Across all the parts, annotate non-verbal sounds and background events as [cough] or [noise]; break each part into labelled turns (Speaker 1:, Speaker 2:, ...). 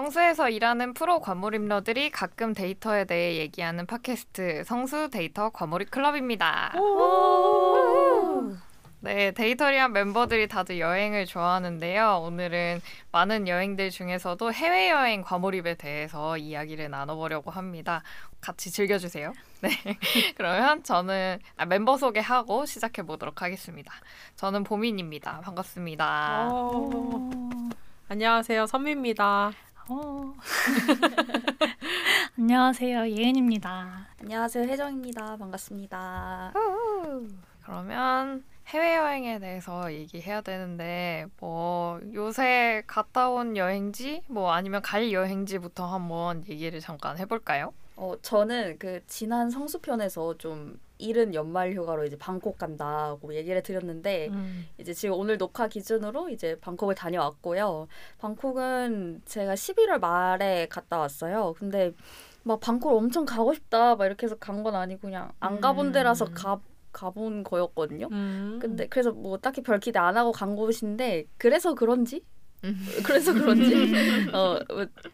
Speaker 1: 성수에서 일하는 프로 과몰입러들이 가끔 데이터에 대해 얘기하는 팟캐스트 성수 데이터 과몰입 클럽입니다. 네, 데이터리한 멤버들이 다들 여행을 좋아하는데요. 오늘은 많은 여행들 중에서도 해외여행 과몰입에 대해서 이야기를 나눠보려고 합니다. 같이 즐겨주세요. 네, [laughs] 그러면 저는 아, 멤버 소개하고 시작해 보도록 하겠습니다. 저는 보민입니다. 반갑습니다.
Speaker 2: 오. 안녕하세요, 선미입니다. 어. [laughs]
Speaker 3: 안녕하세요, 예은입니다.
Speaker 4: 안녕하세요, 혜정입니다. 반갑습니다.
Speaker 1: 그러면 해외여행에 대해서 얘기해야 되는데 뭐 요새 갔다 온 여행지 뭐 아니면 갈 여행지부터 한번 얘기를 잠깐 해볼까요?
Speaker 4: 어, 저는 그 지난 성수편에서 좀 이른 연말 휴가로 이제 방콕 간다고 얘기를 드렸는데 음. 이제 지금 오늘 녹화 기준으로 이제 방콕을 다녀왔고요. 방콕은 제가 11월 말에 갔다 왔어요. 근데 막 방콕 엄청 가고 싶다 막 이렇게 해서 간 건 아니고 그냥 안 가본 데라서 음. 가 가본 거였거든요. 음. 근데 그래서 뭐 딱히 별 기대 안 하고 간 곳인데 그래서 그런지 음. [laughs] 그래서 그런지 [laughs] 어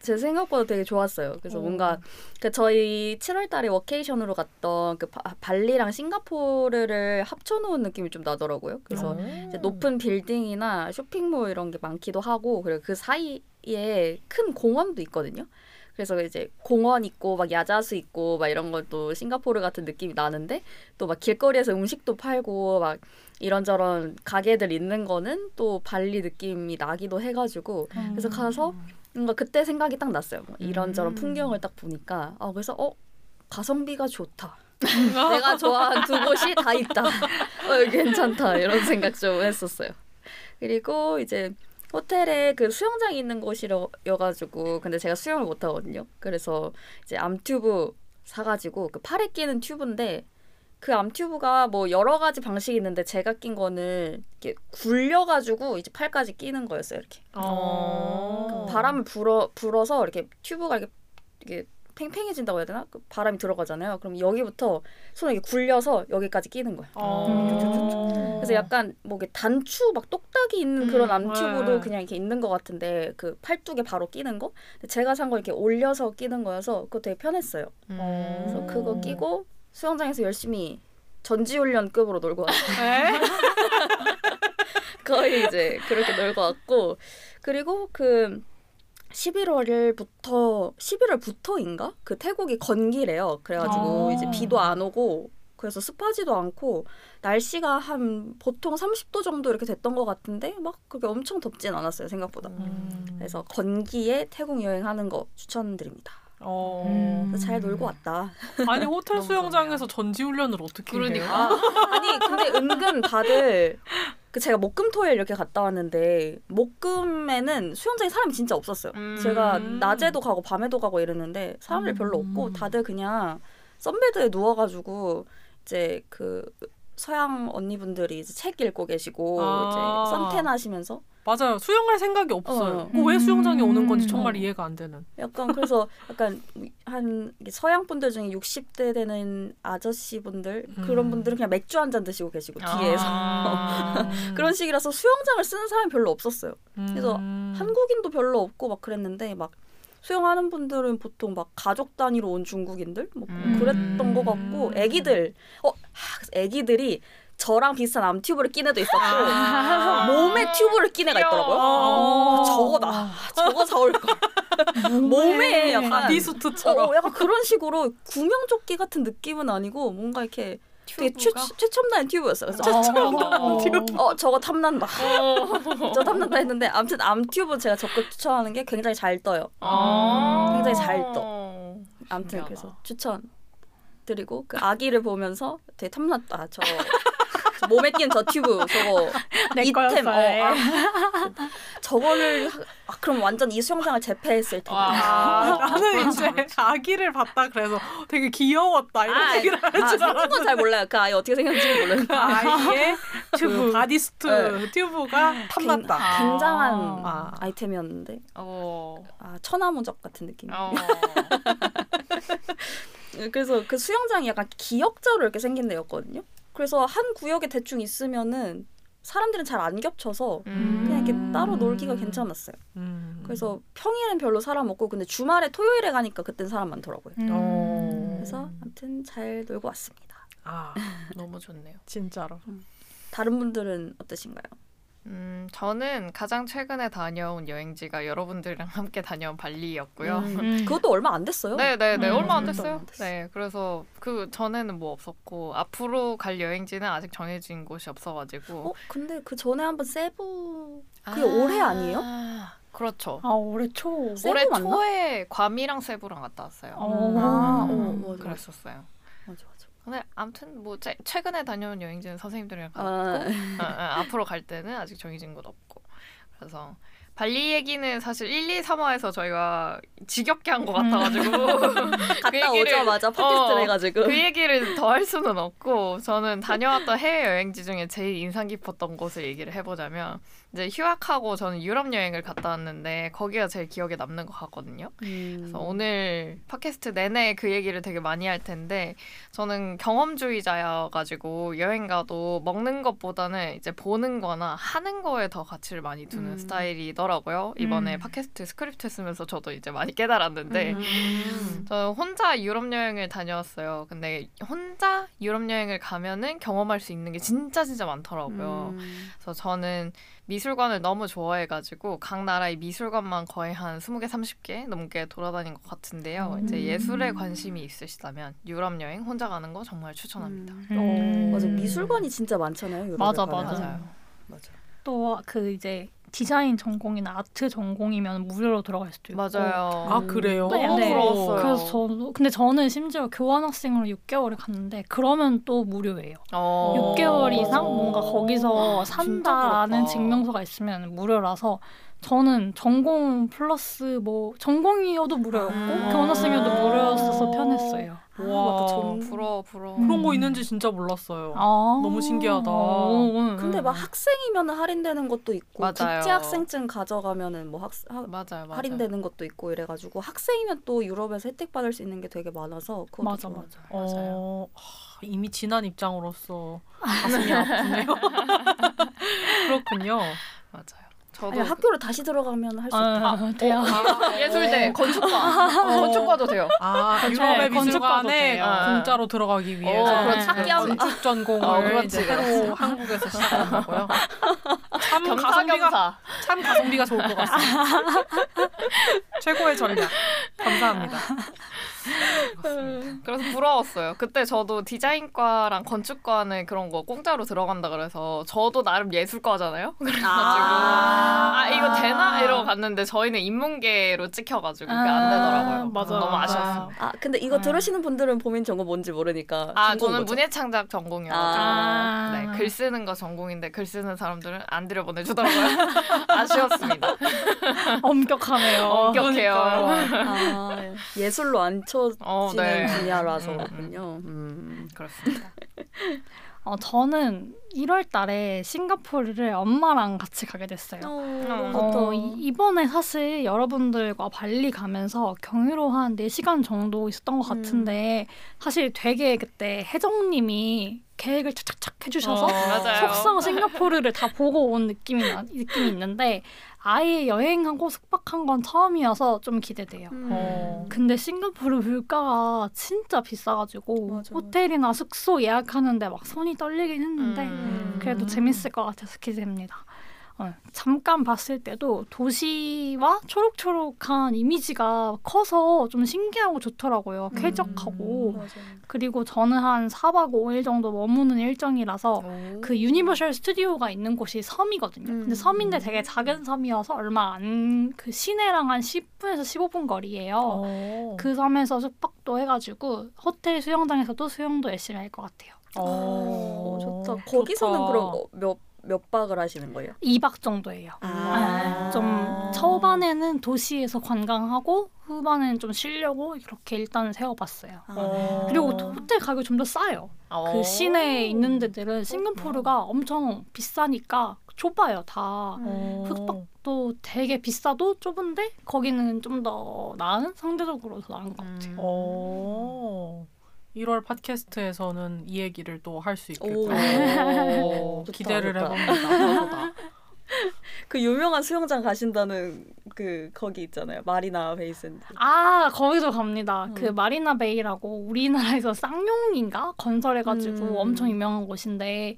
Speaker 4: 제 생각보다 되게 좋았어요. 그래서 오. 뭔가 그 저희 7월달에 워케이션으로 갔던 그 바, 발리랑 싱가포르를 합쳐놓은 느낌이 좀 나더라고요. 그래서 이제 높은 빌딩이나 쇼핑몰 이런 게 많기도 하고 그리고 그 사이에 큰 공원도 있거든요. 그래서 이제 공원 있고 막 야자수 있고 막 이런 것도 싱가포르 같은 느낌이 나는데 또 막 길거리에서 음식도 팔고 막 이런저런 가게들 있는 거는 또 발리 느낌이 나기도 해가지고 음. 그래서 가서 뭔가 그때 생각이 딱 났어요. 뭐 이런저런 음. 풍경을 딱 보니까 아 그래서 어 가성비가 좋다. [laughs] 내가 좋아하는 두 곳이 다 있다. 어, 괜찮다 이런 생각 좀 했었어요. 그리고 이제 호텔에 그 수영장이 있는 곳이여가지고 근데 제가 수영을 못 하거든요. 그래서 이제 암튜브 사가지고 그 팔에 끼는 튜브인데 그 암튜브가 뭐 여러 가지 방식이 있는데 제가 낀 거는 이렇게 굴려가지고 이제 팔까지 끼는 거였어요. 이렇게 어~ 그 바람을 불어 불어서 이렇게 튜브가 이렇게 이게 팽팽해진다고 해야 되나? 그 바람이 들어가잖아요. 그럼 여기부터 손을 이렇게 굴려서 여기까지 끼는 거예요. 어~ 그래서 약간 뭐 단추 막 똑딱이 있는 그런 음, 암튜브도 네. 그냥 이렇게 있는 것 같은데 그 팔뚝에 바로 끼는 거. 제가 산 거 이렇게 올려서 끼는 거여서 그거 되게 편했어요. 음~ 그래서 그거 끼고 수영장에서 열심히 전지훈련급으로 놀고 왔어요. [laughs] [laughs] 거의 이제 그렇게 놀고 왔고 그리고 그 11월부터 11월부터인가 그 태국이 건기래요. 그래가지고 아. 이제 비도 안 오고 그래서 습하지도 않고 날씨가 한 보통 30도 정도 이렇게 됐던 것 같은데 막 그렇게 엄청 덥진 않았어요 생각보다. 음. 그래서 건기에 태국 여행하는 거 추천드립니다. 어. 음. 잘 놀고 왔다.
Speaker 2: 아니 [laughs] 호텔 수영장에서 전지 훈련을 어떻게 그러니까. 해요?
Speaker 4: 아니 근데 은근 다들 그 제가 목금토일 이렇게 갔다 왔는데 목금에는 수영장에 사람이 진짜 없었어요. 음. 제가 낮에도 가고 밤에도 가고 이랬는데 사람들 음. 별로 없고 다들 그냥 썬베드에 누워가지고 이제 그 서양 언니분들이 이제 책 읽고 계시고 아. 이제 선탠 하시면서
Speaker 2: 맞아요. 수영할 생각이 없어요. 어. 왜 수영장에 오는 건지 음. 정말 이해가 안 되는.
Speaker 4: 약간 그래서 약간 한 서양 분들 중에 60대 되는 아저씨 분들 음. 그런 분들은 그냥 맥주 한 잔 드시고 계시고 뒤에서 아. [laughs] 그런 식이라서 수영장을 쓰는 사람이 별로 없었어요. 그래서 음. 한국인도 별로 없고 막 그랬는데 막 수영하는 분들은 보통 막 가족 단위로 온 중국인들 뭐 음. 그랬던 것 같고 애기들 어 애기들이 저랑 비슷한 암 튜브를 낀 애도 있었고 아~ 몸에 튜브를 낀 애가 있더라고요. 아~ 저거다. 저거 사올 걸. 몸에 약간
Speaker 2: 비수트처럼
Speaker 4: 어, 약간 그런 식으로 구명조끼 같은 느낌은 아니고 뭔가 이렇게 되게 최, 최첨단 튜브였어요. 그래서 최첨단 튜브. 어 저거 탐난다. 어. 저 탐난다 했는데 아무튼 암튜브 제가 적극 추천하는 게 굉장히 잘 떠요. 아~ 굉장히 잘 떠. 아무튼 그래서 추천 드리고 그 아기를 보면서 되게 탐났다. 저 몸에 낀 저 튜브 저거 이템. 어, 아, 저거를 아, 그럼 완전 이 수영장을 제패했을 텐데. 아,
Speaker 2: 나는 이제 아기를 봤다 그래서 되게 귀여웠다 이런 아, 얘기를 할 줄 알았는데
Speaker 4: 건 잘 몰라요. 그 아이 어떻게 생겼는지 모르는 그
Speaker 2: 아이의 [laughs] 튜브 바디스트 네. 튜브가 탐났다.
Speaker 4: 굉장한 아. 아이템이었는데. 어. 아 천하무적 같은 느낌 어. [laughs] 그래서 그 수영장이 약간 기역자로 이렇게 생긴 데였거든요 그래서 한 구역에 대충 있으면은 사람들은 잘 안 겹쳐서
Speaker 1: 음.
Speaker 4: 그냥 이렇게
Speaker 2: 음.
Speaker 4: 따로 놀기가 괜찮았어요.
Speaker 2: 음.
Speaker 4: 그래서 평일엔 별로 사람 없고 근데 주말에 토요일에 가니까 그땐 사람 많더라고요.
Speaker 3: 음.
Speaker 2: 어.
Speaker 4: 그래서 아무튼 잘 놀고 왔습니다.
Speaker 2: 아 [laughs]
Speaker 1: 너무 좋네요.
Speaker 2: 진짜로.
Speaker 4: 다른 분들은 어떠신가요?
Speaker 1: 음, 저는 가장 최근에 다녀온 여행지가 여러분들이랑 함께 다녀온 발리였고요.
Speaker 4: 음,
Speaker 3: 음. [laughs]
Speaker 4: 그것도 얼마 안 됐어요.
Speaker 1: 네, 네, 네.
Speaker 3: 음,
Speaker 1: 얼마 안 됐어요.
Speaker 4: 안 됐어.
Speaker 1: 네, 그래서 그 전에는 뭐 없었고 앞으로 갈 여행지는 아직 정해진 곳이 없어가지고.
Speaker 4: 어 근데 그 전에 한번 세부 그게
Speaker 1: 아,
Speaker 4: 올해 아니에요?
Speaker 1: 그렇죠.
Speaker 3: 아 올해 초.
Speaker 4: 세부
Speaker 1: 올해
Speaker 4: 맞나?
Speaker 1: 초에 괌이랑 세부랑 갔다 왔어요.
Speaker 3: 어.
Speaker 4: 아, 어,
Speaker 3: 음.
Speaker 4: 맞아, 맞아,
Speaker 1: 그랬었어요.
Speaker 4: 맞아, 맞아.
Speaker 1: 근데 아무튼 뭐 제, 최근에 다녀온 여행지는 선생님들이랑 갔고
Speaker 4: 아,
Speaker 1: 아, 아, 앞으로 갈 때는 아직 정해진 곳 없고. 그래서 발리 얘기는 사실 1, 2, 3화에서 저희가 지겹게 한 것 같아가지고 [laughs]
Speaker 4: 갔다
Speaker 1: 얘기를-
Speaker 4: 오자마자 팟캐스트를
Speaker 1: 어,
Speaker 4: 해가지고.
Speaker 1: 그 얘기를 더 할 수는 없고 저는 다녀왔던 해외 여행지 중에 제일 인상 깊었던 곳을 얘기를 해보자면 이제 휴학하고 저는 유럽 여행을 갔다 왔는데 거기가 제일 기억에 남는 것 같거든요.
Speaker 4: 음.
Speaker 1: 그래서 오늘 팟캐스트 내내 그 얘기를 되게 많이 할 텐데 저는 경험주의자여가지고 여행 가도 먹는 것보다는 이제 보는 거나 하는 거에 더 가치를 많이 두는
Speaker 4: 음.
Speaker 1: 스타일이더라고요. 이번에
Speaker 3: 음.
Speaker 1: 팟캐스트 스크립트 쓰면서 저도 이제 많이 깨달았는데
Speaker 4: 음.
Speaker 1: 저는 혼자 유럽 여행을 다녀왔어요. 근데 혼자 유럽 여행을 가면은 경험할 수 있는 게 진짜 진짜 많더라고요.
Speaker 4: 음.
Speaker 1: 그래서 저는 미술관을 너무 좋아해가지고 각 나라의 미술관만 거의 한 20개, 30개 넘게 돌아다닌 것 같은데요.
Speaker 2: 음.
Speaker 1: 이제 예술에 관심이 있으시다면 유럽 여행 혼자 가는 거 정말 추천합니다.
Speaker 4: 음.
Speaker 3: 음.
Speaker 4: 맞아 미술관이 진짜 많잖아요. 유럽에
Speaker 3: 맞아,
Speaker 4: 가면.
Speaker 3: 맞아요.
Speaker 4: 맞아.
Speaker 3: 또 그 이제 디자인 전공이나 아트 전공이면 무료로 들어갈 수도 있고.
Speaker 1: 맞아요.
Speaker 2: 아 그래요?
Speaker 3: 네,
Speaker 1: 너무
Speaker 3: 네.
Speaker 1: 부러웠어요.
Speaker 3: 그래서 저도 근데 저는 심지어 교환학생으로 6개월을 갔는데 그러면 또 무료예요.
Speaker 1: 어.
Speaker 3: 6개월 이상 뭔가 거기서
Speaker 1: 진짜
Speaker 3: 산다라는. 증명서가 있으면 무료라서 저는 전공 플러스 뭐 전공이어도 무료였고
Speaker 1: 아.
Speaker 3: 교환학생이어도 무료였어서 편했어요.
Speaker 4: 아,
Speaker 2: 와.
Speaker 4: 맞다. 전...
Speaker 1: 부러워, 부러워.
Speaker 2: 그런 거
Speaker 3: 음.
Speaker 2: 있는지 진짜 몰랐어요.
Speaker 3: 아.
Speaker 2: 너무 신기하다.
Speaker 3: 어,
Speaker 4: 근데 막 학생이면 할인되는 것도 있고
Speaker 1: 맞아요.
Speaker 4: 국제 학생증 가져가면은 뭐 학, 하,
Speaker 1: 맞아요, 맞아요.
Speaker 4: 할인되는 것도 있고 이래가지고 학생이면 또 유럽에서 혜택 받을 수 있는 게 되게 많아서 그것도
Speaker 3: 맞아
Speaker 4: 좋아요.
Speaker 3: 맞아.
Speaker 2: 어, 하, 이미 지난 입장으로서 가슴이 아프네요. [laughs] [laughs] 그렇군요.
Speaker 1: 맞아요. 저도
Speaker 4: 아니, 학교를 다시 들어가면 할 수 있다.
Speaker 3: 아, 대학
Speaker 1: 아, 예술대, 건축과, 건축과도 돼요.
Speaker 2: 아,
Speaker 3: 네,
Speaker 2: 유럽의
Speaker 3: 돼요.
Speaker 2: 공짜로 들어가기 위해서
Speaker 1: 어,
Speaker 3: 그렇지,
Speaker 2: 네,
Speaker 3: 그렇지.
Speaker 2: 건축 전공을
Speaker 1: 어, 그렇지,
Speaker 2: 이제
Speaker 1: 그렇지.
Speaker 2: 새로 한국에서 시작한 거고요. 참 가성비가
Speaker 1: 겸사겸사.
Speaker 2: 참 가성비가 좋을 것 같습니다. [laughs] 최고의 전략. 감사합니다.
Speaker 1: 그래서 부러웠어요. 그때 저도 디자인과랑 건축과는 그런 거 공짜로 들어간다 그래서 저도 나름 예술과잖아요. [laughs] 그래가지고 아, 이거 되나 이러고 갔는데 저희는 인문계로 찍혀가지고 그게 안 되더라고요.
Speaker 3: 아, 맞아,
Speaker 1: 너무. 아쉬웠어요.
Speaker 4: 아 근데 이거
Speaker 3: 아.
Speaker 4: 들으시는 분들은 보민 전공 뭔지 모르니까
Speaker 1: 아 저는? 문예창작 전공이어가지고
Speaker 3: 아.
Speaker 1: 네, 글 쓰는 거 전공인데 글 쓰는 사람들은 안 들여보내주더라고요. [laughs] 아쉬웠습니다.
Speaker 3: 엄격하네요.
Speaker 1: 엄격해요.
Speaker 4: 아, 예술로 안 쳐
Speaker 1: 어, 네.
Speaker 4: 분야라서군요. 음.
Speaker 1: 그렇습니다. [laughs]
Speaker 3: 어, 저는 1월 달에 싱가포르를 엄마랑 같이 가게 됐어요.
Speaker 4: 어,
Speaker 3: 이- 이번에 사실 여러분들과 발리 가면서 경유로 한 4시간 정도 있었던 것
Speaker 4: 음.
Speaker 3: 같은데 사실 되게 그때 혜정님이 계획을 착착착 해주셔서
Speaker 2: 어.
Speaker 3: 속성 싱가포르를 다 보고 온 느낌이, 나- 느낌이 있는데 아예 여행하고 숙박한 건 처음이어서 좀 기대돼요.
Speaker 4: 음.
Speaker 2: 어.
Speaker 3: 근데 싱가포르 물가가 진짜 비싸가지고
Speaker 4: 맞아,
Speaker 3: 호텔이나 숙소 예약하는데 막 손이 떨리긴 했는데
Speaker 1: 음.
Speaker 3: 그래도 재밌을 것 같아서 기대됩니다. 어, 잠깐 봤을 때도 도시와 초록초록한 이미지가 커서 좀 신기하고 좋더라고요.
Speaker 1: 음.
Speaker 3: 쾌적하고
Speaker 4: 맞아요.
Speaker 3: 그리고 저는 한 4박 5일 정도 머무는 일정이라서
Speaker 1: 오.
Speaker 3: 그 유니버셜 스튜디오가 있는 곳이 섬이거든요.
Speaker 4: 음.
Speaker 3: 근데 섬인데 되게 작은 섬이어서 얼마 안 그 시내랑 한 10분에서 15분 거리예요.
Speaker 2: 어.
Speaker 3: 그 섬에서 숙박도 해가지고 호텔 수영장에서도 수영도 열심히 할 것 같아요.
Speaker 4: 어, 좋다. 거기서는
Speaker 2: 좋다.
Speaker 4: 그럼 몇, 몇 박을 하시는 거예요?
Speaker 3: 2박 정도예요.
Speaker 4: 아.
Speaker 3: 네, 좀 초반에는 도시에서 관광하고 후반에는 좀 쉬려고 이렇게 일단 세워봤어요.
Speaker 2: 어.
Speaker 3: 그리고 호텔 가격이 좀 더 싸요.
Speaker 1: 어.
Speaker 3: 그 시내에 있는 데들은 싱가포르가 엄청 비싸니까 좁아요 다.
Speaker 2: 어.
Speaker 3: 숙박도 되게 비싸도 좁은데 거기는 좀 더 나은 상대적으로 더 나은 것 같아요.
Speaker 1: 음.
Speaker 2: 어. 1월 팟캐스트에서는 이 얘기를 또 할 수 있겠고
Speaker 4: 오. 좋다,
Speaker 2: 기대를
Speaker 4: 좋다.
Speaker 2: 해봅니다. [laughs]
Speaker 4: 그 유명한 수영장 가신다는 그 거기 있잖아요. 마리나 베이센.
Speaker 3: 아 거기도 갑니다.
Speaker 4: 음.
Speaker 3: 그 마리나 베이라고 우리나라에서 쌍용인가 건설해가지고
Speaker 4: 음.
Speaker 3: 엄청 유명한 곳인데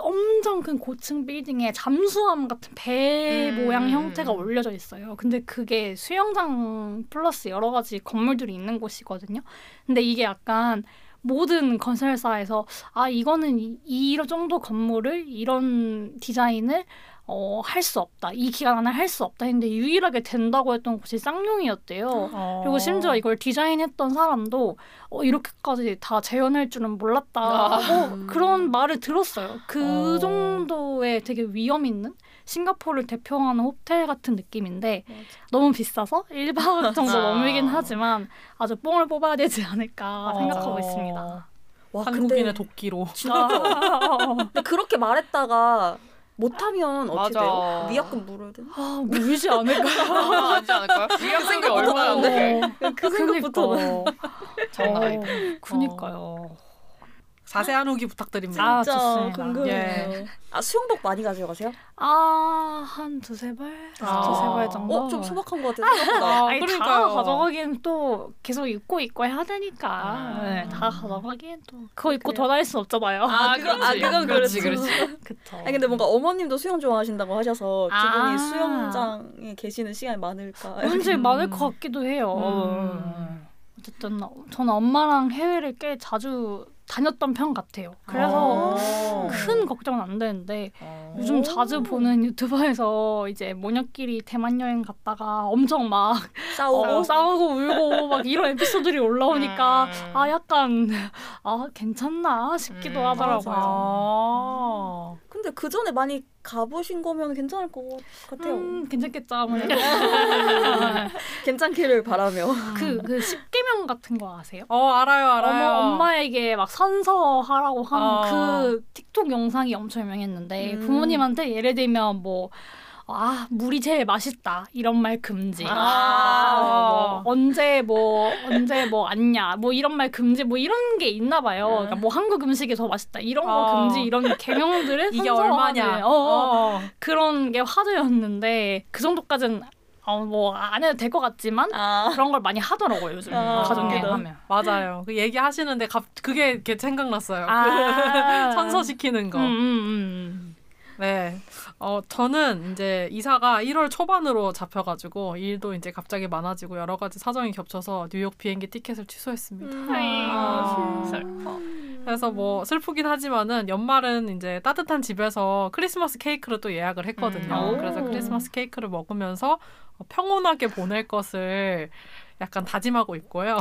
Speaker 3: 엄청 큰 고층 빌딩에 잠수함 같은 배
Speaker 1: 음.
Speaker 3: 모양 형태가 올려져 있어요. 근데 그게 수영장 플러스 여러 가지 건물들이 있는 곳이거든요. 근데 이게 약간 모든 건설사에서 아 이거는 이, 이 정도 건물을 이런 디자인을 어, 할 수 없다. 이 기간 안에 할 수 없다 했는데 유일하게 된다고 했던 곳이 쌍용이었대요.
Speaker 2: 어.
Speaker 3: 그리고 심지어 이걸 디자인했던 사람도 어, 이렇게까지 다 재현할 줄은 몰랐다고
Speaker 4: 아.
Speaker 3: 그런 말을 들었어요. 그
Speaker 2: 어.
Speaker 3: 정도의 되게 위험 있는 싱가포르를 대표하는 호텔 같은 느낌인데 너무 비싸서 1박 [laughs] 정도
Speaker 1: 아.
Speaker 3: 머물긴 하지만 아주 뽕을 뽑아야 되지 않을까
Speaker 2: 어.
Speaker 3: 생각하고 있습니다.
Speaker 4: 와
Speaker 2: 한국인의
Speaker 4: 근데
Speaker 2: 도끼로.
Speaker 4: 진짜 [laughs] 근데 그렇게 말했다가 못하면 어떻게
Speaker 1: 맞아.
Speaker 4: 돼요? 위약금 물어야 되나?
Speaker 3: 아, 물지 않을까? [laughs]
Speaker 1: 아, 아니지 않을까요? 위약금이 얼마였는데?
Speaker 4: 그 생각부터는
Speaker 1: 장난 아니다.
Speaker 3: 어, 그니까요.
Speaker 2: 자세한 후기 부탁드립니다.
Speaker 3: 아,
Speaker 4: 진짜
Speaker 3: 좋습니다.
Speaker 4: 궁금해요. 아 수영복 많이 가져가세요?
Speaker 3: 아, 한 두세 발?
Speaker 2: 아.
Speaker 3: 두세 발 정도?
Speaker 4: 어 좀 소박한 것 같아요. 생각보다.
Speaker 3: 아니, 다
Speaker 2: 그러니까요.
Speaker 3: 가져가기엔 또 계속 입고 입고 해야 되니까.
Speaker 2: 아.
Speaker 3: 네, 다 가져가기엔 또. 그거 입고
Speaker 4: 그래요?
Speaker 3: 전화할 수 없잖아요.
Speaker 4: 아,
Speaker 1: 그렇지.
Speaker 4: 그건- 아, 그건
Speaker 1: 그렇지. 그렇지. [laughs]
Speaker 3: 그쵸.
Speaker 4: 아니 근데 뭔가 어머님도 수영 좋아하신다고 하셔서 두
Speaker 3: 아.
Speaker 4: 분이 수영장에 계시는 시간이 많을까?
Speaker 3: 왠지
Speaker 2: 음.
Speaker 3: 많을 것 같기도 해요.
Speaker 2: 음.
Speaker 3: 어쨌든 저는 엄마랑 해외를 꽤 자주 다녔던 편 같아요. 그래서
Speaker 2: 어.
Speaker 3: 큰 걱정은 안 되는데
Speaker 2: 어.
Speaker 3: 요즘
Speaker 4: 오.
Speaker 3: 자주 보는 유튜버에서 이제 모녀끼리 대만 여행 갔다가 엄청 막
Speaker 4: 싸우고
Speaker 3: 어, 싸우고 울고 막 이런 에피소드들이 올라오니까
Speaker 1: 음.
Speaker 3: 아 약간 아 괜찮나 싶기도
Speaker 1: 음,
Speaker 3: 하더라고요.
Speaker 2: 아.
Speaker 4: 근데 그 전에 많이 가보신 거면 괜찮을 것 같아요.
Speaker 3: 음, 괜찮겠죠 아무래도. [laughs]
Speaker 4: 괜찮기를 바라며.
Speaker 3: 그그 십계명 같은 거 아세요?
Speaker 2: 어 알아요 알아요.
Speaker 3: 어머, 엄마에게 막 선서하라고 하는
Speaker 2: 어.
Speaker 3: 그 틱톡 영상이 엄청 유명했는데
Speaker 4: 음.
Speaker 3: 부모님한테 예를 들면 뭐 아, 물이 제일 맛있다. 이런 말 금지.
Speaker 2: 아.
Speaker 3: 뭐 언제 뭐 언제 뭐 안냐. 뭐 이런 말 금지. 뭐 이런 게 있나 봐요. 그러니까 뭐 한국 음식이 더 맛있다. 이런 거
Speaker 2: 어.
Speaker 3: 금지. 이런 개명들을 [laughs]
Speaker 2: 이게 얼마냐?
Speaker 3: 어, 어.
Speaker 2: 어.
Speaker 3: 그런 게 화두였는데 그 정도까지는 어, 뭐 안 해도 될 것 같지만
Speaker 4: 아.
Speaker 3: 그런 걸 많이 하더라고요, 요즘.
Speaker 4: 아, 웃기다.
Speaker 3: 하면.
Speaker 2: 맞아요. 그 얘기하시는데 갑 그게 이렇게 생각났어요.
Speaker 3: 아.
Speaker 2: 그 [laughs] 선서 시키는 거.
Speaker 3: 음, 음, 음.
Speaker 2: 네. 어, 저는 이제 이사가 1월 초반으로 잡혀가지고 일도 이제 갑자기 많아지고 여러 가지 사정이 겹쳐서 뉴욕 비행기 티켓을 취소했습니다.
Speaker 3: 아.
Speaker 1: 슬퍼.
Speaker 2: 그래서 뭐 슬프긴 하지만은 연말은 이제 따뜻한 집에서 크리스마스 케이크를 또 예약을 했거든요.
Speaker 3: 음.
Speaker 2: 그래서
Speaker 3: 오.
Speaker 2: 크리스마스 케이크를 먹으면서 어, 평온하게 보낼 것을 약간 다짐하고 있고요.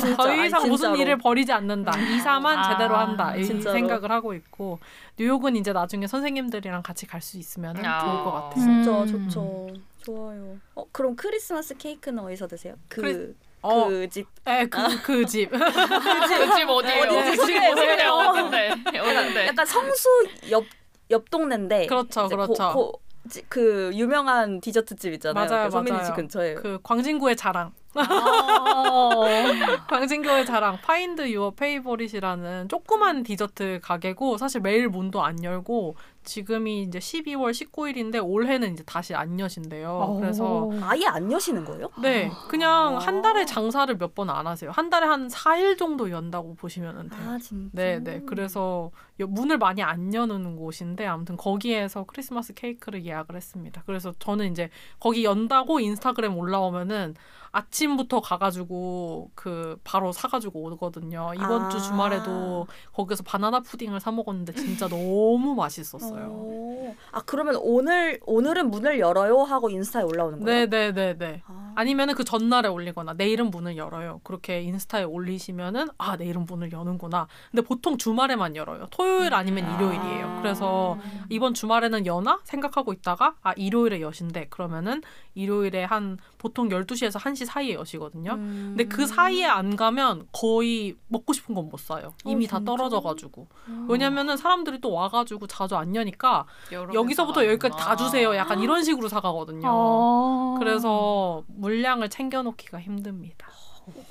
Speaker 4: 진짜, [laughs]
Speaker 2: 더
Speaker 4: 아니,
Speaker 2: 이상 무슨
Speaker 4: 진짜로.
Speaker 2: 일을 벌이지 않는다. 이사만
Speaker 3: 아,
Speaker 2: 제대로 한다. 이
Speaker 4: 진짜로.
Speaker 2: 생각을 하고 있고 뉴욕은 이제 나중에 선생님들이랑 같이 갈 수 있으면
Speaker 1: 아.
Speaker 2: 좋을 것 같아요.
Speaker 4: 진짜
Speaker 3: 음.
Speaker 4: 좋죠. 좋아요. 어 그럼 크리스마스 케이크는 어디서 드세요? 그
Speaker 2: 크리- 어,
Speaker 4: 그 집.
Speaker 2: 에, 그, 그 집. [laughs]
Speaker 1: 그 집 어디예요?
Speaker 4: 어디지?
Speaker 1: 그집 어디예요? 어딘데? 어딘데?
Speaker 4: 약간 성수 옆 옆 동네인데.
Speaker 2: 그렇죠, 그렇죠.
Speaker 4: 고, 고, 지- 그 유명한 디저트 집 있잖아요.
Speaker 2: 맞아요,
Speaker 4: 그 선배님. 집 근처에.
Speaker 2: 그 광진구의 자랑.
Speaker 3: 아.
Speaker 2: 광진구의 자랑 Find Your Favorite이라는 조그만 디저트 가게고 사실 매일 문도 안 열고 지금이 이제 12월 19일인데 올해는 이제 다시 안 여신대요. 그래서
Speaker 4: 아예 안 여시는 거예요?
Speaker 2: 네, 그냥
Speaker 4: 아.
Speaker 2: 한 달에 장사를 몇 번 안 하세요. 한 달에 한 4일 정도 연다고 보시면 돼요.
Speaker 4: 아 진짜.
Speaker 2: 네, 네. 그래서 여- 문을 많이 안 여는 곳인데 아무튼 거기에서 크리스마스 케이크를 예약을 했습니다. 그래서 저는 이제 거기 연다고 인스타그램 올라오면은 아침부터 가가지고 그 바로 사가지고 오거든요. 이번
Speaker 4: 아.
Speaker 2: 주 주말에도 거기서 바나나 푸딩을 사 먹었는데 진짜 너무 맛있었어요.
Speaker 4: 오. 아 그러면 오늘 오늘은 문을 열어요 하고 인스타에 올라오는 거예요?
Speaker 2: 네네네네.
Speaker 4: 아.
Speaker 2: 아니면은 그 전날에 올리거나 내일은 문을 열어요. 그렇게 인스타에 올리시면은 아 내일은 문을 여는구나. 근데 보통 주말에만 열어요. 토요일 아니면
Speaker 4: 아.
Speaker 2: 일요일이에요. 그래서 이번 주말에는 여나 생각하고 있다가 아 일요일에 여신데 그러면은 일요일에 한 보통 12시에서 1시 사이에 여시거든요.
Speaker 4: 음.
Speaker 2: 근데 그 사이에 안 가면 거의 먹고 싶은 건 못 사요. 이미
Speaker 4: 어,
Speaker 2: 다? 떨어져가지고. 왜냐면은 사람들이 또 와가지고 자주 안 여니까 여기서부터 여기까지 다. 주세요. 약간 이런 식으로 사가거든요.
Speaker 3: 아.
Speaker 2: 그래서 물량을 챙겨놓기가 힘듭니다.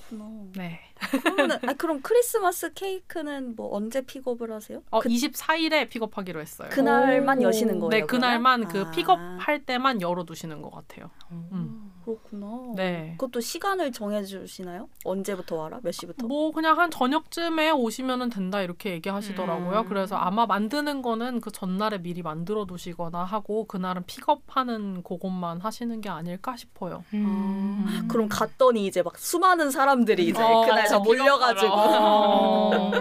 Speaker 4: 그렇구나.
Speaker 2: 네.
Speaker 4: 그러면은 아 그럼 크리스마스 케이크는 뭐 언제 픽업을 하세요?
Speaker 2: 어,
Speaker 4: 그,
Speaker 2: 24일에 픽업하기로 했어요.
Speaker 4: 그날만
Speaker 3: 오.
Speaker 4: 여시는 거예요?
Speaker 2: 네, 그날만
Speaker 4: 그러면?
Speaker 2: 그
Speaker 4: 아,
Speaker 2: 픽업할 때만 열어두시는 것 같아요. 음.
Speaker 4: 그렇구나.
Speaker 2: 네.
Speaker 4: 그것도 시간을 정해주시나요? 언제부터 와라? 몇 시부터?
Speaker 2: 뭐 그냥 한 저녁쯤에 오시면은 된다 이렇게 얘기하시더라고요.
Speaker 4: 음.
Speaker 2: 그래서 아마 만드는 거는 그 전날에 미리 만들어 두시거나 하고 그날은 픽업하는 그것만 하시는 게 아닐까 싶어요.
Speaker 3: 음.
Speaker 4: 그럼 갔더니 이제 막 수많은 사람들이 이제
Speaker 2: 어,
Speaker 4: 그날 다 몰려가지고 [laughs]
Speaker 2: 어.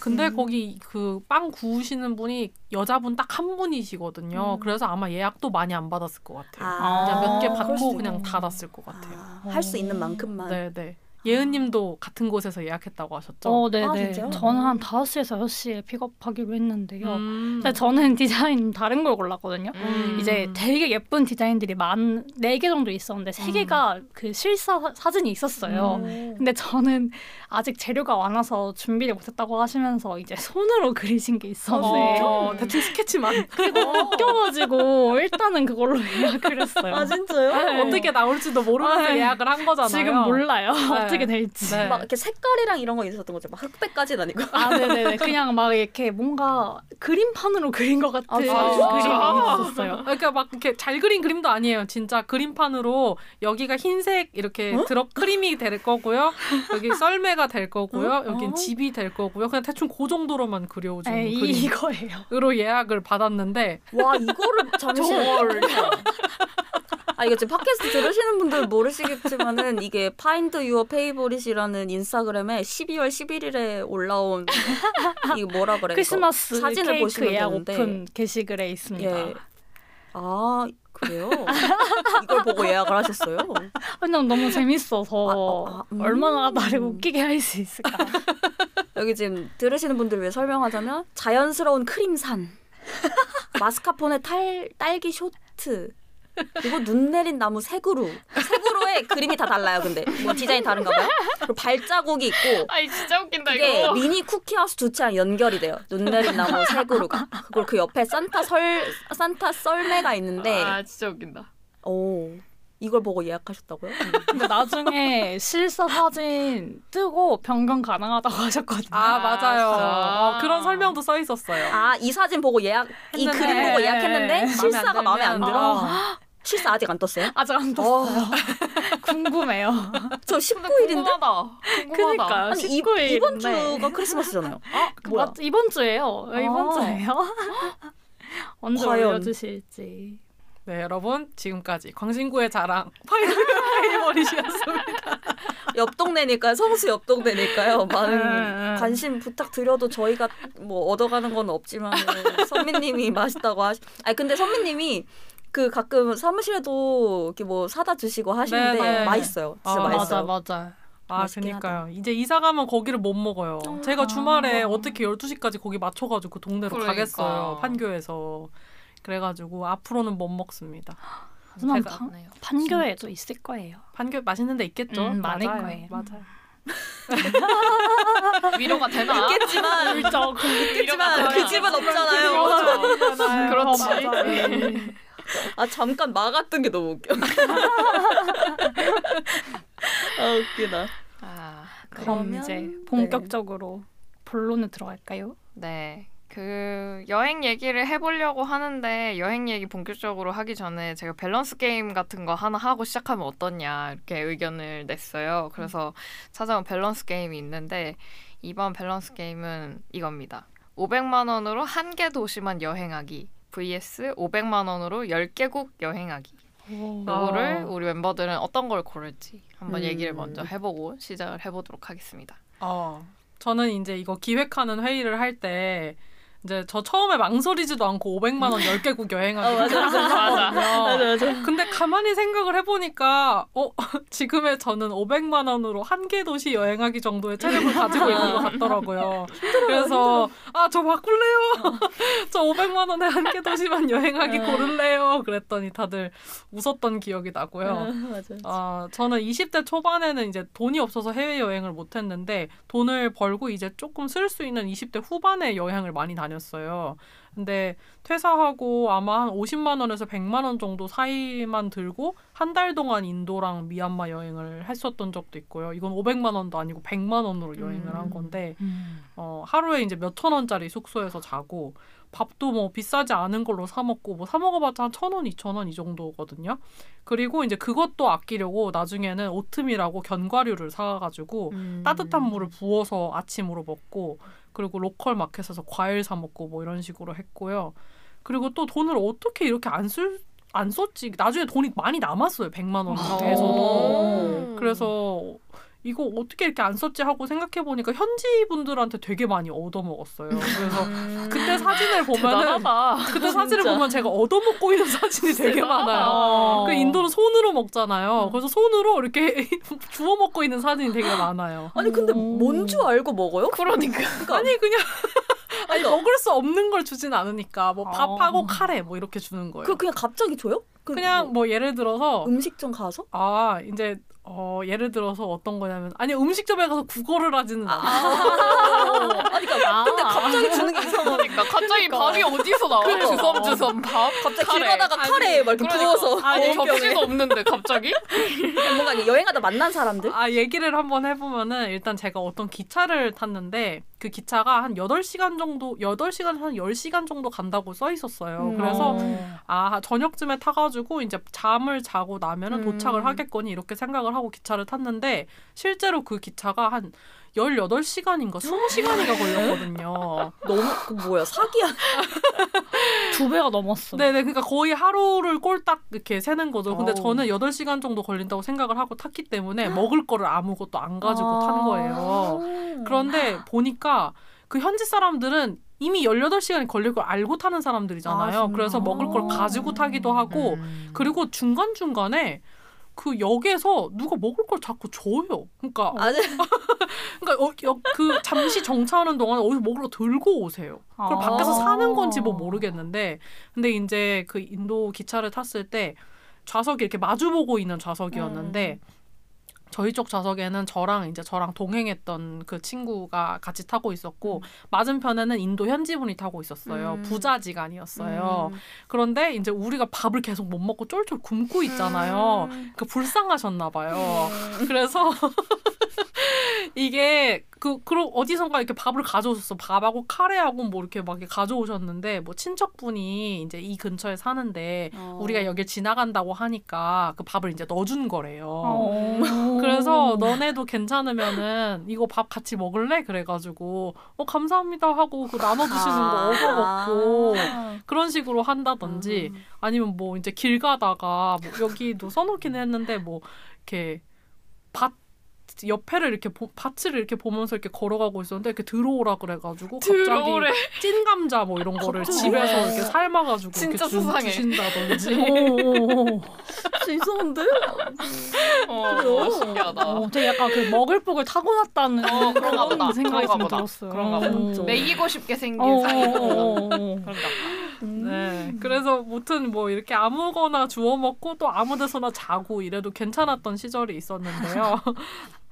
Speaker 2: 근데
Speaker 4: 음.
Speaker 2: 거기 그 빵 구우시는 분이 여자분 딱 한 분이시거든요.
Speaker 4: 음.
Speaker 2: 그래서 아마 예약도 많이 안 받았을 것 같아요.
Speaker 4: 아,
Speaker 2: 그냥 몇 개 받고 그냥. 닫았을 것 같아요.
Speaker 4: 할수 있는 만큼만.
Speaker 2: 네, 네. 예은님도 같은 곳에서 예약했다고 하셨죠?
Speaker 3: 어,
Speaker 4: 아,
Speaker 3: 네네.
Speaker 4: 진짜요?
Speaker 3: 저는 한 5시에서 6시에 픽업하기로 했는데요.
Speaker 2: 음.
Speaker 3: 근데 저는 [laughs] 디자인 다른 걸 골랐거든요.
Speaker 2: 음.
Speaker 3: 이제 되게 예쁜 디자인들이 만네개 정도 있었는데 세
Speaker 2: 음.
Speaker 3: 개가 그 실사 사- 사진이 있었어요.
Speaker 4: 음.
Speaker 3: 근데 저는 아직 재료가 안 와서 준비를 못했다고 하시면서 이제 손으로 [laughs] 그리신 게 있었는데
Speaker 2: 어, 대충 스케치만
Speaker 3: 그게 너무 웃겨가지고 일단은 그걸로 [laughs] 예약을 했어요.
Speaker 4: 아 진짜요?
Speaker 3: 네.
Speaker 2: 어떻게 나올지도 모르면서
Speaker 3: 아,
Speaker 2: 예약을 한 거잖아요.
Speaker 3: 지금 몰라요 어떻게 될지.
Speaker 2: 네.
Speaker 4: 막 이렇게 색깔이랑 이런 거 있었던 거죠. 막 흑백까지는 아니고.
Speaker 3: 아, 네네네. [laughs] 그냥 막 이렇게 뭔가 그림판으로 그린 것 같은
Speaker 4: 아,
Speaker 3: 그림이? 있었어요.
Speaker 2: 그러니까 막 이렇게 잘 그린 그림도 아니에요. 진짜 그림판으로 여기가 흰색 이렇게
Speaker 4: 어?
Speaker 2: 들어 크림이 될 거고요. 여기 썰매가 될 거고요.
Speaker 4: 어?
Speaker 2: 여긴
Speaker 4: 어?
Speaker 2: 집이 될 거고요. 그냥 대충 그 정도로만 그려준
Speaker 3: 네, 이-
Speaker 2: 그림.
Speaker 3: 이거예요.
Speaker 2: 으로 예약을 받았는데
Speaker 4: 와 이거를 잠시 아 이거 지금 팟캐스트 들으시는 분들 모르시겠지만은 이게 Find Your Favorite이라는 인스타그램에 12월 11일에 올라온 이거 뭐라 그래?
Speaker 3: 크리스마스
Speaker 4: 사진을 보시면
Speaker 3: 예약
Speaker 4: 되는데.
Speaker 3: 오픈 게시글에 있습니다.
Speaker 4: 예. 아 그래요? 이걸 보고 예약을 하셨어요?
Speaker 3: 왜냐면 너무 재밌어서
Speaker 4: 아, 아, 아, 음.
Speaker 3: 얼마나 나를 웃기게 할 수 있을까. [laughs]
Speaker 4: 여기 지금 들으시는 분들 위해 설명하자면 자연스러운 크림산, 마스카포네 탈 딸기 쇼트, 그리고 눈 내린 나무 새그루. 새그루의 그림이 다 달라요. 근데 뭐 디자인 다른가 봐요. 그리고 발자국이 있고
Speaker 1: 아이 진짜 웃긴다
Speaker 4: 이게
Speaker 1: 이거.
Speaker 4: 미니 쿠키하우스 두 채랑 연결이 돼요. 눈 내린 나무 새그루가. 그리고 그 옆에 산타 설 산타 썰매가 있는데
Speaker 1: 아 진짜 웃긴다.
Speaker 4: 오 이걸 보고 예약하셨다고요?
Speaker 3: 근데 나중에 실사 사진 뜨고 변경 가능하다고 하셨거든요.
Speaker 2: 아 맞아요. 어, 그런 설명도 써 있었어요.
Speaker 4: 아 이 사진 보고 예약 이
Speaker 2: 했는데
Speaker 4: 그림 보고 예약했는데
Speaker 2: 마음에
Speaker 4: 실사가
Speaker 2: 안
Speaker 4: 마음에 안 들어.
Speaker 2: 어.
Speaker 4: 실사 아직 안 떴어요?
Speaker 3: 아직 안 떴어요. [laughs] 궁금해요.
Speaker 4: 저
Speaker 1: 근데
Speaker 4: 19일인데?
Speaker 1: 궁금하다. 궁금하다.
Speaker 3: 그니까요.
Speaker 4: 아니 이,
Speaker 3: 19일
Speaker 4: 이번. 주가 크리스마스잖아요. 뭐야?
Speaker 3: 맞, 이번 주예요. 이번
Speaker 4: 아.
Speaker 3: 주예요. [laughs] 언제
Speaker 4: 과연.
Speaker 3: 올려주실지.
Speaker 2: 네 여러분 지금까지 광진구의 자랑 파이브 [laughs] 파이버리시였습니다.
Speaker 4: 옆 동네니까요. 성수 옆 동네니까요. 많은
Speaker 3: 음, 음.
Speaker 4: 관심 부탁드려도 저희가 뭐 얻어가는 건 없지만 선미님이 맛있다고 하시. 아니 근데 선미님이 그 가끔 사무실에도 이렇게 뭐 사다 주시고 하시는데
Speaker 2: 네, 네.
Speaker 4: 맛있어요. 진짜
Speaker 2: 아,
Speaker 4: 맛있어요.
Speaker 3: 맞아 맞아.
Speaker 2: 아 그니까요. 이제 이사 가면 거기를 못 먹어요. 제가 주말에 어떻게 12시까지 거기 맞춰가지고 그 동네로
Speaker 1: 그러니까.
Speaker 2: 가겠어요. 판교에서. 그래가지고 앞으로는 못 먹습니다.
Speaker 3: 하지만
Speaker 2: 제가-
Speaker 3: 판, 판교에도 있을 거예요.
Speaker 2: 판교 맛있는 데 있겠죠?
Speaker 3: 음, 많을
Speaker 2: 맞아요.
Speaker 3: 거예요.
Speaker 2: 맞아요. [laughs]
Speaker 1: 위로가 되나?
Speaker 4: 있겠지만. [laughs] 있겠지만 그 집은 없잖아요.
Speaker 1: 그렇지.
Speaker 3: 네. [laughs]
Speaker 4: 아 잠깐 막았던 게 너무 웃겨. 아 웃기다.
Speaker 1: 아,
Speaker 3: 그럼
Speaker 4: 그러면-
Speaker 3: 이제
Speaker 4: 네.
Speaker 3: 본격적으로 본론에 들어갈까요?
Speaker 1: 네. 그 여행 얘기를 해보려고 하는데 여행 얘기 본격적으로 하기 전에 제가 밸런스 게임 같은 거 하나 하고 시작하면 어떠냐 이렇게 의견을 냈어요. 그래서 찾아온 밸런스 게임이 있는데 이번 밸런스 게임은 이겁니다. 500만 원으로 한 개 도시만 여행하기 vs 500만 원으로 10개국 여행하기. 이거를
Speaker 2: 어.
Speaker 1: 우리 멤버들은 어떤 걸 고를지 한번
Speaker 4: 음.
Speaker 1: 얘기를 먼저 해보고 시작을 해보도록 하겠습니다.
Speaker 2: 어, 저는 이제 이거 기획하는 회의를 할때 이제 저 처음에 망설이지도 않고 500만 원 10개국 여행하기
Speaker 4: 어, 맞아, 맞아. 맞아 맞아.
Speaker 2: 근데 가만히 생각을 해보니까 어 [laughs] 지금의 저는 500만 원으로 한 개 도시 여행하기 정도의 체력을 가지고 있는 것 같더라고요. [laughs] 그래서 아 저 바꿀래요. [laughs] 저 500만 원에 한 개 도시만 여행하기
Speaker 4: 어.
Speaker 2: 고를래요. 그랬더니 다들 웃었던 기억이 나고요. 어, 저는 20대 초반에는 이제 돈이 없어서 해외 여행을 못 했는데 돈을 벌고 이제 조금 쓸 수 있는 20대 후반에 여행을 많이 다녔거든요. 다녔어요. 근데 퇴사하고 아마 한 50만 원에서 100만 원 정도 사이만 들고 한 달 동안 인도랑 미얀마 여행을 했었던 적도 있고요. 이건 500만 원도 아니고 100만 원으로 여행을 한
Speaker 1: 음.
Speaker 2: 건데
Speaker 3: 음.
Speaker 2: 어, 하루에 이제 몇 천 원짜리 숙소에서 자고 밥도 뭐 비싸지 않은 걸로 사 먹고 뭐 사 먹어봤자 한 천 원, 이천 원 이 정도거든요. 그리고 이제 그것도 아끼려고 나중에는 오트밀하고 견과류를 사가지고
Speaker 1: 음.
Speaker 2: 따뜻한 물을 부어서 아침으로 먹고 그리고 local market에서 과일 사 먹고 뭐 이런 식으로 했고요. 그리고 또 돈을 어떻게 이렇게 안 쓸 안 썼지 나중에 돈이 많이 남았어요. 100만 원 중에서도.
Speaker 1: 음.
Speaker 2: 그래서 이거 어떻게 이렇게 안 썼지 하고 생각해 보니까 현지 분들한테 되게 많이 얻어 먹었어요. 그래서
Speaker 1: 음.
Speaker 2: 그때 사진을 보면은
Speaker 1: 대단하다.
Speaker 2: 그때 [laughs] 사진을 보면 제가 얻어 먹고 있는 사진이 되게 많아요.
Speaker 3: 어.
Speaker 2: 그 인도는 손으로 먹잖아요. 그래서 손으로 이렇게 [laughs] 주워 먹고 있는 사진이 되게 많아요.
Speaker 4: 아니 근데
Speaker 3: 오.
Speaker 4: 뭔줄 알고 먹어요?
Speaker 1: 그러니까.
Speaker 2: 아니 그냥 [laughs] 아니
Speaker 4: 그러니까.
Speaker 2: 먹을 수 없는 걸 주진 않으니까 뭐 밥하고
Speaker 3: 어.
Speaker 2: 카레 뭐 이렇게 주는 거예요.
Speaker 4: 그 그냥 갑자기 줘요? 그
Speaker 2: 그냥 뭐 예를 들어서
Speaker 4: 음식점 가서?
Speaker 2: 아 이제 어 예를 들어서 어떤 거냐면 아니 음식점에 가서 국어를 하지는 않아. [laughs]
Speaker 4: 아니 그러니까 근데 갑자기 주는 게 이상하니까
Speaker 1: 그러니까 갑자기 밥이 어디서 나와?
Speaker 4: 그러니까.
Speaker 1: 주섬주섬 밥.
Speaker 4: 갑자기
Speaker 1: 카레.
Speaker 4: 길 가다가 카레에 막 이렇게
Speaker 1: 그러니까.
Speaker 4: 부어서
Speaker 1: 아니
Speaker 4: 보온병에.
Speaker 1: 접시도 없는데 갑자기?
Speaker 4: 뭔가 여행하다 만난 사람들?
Speaker 2: 아, 얘기를 한번 해보면은 일단 제가 어떤 기차를 탔는데 그 기차가 한 8시간 정도, 8시간, 한 10시간 정도 간다고 써 있었어요.
Speaker 4: 음.
Speaker 2: 그래서
Speaker 3: 어.
Speaker 2: 아, 저녁쯤에 타 가지고 이제 잠을 자고 나면은
Speaker 4: 음.
Speaker 2: 도착을 하겠거니 이렇게 생각을 하고 기차를 탔는데 실제로 그 기차가 한 18시간인가 20시간인가 걸렸거든요.
Speaker 4: 너무 그 뭐야 사기야? [laughs]
Speaker 3: 두 배가 넘었어.
Speaker 2: 네네, 그러니까 거의 하루를 꼴딱 이렇게 세는 거죠. 근데
Speaker 4: 어우.
Speaker 2: 저는 8시간 정도 걸린다고 생각을 하고 탔기 때문에 먹을 거를 아무것도 안 가지고 탄 거예요. 그런데 보니까 그 현지 사람들은 이미 18시간이 걸릴 걸 알고 타는 사람들이잖아요.
Speaker 4: 아?
Speaker 2: 그래서 먹을 걸 가지고 타기도 하고
Speaker 1: 음.
Speaker 2: 그리고 중간중간에 그 역에서 누가 먹을 걸 자꾸 줘요. 그러니까
Speaker 4: 아니 [laughs]
Speaker 2: 그러니까 어, 역, 그 잠시 정차하는 동안에 어디서 거 들고 오세요. 그걸
Speaker 3: 아.
Speaker 2: 밖에서 사는 건지 뭐 모르겠는데 근데 이제 그 인도 기차를 탔을 때 좌석이 이렇게 마주보고 있는 좌석이었는데 저희 쪽 좌석에는 저랑 이제 저랑 동행했던 그 친구가 같이 타고 있었고 맞은편에는 인도 현지분이 타고 있었어요.
Speaker 4: 음.
Speaker 2: 부자지간이었어요.
Speaker 4: 음.
Speaker 2: 그런데 이제 우리가 밥을 계속 못 먹고 쫄쫄 굶고 있잖아요.
Speaker 4: 음.
Speaker 2: 그 불쌍하셨나 봐요. 그래서 [laughs] [laughs] 이게 그 그럼 어디선가 이렇게 밥을 가져오셨어. 밥하고 카레하고 뭐 이렇게 막 이렇게 가져오셨는데 뭐 친척분이 이제 이 근처에 사는데
Speaker 4: 어.
Speaker 2: 우리가 여길 지나간다고 하니까 그 밥을 이제 넣어준 거래요.
Speaker 3: 어.
Speaker 2: 그래서 너네도 괜찮으면은 이거 밥 같이 먹을래? 그래가지고 어 감사합니다 하고 그 나눠 주시는 거
Speaker 4: 아.
Speaker 2: 얻어 먹고 그런 식으로 한다든지
Speaker 4: 음.
Speaker 2: 아니면 뭐 이제 길 가다가 뭐 여기도 써놓긴 했는데 뭐 이렇게 밭 옆에를 이렇게 보, 밭을 이렇게 보면서 이렇게 걸어가고 있었는데 이렇게 들어오라 그래가지고 갑자기
Speaker 1: 들어오래.
Speaker 2: 찐 감자 뭐 이런 거를 집에서 이렇게 삶아가지고
Speaker 1: 진짜
Speaker 2: 이렇게 주,
Speaker 1: 수상해.
Speaker 2: 주신다든지 [laughs]
Speaker 4: 진짜 이상한데?
Speaker 1: 어, 신기하다.
Speaker 3: 어, 되게 약간 그 먹을 복을 타고났다는
Speaker 1: 어, 그런가 보다.
Speaker 3: 생각이
Speaker 1: 그런가
Speaker 3: 좀
Speaker 1: 보다.
Speaker 3: 들었어요.
Speaker 1: 그런가 보다.
Speaker 4: 진짜.
Speaker 1: 매기고 싶게 생긴
Speaker 3: 어,
Speaker 1: 사이.
Speaker 3: 어, 어, 어.
Speaker 1: 그런가 보다.
Speaker 4: 음.
Speaker 2: 네. 그래서 무튼 뭐 이렇게 아무거나 주워 먹고 또 아무 데서나 자고 이래도 괜찮았던 시절이 있었는데요. [laughs]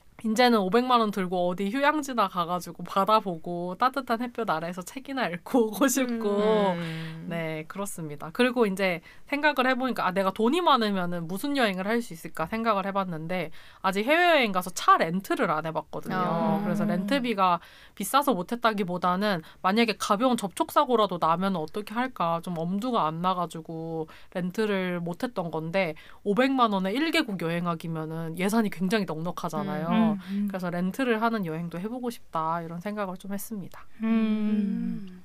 Speaker 2: 이제는 500만 원 들고 어디 휴양지나 가가지고 바다 보고 따뜻한 햇볕 아래에서 책이나 읽고 오고 싶고
Speaker 1: 음.
Speaker 2: 네 그렇습니다. 그리고 이제 생각을 해보니까 아 내가 돈이 많으면은 무슨 여행을 할 수 있을까 생각을 해봤는데 아직 해외여행 가서 차 렌트를 안 해봤거든요.
Speaker 1: 아.
Speaker 2: 그래서 렌트비가 비싸서 못했다기보다는 만약에 가벼운 접촉 사고라도 나면 어떻게 할까 좀 엄두가 안 나가지고 렌트를 못했던 건데 500만 원에 1개국 여행하기면은 예산이 굉장히 넉넉하잖아요.
Speaker 3: 음, 음.
Speaker 2: 그래서 렌트를 하는 여행도 해보고 싶다 이런 생각을 좀 했습니다.
Speaker 3: 음.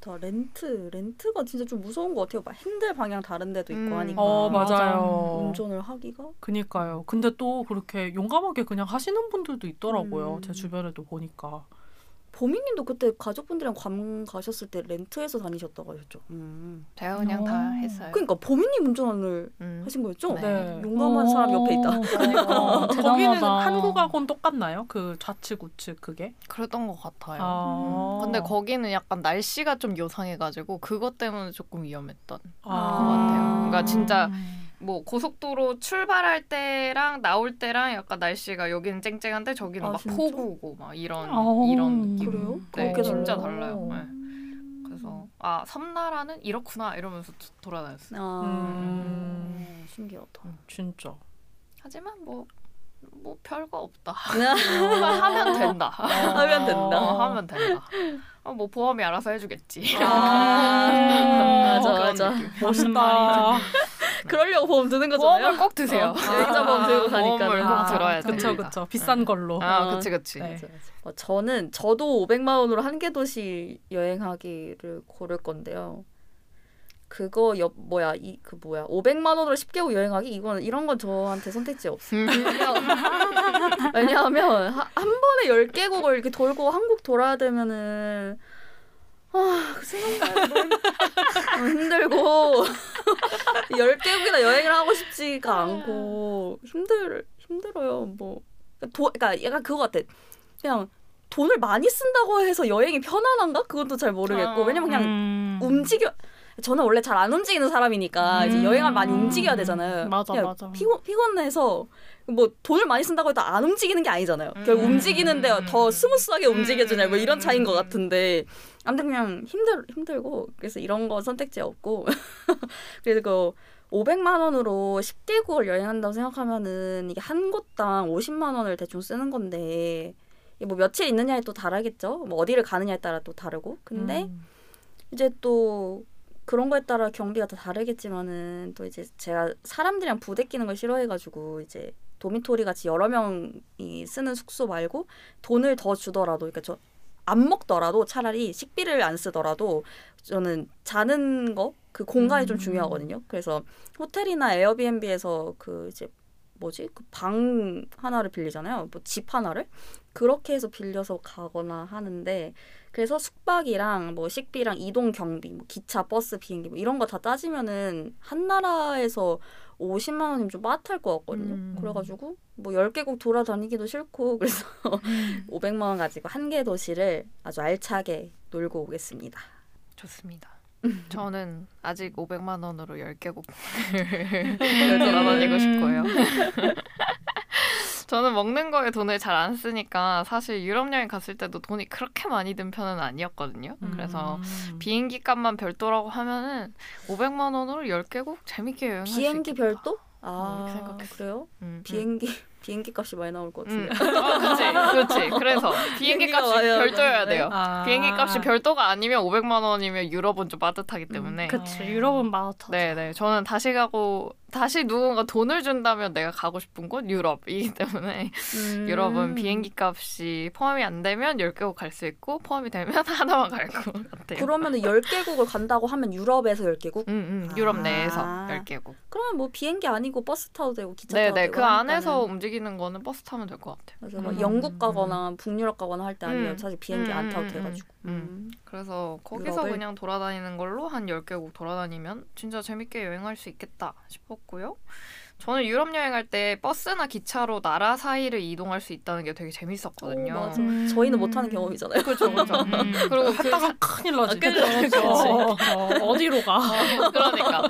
Speaker 4: 더 렌트 렌트가 진짜 좀 무서운 것 같아요. 막 핸들 방향 다른 데도 있고
Speaker 1: 음.
Speaker 4: 하니까
Speaker 2: 어
Speaker 3: 맞아.
Speaker 2: 맞아요.
Speaker 4: 운전을 하기가
Speaker 2: 그니까요. 근데 또 그렇게 용감하게 그냥 하시는 분들도 있더라고요.
Speaker 4: 음.
Speaker 2: 제 주변에도 보니까.
Speaker 4: 보미님도 그때 가족분들이랑 괌 가셨을 때 렌트해서 다니셨다고 하셨죠. 음.
Speaker 1: 제가 그냥 다
Speaker 3: 어.
Speaker 1: 했어요.
Speaker 4: 그러니까 보미님 운전을
Speaker 1: 음.
Speaker 4: 하신 거였죠?
Speaker 2: 네.
Speaker 4: 용감한 사람 옆에 있다. [laughs]
Speaker 3: 그러니까
Speaker 2: 거기는. 한국하고는 똑같나요? 그 좌측 우측 그게?
Speaker 1: 그랬던 것 같아요.
Speaker 2: 아.
Speaker 1: 근데 거기는 약간 날씨가 좀 요상해가지고 그것 때문에 조금 위험했던
Speaker 2: 아.
Speaker 1: 것 같아요. 그러니까 진짜
Speaker 3: 음.
Speaker 1: 뭐 고속도로 출발할 때랑 나올 때랑 약간 날씨가 여기는 쨍쨍한데 저기는
Speaker 4: 아,
Speaker 1: 막
Speaker 4: 진짜?
Speaker 1: 폭우 오고 막 이런
Speaker 3: 어,
Speaker 1: 이런 느낌.
Speaker 4: 그래요?
Speaker 1: 네,
Speaker 4: 그렇게
Speaker 1: 진짜
Speaker 4: 달라요?
Speaker 1: 달라요. 네. 그래서 아 섬나라는 이렇구나 이러면서 도- 돌아다녔어요.
Speaker 4: 아,
Speaker 2: 음.
Speaker 4: 신기하다.
Speaker 2: 진짜.
Speaker 1: 하지만 뭐. 뭐 별거 없다. [laughs]
Speaker 4: 아.
Speaker 1: 하면 된다.
Speaker 4: 하면 된다.
Speaker 1: 어, 하면 된다. 어, 뭐 보험이 알아서 해주겠지.
Speaker 4: 아, [laughs] 맞아, 맞아.
Speaker 2: 멋있다. [laughs] [laughs]
Speaker 4: 그러려고 보험 드는
Speaker 1: 보험을
Speaker 4: 거잖아요.
Speaker 1: 꼭 드세요.
Speaker 4: 여행자 보험 들고 가니까.
Speaker 1: 보험을 꼭
Speaker 2: 아,
Speaker 1: 들어야
Speaker 2: 그쵸
Speaker 1: 됩니다.
Speaker 2: 그쵸. 비싼 걸로.
Speaker 1: 아,
Speaker 4: 어.
Speaker 1: 그치 그치.
Speaker 2: 네.
Speaker 4: 어, 저는 저도 500만 원으로 한 개 도시 여행하기를 고를 건데요. 그거 옆 뭐야 이 그 뭐야 500만 원으로 10개국 여행하기 이건 이런 건 저한테 선택지 없어요. [laughs] 왜냐하면 하, 한 번에 10개국을 이렇게 돌고 한국 돌아야 되면은 아, 그 생각만 너무 힘들고 [laughs] 10개국이나 여행을 하고 싶지가 않고 힘들 힘들어요. 뭐 도, 그러니까 약간 그거 같아. 그냥 돈을 많이 쓴다고 해서 여행이 편안한가? 그것도 잘 모르겠고.
Speaker 1: 아,
Speaker 4: 왜냐면 그냥
Speaker 3: 음.
Speaker 4: 움직여 저는 원래 잘 안 움직이는 사람이니까 이제
Speaker 3: 음.
Speaker 4: 여행을 많이 움직여야 되잖아요.
Speaker 3: 맞아, 맞아.
Speaker 4: 피곤 피곤해서 뭐 돈을 많이 쓴다고 해도 안 움직이는 게 아니잖아요.
Speaker 1: 음.
Speaker 4: 결국 움직이는데 더 smooth하게 움직여주냐 뭐 이런 차이인 것
Speaker 1: 음.
Speaker 4: 같은데 아무튼 그냥 힘들 힘들고 그래서 이런 거 선택지 없고 그리고 500만 원으로 10개 국을 여행한다고 생각하면은 이게 한 곳당 50만 원을 대충 쓰는 건데 뭐 며칠 있느냐에 또 다르겠죠. 뭐 어디를 가느냐에 따라 또 다르고 근데
Speaker 2: 음.
Speaker 4: 이제 또 그런 거에 따라 경비가 다 다르겠지만은 또 이제 제가 사람들이랑 부대끼는 걸 싫어해가지고 이제 도미토리 같이 여러 명이 쓰는 숙소 말고 돈을 더 주더라도 그러니까 저 안 먹더라도 차라리 식비를 안 쓰더라도 저는 자는 거 그 공간이 좀
Speaker 2: 음.
Speaker 4: 중요하거든요. 그래서 호텔이나 에어비앤비에서 그 이제 뭐지 그 방 하나를 빌리잖아요. 뭐 집 하나를 그렇게 해서 빌려서 가거나 하는데 그래서 숙박이랑 뭐 식비랑 이동 경비, 뭐 기차, 버스, 비행기 뭐 이런 거 다 따지면은 한 나라에서 50만 원이면 좀 빠듯할 것 같거든요.
Speaker 2: 음.
Speaker 4: 그래가지고 뭐 10개국 돌아다니기도 싫고 [laughs] 그래서 500만 원 가지고 한 개 도시를 아주 알차게 놀고 오겠습니다.
Speaker 1: 좋습니다. 저는 아직 500만 원으로 10개국
Speaker 4: 열 [laughs]
Speaker 1: 돌아다니고 싶고요. [laughs] 저는 먹는 거에 돈을 잘 안 쓰니까 사실 유럽 여행 갔을 때도 돈이 그렇게 많이 든 편은 아니었거든요. 그래서
Speaker 2: 음.
Speaker 1: 비행기 값만 별도라고 하면은 500만 원으로 10개국 재밌게 여행할 수
Speaker 4: 비행기. 별도? 아
Speaker 1: 이렇게 생각했어요.
Speaker 4: 그래요?
Speaker 1: 음, 음.
Speaker 4: 비행기 비행기 값이 많이 나올 것
Speaker 1: 음.
Speaker 4: 같은데.
Speaker 1: 아, 그치, 그렇지. 그래서 [laughs] 비행기 값이 별도여야. 돼요.
Speaker 2: 아.
Speaker 1: 비행기 값이 별도가 아니면 500만 원이면 유럽은 좀 빠듯하기 때문에.
Speaker 3: 그치
Speaker 2: 어.
Speaker 3: 유럽은 마라톤.
Speaker 1: 네, 네. 저는 다시 가고 다시 누군가 돈을 준다면 내가 가고 싶은 곳 유럽이기 [laughs] 때문에
Speaker 4: 음.
Speaker 1: 유럽은 비행기 값이 포함이 안 되면 10개국 갈 수 있고 포함이 되면 [laughs] 하나만 갈 것 같아요.
Speaker 4: 그러면은 10개국을 간다고 하면 유럽에서 10개국?
Speaker 1: 음, 음. 유럽
Speaker 4: 아.
Speaker 1: 내에서 10개국.
Speaker 4: 그러면 뭐 비행기 아니고 버스 타도 되고 기차
Speaker 1: 네,
Speaker 4: 타도
Speaker 1: 네.
Speaker 4: 되고
Speaker 1: 그 안에서
Speaker 4: 하니까는.
Speaker 1: 움직 이는 거는 버스 타면 될 것 같아요.
Speaker 4: 그래서 막
Speaker 2: 음.
Speaker 4: 영국 가거나 북유럽 가거나 할 때 아니면
Speaker 1: 음.
Speaker 4: 사실 비행기
Speaker 1: 음,
Speaker 4: 안 타도
Speaker 1: 음,
Speaker 4: 돼가지고.
Speaker 1: 음,
Speaker 4: 음.
Speaker 1: 그래서 거기서
Speaker 4: 유럽을?
Speaker 1: 그냥 돌아다니는 걸로 한 10개국 돌아다니면 진짜 재밌게 여행할 수 있겠다 싶었고요. 저는 유럽 여행할 때 버스나 기차로 나라 사이를 이동할 수 있다는 게 되게 재밌었거든요.
Speaker 4: 오, 맞아.
Speaker 3: 음.
Speaker 4: 저희는 못하는 경험이잖아요.
Speaker 1: 그렇죠, 그렇죠. [laughs]
Speaker 3: 음.
Speaker 1: 그리고 그
Speaker 2: 하다가 큰일 나지.
Speaker 1: 그쵸, 그쵸.
Speaker 2: 어, 어, 어디로 가?
Speaker 1: 그러니까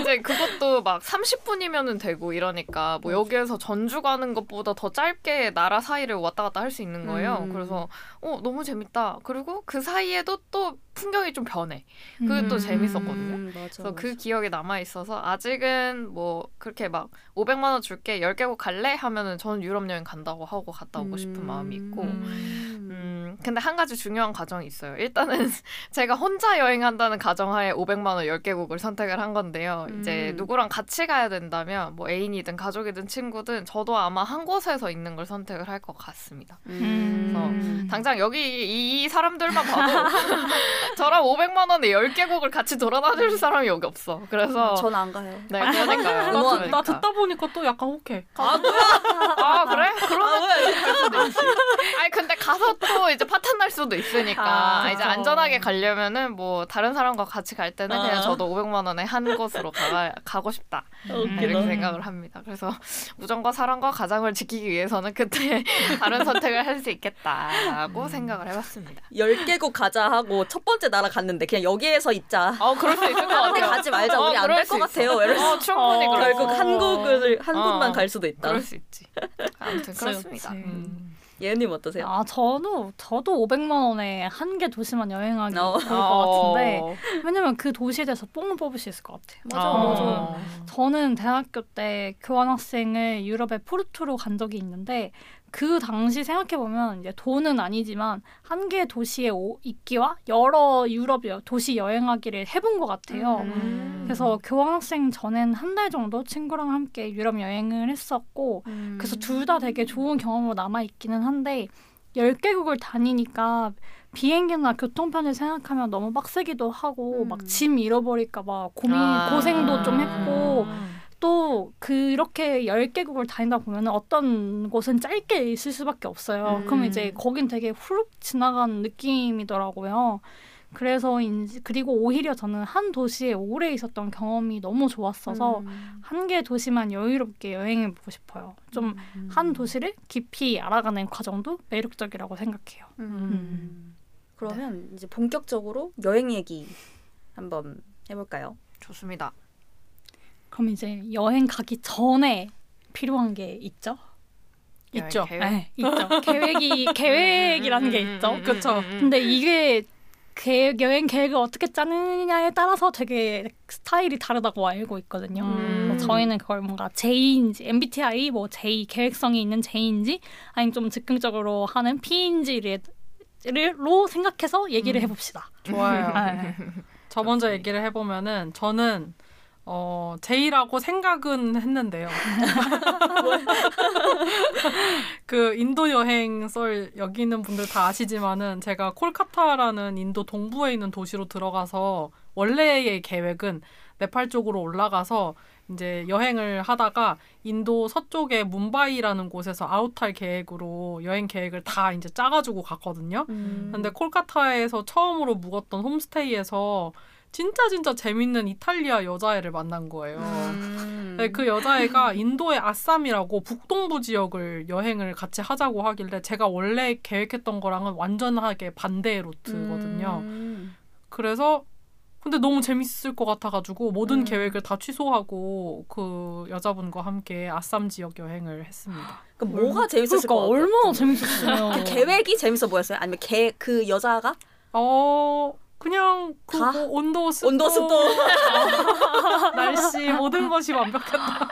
Speaker 1: 이제 그것도 막 30분이면은 되고 이러니까 뭐 여기에서 전주 가는 것보다 더 짧게 나라 사이를 왔다 갔다 할 수 있는 거예요.
Speaker 4: 음.
Speaker 1: 그래서 어 너무 재밌다. 그리고 그 사이에도 또 풍경이 좀 변해. 그게 또
Speaker 3: 음.
Speaker 1: 재밌었거든요.
Speaker 4: 음, 맞아,
Speaker 1: 그래서
Speaker 4: 맞아.
Speaker 1: 그 기억에 남아 있어서 아직은 뭐 그렇게 막 500만 원 줄게 10개국 갈래 하면은 저는 유럽 여행 간다고 하고 갔다 오고 싶은
Speaker 4: 음.
Speaker 1: 마음이 있고
Speaker 4: 음.
Speaker 1: 음, 근데 한 가지 중요한 가정이 있어요. 일단은 [laughs] 제가 혼자 여행한다는 가정하에 500만 원 10개국을 선택을 한 건데요. 이제
Speaker 4: 음.
Speaker 1: 누구랑 같이 가야 된다면 뭐 애인이든 가족이든 친구든 저도 아마 한 곳에서 있는 걸 선택을 할 것 같습니다.
Speaker 3: 음.
Speaker 1: 당장 여기 이, 이 사람들만 봐도 [laughs] [laughs] 저랑 500만 원에 10개국을 같이 돌아다닐 사람이 여기 없어. 그래서
Speaker 4: 전 안 가요.
Speaker 1: 네, 그러니까요.
Speaker 2: 나, 듣,
Speaker 1: 그러니까.
Speaker 2: 나 듣다 보니까 또 약간 혹해.
Speaker 1: 아, 아 그래? 그러면 갈 수도 있지. 아니 근데 가서 또 이제 파탄 날 수도 있으니까
Speaker 2: 아,
Speaker 1: 이제
Speaker 2: 그쵸.
Speaker 1: 안전하게 가려면은 뭐 다른 사람과 같이 갈 때는
Speaker 4: 아.
Speaker 1: 그냥 저도 500만 원에 한 곳으로 가 가고 싶다
Speaker 4: 웃기다.
Speaker 1: 이렇게 생각을 합니다. 그래서 우정과 사랑과 가장을 지키기 위해서는 그때 [laughs] 다른 선택을 할 수 있겠다라고 생각을 해봤습니다.
Speaker 4: 10개국 가자 하고 첫 번째 나라 갔는데 그냥 여기에서 있자.
Speaker 1: 어 그럴 수 있을 것 같아요.
Speaker 4: 가지 말자.
Speaker 1: 어,
Speaker 4: 우리 안
Speaker 1: 그럴
Speaker 4: 될수것
Speaker 1: 있어.
Speaker 4: 같아요. 이래서
Speaker 1: 어, 충분히
Speaker 2: 어.
Speaker 1: 그럴 수
Speaker 4: 결국 한 국을 한
Speaker 1: 어.
Speaker 4: 곳만 갈 수도 있다.
Speaker 1: 그럴 수 있지. 아무튼 그렇습니다.
Speaker 2: 그치.
Speaker 1: 음.
Speaker 4: 예은님 어떠세요?
Speaker 3: 아 저도 저도 500만 원에 한 개 도시만 여행하기
Speaker 4: 어.
Speaker 3: 좋을 것 같은데 왜냐면 그 도시에 대해서 뽕을 뽑을 수 있을 것 같아요.
Speaker 4: 맞아,
Speaker 1: 어.
Speaker 4: 맞아.
Speaker 3: 저는 대학교 때 교환학생을 유럽의 포르투로 간 적이 있는데 그 당시 생각해 보면 이제 돈은 아니지만 한 개의 도시에 오- 있기와 여러 유럽 여- 도시 여행하기를 해본 것 같아요.
Speaker 4: 음.
Speaker 3: 그래서 교환학생 전엔 한 달 정도 친구랑 함께 유럽 여행을 했었고
Speaker 4: 음.
Speaker 3: 그래서 둘 다 되게 좋은 경험으로 남아 있기는 한데 열 개국을 다니니까 비행기나 교통편을 생각하면 너무 빡세기도 하고
Speaker 4: 음.
Speaker 3: 막짐 잃어버릴까 봐 고민
Speaker 1: 아.
Speaker 3: 고생도 좀 했고
Speaker 2: 음.
Speaker 3: 또 그렇게 열 개국을 다니다 보면 어떤 곳은 짧게 있을 수밖에 없어요.
Speaker 4: 음.
Speaker 3: 그럼 이제 거긴 되게 후룩 지나간 느낌이더라고요. 그래서 인지 그리고 오히려 저는 한 도시에 오래 있었던 경험이 너무 좋았어서
Speaker 4: 음.
Speaker 3: 한개 도시만 여유롭게 여행해 보고 싶어요. 좀한 도시를 깊이 알아가는 과정도 매력적이라고 생각해요.
Speaker 4: 음. 그러면 이제 본격적으로 여행 얘기 한번 해볼까요?
Speaker 1: 좋습니다.
Speaker 3: 그럼 이제 여행 가기 전에 필요한 게 있죠?
Speaker 2: 있죠.
Speaker 1: 계획?
Speaker 3: 네, 있죠. 계획이 [laughs] 계획이라는 게 있죠.
Speaker 1: 음. 음, 음.
Speaker 3: 근데 이게 계획, 여행 계획을 어떻게 짜느냐에 따라서 되게 스타일이 다르다고 알고 있거든요.
Speaker 1: 음.
Speaker 3: 뭐 저희는 그걸 뭔가 J인지 MBTI 뭐 J 계획성이 있는 J인지 아니면 좀 즉흥적으로 하는 P인지를 로 생각해서 얘기를
Speaker 2: 음.
Speaker 3: 해봅시다.
Speaker 2: 좋아요.
Speaker 3: 네. [laughs]
Speaker 2: 저 먼저 얘기를 해보면은 저는 어 제이라고 생각은 했는데요. [laughs] 그 인도 여행 썰 여기 있는 분들 다 아시지만은 제가 콜카타라는 인도 동부에 있는 도시로 들어가서 원래의 계획은 네팔 쪽으로 올라가서 이제 여행을 하다가 인도 서쪽의 문바이라는 곳에서 아웃할 계획으로 여행 계획을 다 이제 짜가지고 갔거든요.
Speaker 4: 음.
Speaker 2: 근데 콜카타에서 처음으로 묵었던 홈스테이에서 진짜 진짜 재밌는 이탈리아 여자애를 만난 거예요.
Speaker 4: 음.
Speaker 2: 네, 그 여자애가 인도의 아쌈이라고 북동부 지역을 여행을 같이 하자고 하길래 제가 원래 계획했던 거랑은 완전하게 반대의 루트거든요.
Speaker 4: 음.
Speaker 2: 그래서 근데 너무 재밌을 것 같아가지고 모든
Speaker 4: 음.
Speaker 2: 계획을 다 취소하고 그 여자분과 함께 아쌈 지역 여행을 했습니다. [gasps]
Speaker 4: 그럼 뭐가 재밌었을
Speaker 3: 그러니까? 얼마나 재밌었으면 [laughs]
Speaker 4: 그 계획이 재밌어 보였어요? 아니면 계, 그 여자가
Speaker 2: 어 그냥 그
Speaker 4: 다?
Speaker 2: 뭐 온도 습도
Speaker 4: 온도 습도 [laughs]
Speaker 2: 날씨 모든 것이 완벽했다.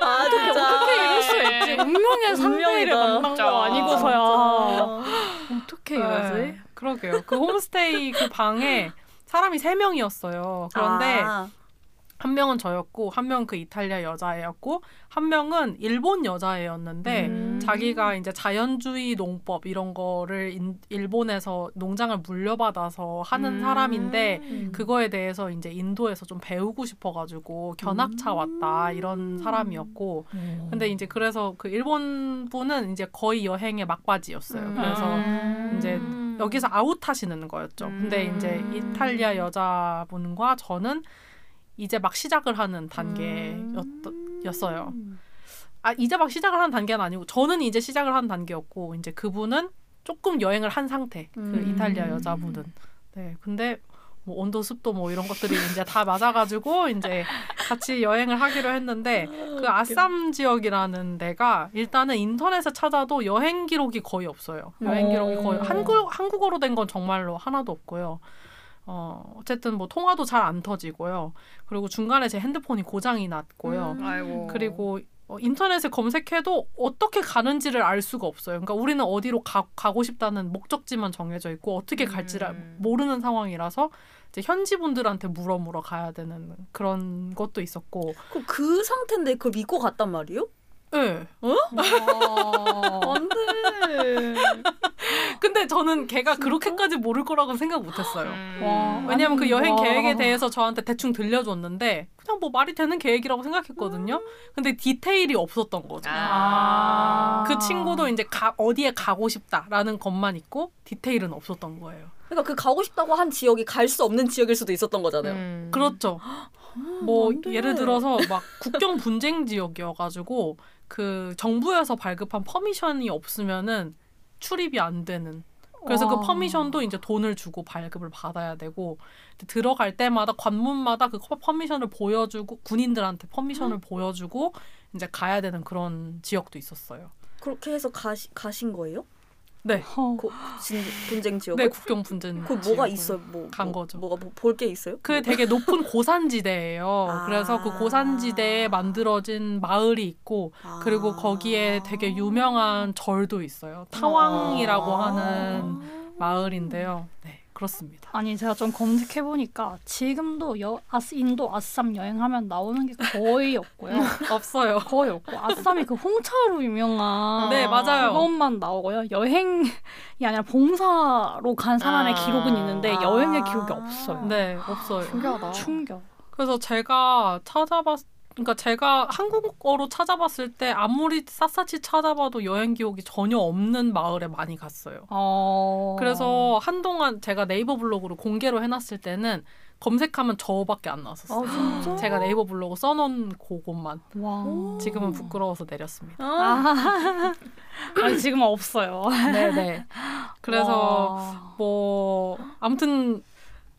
Speaker 4: 아 진짜
Speaker 3: 어떻게 이럴 수 있지? 운명의 상대를. 만난. 거 아니고서야. 어떻게 이러지?
Speaker 2: 네, 그러게요. 그 홈스테이 그 방에 사람이 세 명이었어요. 그런데
Speaker 4: 아,
Speaker 2: 한 명은 저였고 한 명은 그 이탈리아 여자애였고 한 명은 일본 여자애였는데
Speaker 4: 음.
Speaker 2: 자기가 이제 자연주의 농법 이런 거를 인- 일본에서 농장을 물려받아서 하는
Speaker 1: 음.
Speaker 2: 사람인데
Speaker 4: 음.
Speaker 2: 그거에 대해서 이제 인도에서 좀 배우고 싶어가지고 견학차 왔다 이런 사람이었고 근데 이제 그래서 그 일본 분은 이제 거의 여행의 막바지였어요.
Speaker 4: 음.
Speaker 2: 그래서
Speaker 3: 음.
Speaker 2: 이제 여기서 아웃하시는 거였죠. 근데
Speaker 1: 음.
Speaker 2: 이제 이탈리아 여자분과 저는 이제 막 시작을 하는
Speaker 4: 음.
Speaker 2: 단계였어요. 아 이제 막 시작을 하는 단계는 아니고 저는 이제 시작을 하는 단계였고 이제 그분은 조금 여행을 한 상태. 그
Speaker 4: 음.
Speaker 2: 이탈리아 여자분은. 네, 근데 뭐 온도 습도 뭐 이런 것들이 이제 다 맞아가지고 이제 같이 여행을 하기로 했는데 그 아쌈 지역이라는 데가 일단은 인터넷에 찾아도 여행 기록이 거의 없어요. 여행 기록이 거의
Speaker 3: 어.
Speaker 2: 한국 한국어로 된 건 정말로 하나도 없고요. 어 어쨌든 뭐 통화도 잘 안 터지고요. 그리고 중간에 제 핸드폰이 고장이 났고요.
Speaker 4: 음.
Speaker 1: 아이고.
Speaker 2: 그리고 어, 인터넷에 검색해도 어떻게 가는지를 알 수가 없어요. 그러니까 우리는 어디로 가, 가고 싶다는 목적지만 정해져 있고 어떻게 갈지를
Speaker 1: 음.
Speaker 2: 모르는 상황이라서 이제 현지 분들한테 물어 물어 가야 되는 그런 것도 있었고.
Speaker 4: 그럼 그 상태인데 그걸 믿고 갔단 말이에요?
Speaker 2: 예.
Speaker 3: 와.
Speaker 4: 안돼.
Speaker 2: 근데 저는 걔가 그렇게까지 모를 거라고 생각 못 했어요.
Speaker 1: 음.
Speaker 3: 와.
Speaker 2: 왜냐면 그 여행
Speaker 3: 와.
Speaker 2: 계획에 대해서 저한테 대충 들려줬는데 그냥 뭐 말이 되는 계획이라고 생각했거든요. 근데 디테일이 없었던 거죠.
Speaker 1: 아.
Speaker 2: 그 친구도 이제 가, 어디에 가고 싶다라는 것만 있고 디테일은 없었던 거예요.
Speaker 4: 그러니까 그 가고 싶다고 한 지역이 갈 수 없는 지역일 수도 있었던 거잖아요.
Speaker 1: 음.
Speaker 2: 그렇죠.
Speaker 4: 뭐안 돼.
Speaker 2: 예를 들어서 막 국경 분쟁 지역이어가지고 그 정부에서 발급한 permission이 없으면은 출입이 안 되는. 그래서 그
Speaker 3: 와.
Speaker 2: permission도 이제 돈을 주고 발급을 받아야 되고 들어갈 때마다 관문마다 그 permission을 보여주고 군인들한테 permission을 보여주고 이제 가야 되는 그런 지역도 있었어요.
Speaker 4: 그렇게 해서 가시, 가신 거예요?
Speaker 2: 네.
Speaker 3: 어.
Speaker 4: 고, 진, 분쟁 지역?
Speaker 2: 네, 국경 분쟁.
Speaker 4: 그 뭐가
Speaker 2: 지역을
Speaker 4: 있어요? 뭐,
Speaker 2: 간
Speaker 4: 뭐,
Speaker 2: 거죠.
Speaker 4: 뭐가 뭐, 볼게 있어요?
Speaker 2: 그 되게 높은 [laughs] 고산지대예요.
Speaker 4: 아.
Speaker 2: 그래서 그 고산지대에 만들어진 마을이 있고
Speaker 4: 아.
Speaker 2: 그리고 거기에 되게 유명한 절도 있어요. 타왕이라고
Speaker 4: 아.
Speaker 2: 하는 마을인데요. 네, 그렇습니다.
Speaker 3: 아니 제가 좀 검색해 보니까 지금도 여, 아스, 인도 아쌈 여행하면 나오는 게 거의 없고요. [laughs]
Speaker 2: 없어요.
Speaker 3: 거의 없고 아쌈이 그 홍차로 유명한
Speaker 2: 네, 맞아요.
Speaker 3: 그것만 나오고요. 여행이 아니라 봉사로 간 사람의
Speaker 1: 아.
Speaker 3: 기록은 있는데
Speaker 4: 아.
Speaker 3: 여행의 기록이 없어요.
Speaker 2: 네, 없어요.
Speaker 1: 신기하다.
Speaker 3: 충격.
Speaker 2: 그래서 제가 찾아봤 그러니까 제가 한국어로 찾아봤을 때 아무리 샅샅이 찾아봐도 여행 기록이 전혀 없는 마을에 많이 갔어요.
Speaker 3: 어.
Speaker 2: 그래서 한동안 제가 네이버 블로그로 공개로 해놨을 때는 검색하면 저밖에 안 나왔었어요.
Speaker 4: 아?
Speaker 2: 제가 네이버 블로그 써놓은 그곳만
Speaker 3: 와.
Speaker 2: 지금은 부끄러워서 내렸습니다.
Speaker 3: 아. [laughs] 아니 지금은 없어요.
Speaker 2: 네네. 그래서
Speaker 3: 와.
Speaker 2: 뭐 아무튼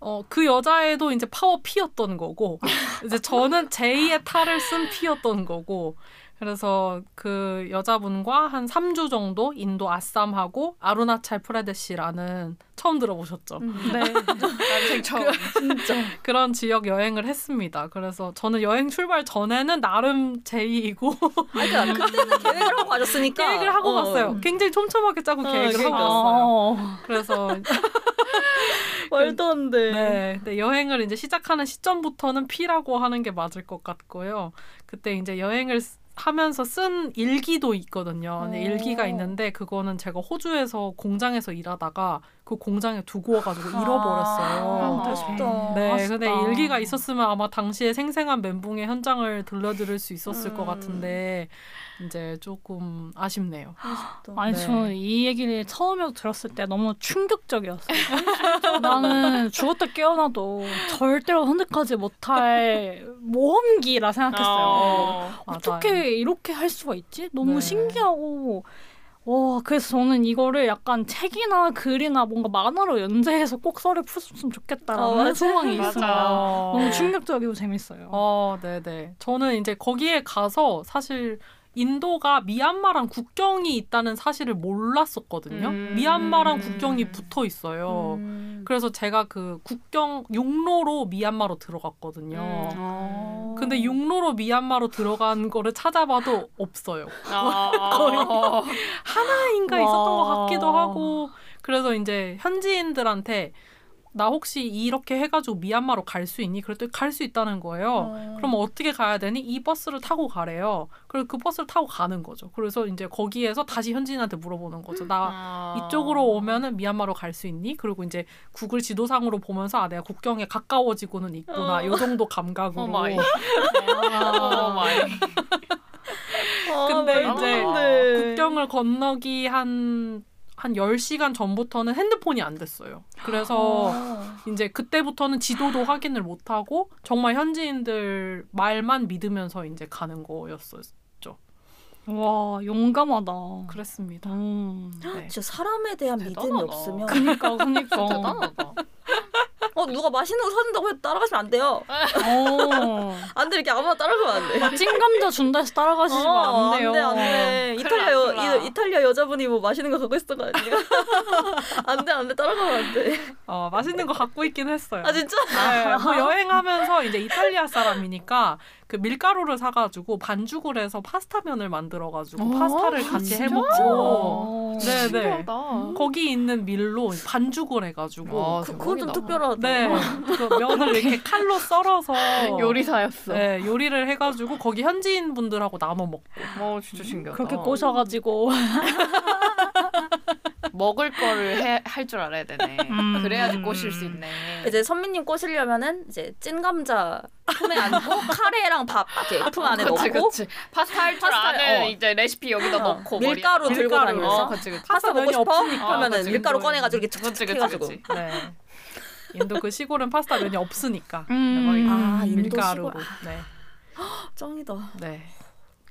Speaker 2: 어, 그 여자애도 이제 파워 P였던 거고 이제 저는 제2의 탈을 쓴 P였던 거고 그래서 그 여자분과 한 3주 정도 인도 아쌈하고 아루나찰 프레데시라는 처음 들어보셨죠? [laughs]
Speaker 3: 네.
Speaker 1: 난생 처음.
Speaker 4: 진짜.
Speaker 2: 그런 지역 여행을 했습니다. 그래서 저는 여행 출발 전에는 나름 제의이고
Speaker 4: 아니 그러니까 [laughs] 그때는 계획을 하고 가셨으니까.
Speaker 2: 계획을 하고
Speaker 4: 어.
Speaker 2: 갔어요. 굉장히 촘촘하게 짜고
Speaker 4: 어,
Speaker 2: 계획을 하고
Speaker 4: 그러니까.
Speaker 2: 갔어요.
Speaker 3: 어.
Speaker 2: 그래서
Speaker 4: 말도 안 돼.
Speaker 2: 네, 근데 여행을 이제 시작하는 시점부터는 P라고 하는 게 맞을 것 같고요. 그때 이제 여행을 쓰- 하면서 쓴 일기도 있거든요.
Speaker 4: 오.
Speaker 2: 일기가 있는데 그거는 제가 호주에서 공장에서 일하다가 그 공장에 두고 와가지고 잃어버렸어요.
Speaker 3: 아,
Speaker 4: 아쉽다.
Speaker 2: 네,
Speaker 3: 아쉽다.
Speaker 2: 근데 일기가 있었으면 아마 당시에 생생한 멘붕의 현장을 들려드릴 수 있었을 것
Speaker 4: 음.
Speaker 2: 같은데 이제 조금 아쉽네요. [gasps]
Speaker 4: 아쉽다.
Speaker 3: 아니
Speaker 2: 네.
Speaker 3: 저는 이 얘기를 처음에 들었을 때 너무 충격적이었어요. [laughs] 나는 죽었다 깨어나도 절대로 선택하지 못할 모험기라 생각했어요.
Speaker 1: 어.
Speaker 3: 어떻게 이렇게 할 수가 있지? 너무
Speaker 2: 네.
Speaker 3: 신기하고 와 그래서 저는 이거를 약간 책이나 글이나 뭔가 만화로 연재해서 꼭 썰을 풀었으면 좋겠다라는
Speaker 4: 어, 맞아요.
Speaker 3: 소망이
Speaker 1: 맞아요.
Speaker 3: 있어요. 너무 충격적이고 재밌어요.
Speaker 2: 어, 네네. 저는 이제 거기에 가서 사실 인도가 미얀마랑 국경이 있다는 사실을 몰랐었거든요.
Speaker 1: 음.
Speaker 2: 미얀마랑 국경이 붙어 있어요.
Speaker 4: 음.
Speaker 2: 그래서 제가 그 국경 육로로 미얀마로 들어갔거든요.
Speaker 1: 음.
Speaker 4: 아.
Speaker 2: 근데 육로로 미얀마로 들어간 거를 찾아봐도 없어요.
Speaker 1: 아. [laughs]
Speaker 2: 하나인가 있었던 것
Speaker 3: 와.
Speaker 2: 같기도 하고 그래서 이제 현지인들한테 나 혹시 이렇게 해가지고 미얀마로 갈 수 있니? 그랬더니 갈 수 있다는 거예요.
Speaker 4: 어.
Speaker 2: 그럼 어떻게 가야 되니? 이 버스를 타고 가래요. 그래서 그 버스를 타고 가는 거죠. 그래서 이제 거기에서 다시 현지인한테 물어보는 거죠. 나
Speaker 1: 아.
Speaker 2: 이쪽으로 오면은 미얀마로 갈 수 있니? 그리고 이제 구글 지도상으로 보면서 아 내가 국경에 가까워지고는 있구나.
Speaker 4: 어.
Speaker 2: 요 정도 감각으로.
Speaker 1: Oh my. Oh [laughs]
Speaker 3: 아.
Speaker 1: my.
Speaker 4: 아,
Speaker 2: 근데
Speaker 4: 말도
Speaker 2: 이제. 국경을 건너기 한, 한 10시간 전부터는 핸드폰이 안 됐어요. 그래서
Speaker 4: 아.
Speaker 2: 이제 그때부터는 지도도 확인을 못 하고 정말 현지인들 말만 믿으면서 이제 가는 거였어요.
Speaker 3: 와 용감하다.
Speaker 2: 그랬습니다.
Speaker 3: 음.
Speaker 2: 네.
Speaker 4: 진짜 사람에 대한 믿음이
Speaker 1: 대단하다.
Speaker 4: 없으면
Speaker 3: 그니까 그니까.
Speaker 1: 대단하다. [laughs]
Speaker 4: 어 누가 맛있는 거 사준다고 해도 따라가시면 안 돼요.
Speaker 3: 어. [laughs]
Speaker 4: 안돼 이렇게 아무나 따라가면 안 돼.
Speaker 3: 막 찐감자 준다 해서 따라가시면 안 돼요.
Speaker 4: 안 돼, 안 돼.
Speaker 1: 큰일
Speaker 4: 이탈리아
Speaker 1: 나,
Speaker 4: 여. 이, 이탈리아 여자분이 뭐 맛있는 거 갖고 있었던 거 아니에요? [laughs] 안 돼, 안 돼. 따라가면 안 돼.
Speaker 2: 어, 맛있는 거 갖고 있긴 했어요.
Speaker 4: 아 진짜?
Speaker 2: 네, 뭐 여행하면서 이제 이탈리아 사람이니까 그 밀가루를 사가지고 반죽을 해서 파스타면을 만들어가지고
Speaker 3: 어,
Speaker 2: 파스타를 같이? 해먹고
Speaker 3: 어.
Speaker 2: 네, 네.
Speaker 1: 신기하다.
Speaker 2: 거기 있는 밀로 반죽을 해가지고
Speaker 1: 아,
Speaker 4: 그, 그건 좀
Speaker 1: 대박이
Speaker 2: 네, 그 면을 이렇게 칼로 썰어서
Speaker 1: 요리사였어.
Speaker 2: 네, 요리를 해가지고 거기 현지인 분들하고 나눠 먹고
Speaker 1: 어, 진짜 신기하다.
Speaker 3: 그렇게 꼬셔가지고 [laughs]
Speaker 1: 먹을 거를 할 줄 알아야 되네.
Speaker 3: 음.
Speaker 1: 그래야지 꼬실 수 있네.
Speaker 4: 이제 선미님 꼬시려면은 이제 찐 감자 품에 안고 [laughs] 카레랑 밥 이렇게 품 안에
Speaker 1: 그치,
Speaker 4: 넣고
Speaker 1: 그치. 파스타 할줄
Speaker 4: 파스타,
Speaker 1: 아는
Speaker 4: 어.
Speaker 1: 이제 레시피 여기다
Speaker 4: 어,
Speaker 1: 넣고
Speaker 4: 밀가루
Speaker 1: 머리에-
Speaker 4: 들고. 다니면서
Speaker 1: 어, 그치 그치.
Speaker 4: 파스타 먹고 싶어?
Speaker 2: 없으니까.
Speaker 4: 하면은
Speaker 1: 그치,
Speaker 4: 밀가루. 꺼내가지고 이렇게 착착 해가지고.
Speaker 2: 네. 인도 그 시골은 파스타 면이 없으니까
Speaker 3: 음.
Speaker 4: 아, 인도
Speaker 2: 밀가루로
Speaker 4: 시골.
Speaker 2: 네.
Speaker 4: 짱이다.
Speaker 2: 네.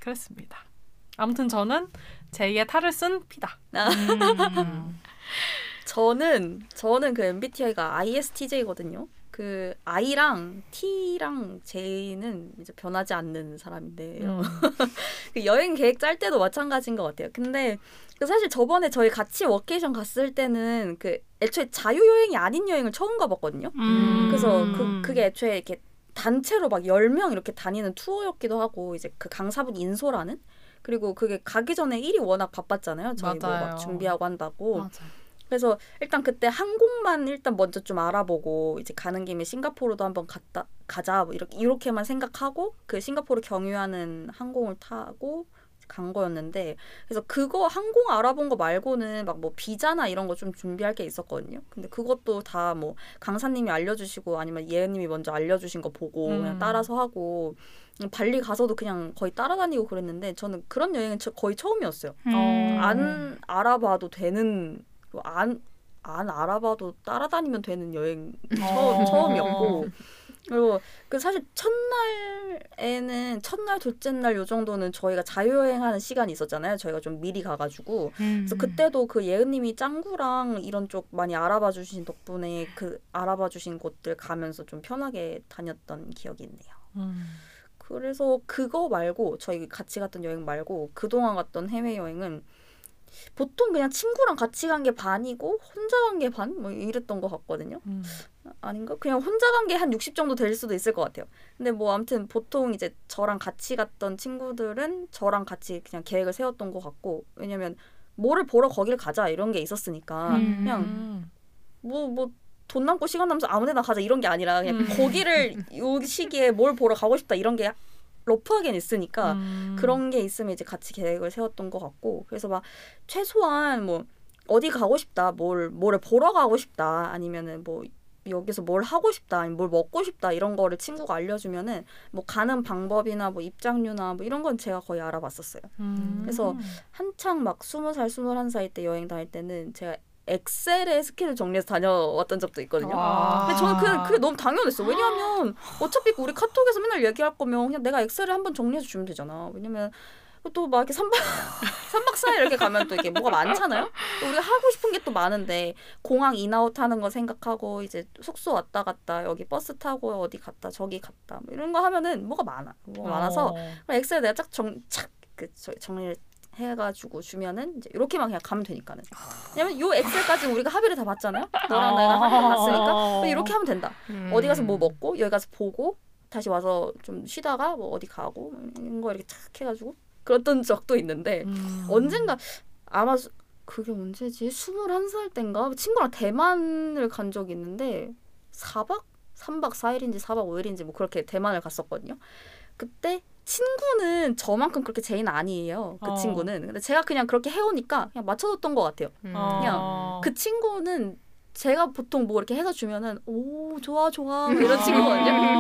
Speaker 2: 그랬습니다. 아무튼 저는 제2의 탈을 쓴 피다.
Speaker 3: 음. [laughs]
Speaker 4: 저는 저는 그 MBTI가 ISTJ거든요. 그 I랑 T랑 J는 이제 변하지 않는 사람인데요.
Speaker 2: 음. [laughs]
Speaker 4: 그 여행 계획 짤 때도 마찬가지인 것 같아요. 근데 그 사실 저번에 저희 같이 워케이션 갔을 때는 그 애초에 자유 여행이 아닌 여행을 처음 가봤거든요.
Speaker 3: 음.
Speaker 4: 그래서 그 그게 애초에 이렇게 단체로 막 10명 이렇게 다니는 투어였기도 하고 이제 그 강사분 인솔하는 그리고 그게 가기 전에 일이 워낙 바빴잖아요. 저희 뭐. 막 준비하고 한다고.
Speaker 3: 맞아.
Speaker 4: 그래서 일단 그때 항공만 일단 먼저 좀 알아보고 이제 가는 김에 싱가포르도 한번 갔다 가자 뭐 이렇게 이렇게만 생각하고 그 싱가포르 경유하는 항공을 타고 간 거였는데 그래서 그거 항공 알아본 거 말고는 막 뭐 비자나 이런 거 좀 준비할 게 있었거든요. 근데 그것도 다 뭐 강사님이 알려주시고 아니면 예은님이 먼저 알려주신 거 보고
Speaker 2: 음.
Speaker 4: 그냥 따라서 하고 발리 가서도 그냥 거의 따라다니고 그랬는데 저는 그런 여행은 저- 거의 처음이었어요.
Speaker 2: 어.
Speaker 4: 안 알아봐도 되는 안, 안 알아봐도 따라다니면 되는 여행 처음,
Speaker 2: 어.
Speaker 4: 처음이었고 그리고 그 사실 첫날에는 첫날 둘째 날 요 정도는 저희가 자유여행하는 시간이 있었잖아요 저희가 좀 미리 가가지고 그래서 그때도 그 예은님이 짱구랑 이런 쪽 많이 알아봐 주신 덕분에 그 알아봐 주신 곳들 가면서 좀 편하게 다녔던 기억이 있네요.
Speaker 2: 음.
Speaker 4: 그래서 그거 말고 저희 같이 갔던 여행 말고 그동안 갔던 해외 여행은 보통 그냥 친구랑 같이 간 게 반이고 혼자 간 게 반? 뭐 이랬던 것 같거든요.
Speaker 2: 음.
Speaker 4: 아닌가? 그냥 혼자 간 게 한 60 정도 될 수도 있을 것 같아요. 근데 뭐 아무튼 보통 이제 저랑 같이 갔던 친구들은 저랑 같이 그냥 계획을 세웠던 것 같고 왜냐면 뭐를 보러 거길 가자 이런 게 있었으니까
Speaker 3: 음.
Speaker 4: 그냥
Speaker 2: 음.
Speaker 4: 뭐뭐 돈 남고 시간 남서 아무데나 가자 이런 게 아니라 그냥
Speaker 2: 음.
Speaker 4: 거기를 [laughs] 요 시기에 뭘 보러 가고 싶다 이런 게 러프하게는 있으니까
Speaker 2: 음.
Speaker 4: 그런 게 있으면 이제 같이 계획을 세웠던 것 같고 그래서 막 최소한 뭐 어디 가고 싶다 뭘 뭐를 보러 가고 싶다 아니면은 뭐 여기서 뭘 하고 싶다 아니면 뭘 먹고 싶다 이런 거를 친구가 알려주면은 뭐 가는 방법이나 뭐 입장료나 뭐 이런 건 제가 거의 알아봤었어요
Speaker 2: 음.
Speaker 4: 그래서 한창 막 스무 살 스물한 살 때 여행 다닐 때는 제가 엑셀에 스케줄 정리해서 다녀왔던 적도 있거든요.
Speaker 2: 아.
Speaker 4: 근데 저는 그게, 그게 너무 당연했어. 왜냐하면 어차피 우리 카톡에서 맨날 얘기할 거면 그냥 내가 Excel에 한번 정리해서 주면 되잖아. 왜냐면 또 막 이렇게 3박, 3박 4일 이렇게 가면 또 이게 뭐가 많잖아요? 또 우리가 하고 싶은 게 또 많은데 공항 in-out 하는 거 생각하고 이제 숙소 왔다 갔다 여기 버스 타고 어디 갔다 저기 갔다 뭐 이런 거 하면은 뭐가 많아. 뭐가 많아서
Speaker 2: 어.
Speaker 4: Excel에 내가 쫙정착그 정리를 해가지고 주면은 이제 이렇게만 그냥 가면 되니까는. 왜냐면 요 Excel까지 우리가 합의를 다 봤잖아요. 너랑 내가 합의를 봤으니까 이렇게 하면 된다.
Speaker 1: 음.
Speaker 4: 어디 가서 뭐 먹고 여기 가서 보고 다시 와서 좀 쉬다가 뭐 어디 가고 이런 거 이렇게 탁 해가지고 그랬던 적도 있는데
Speaker 2: 음.
Speaker 4: 언젠가 아마 수- 그게 언제지? 스물한 살 땐가 친구랑 대만을 간 적이 있는데 4박 3박 4일인지 4박 5일인지 뭐 그렇게 대만을 갔었거든요. 그때 친구는 저만큼 그렇게 J인 아니에요. 그
Speaker 2: 어.
Speaker 4: 친구는. 근데 제가 그냥 그렇게 해오니까 그냥 맞춰줬던 것 같아요.
Speaker 1: 음.
Speaker 2: 어.
Speaker 4: 그 친구는 제가 보통 뭐 이렇게 해서 주면은 오 좋아 좋아 막 이런 친구거든요.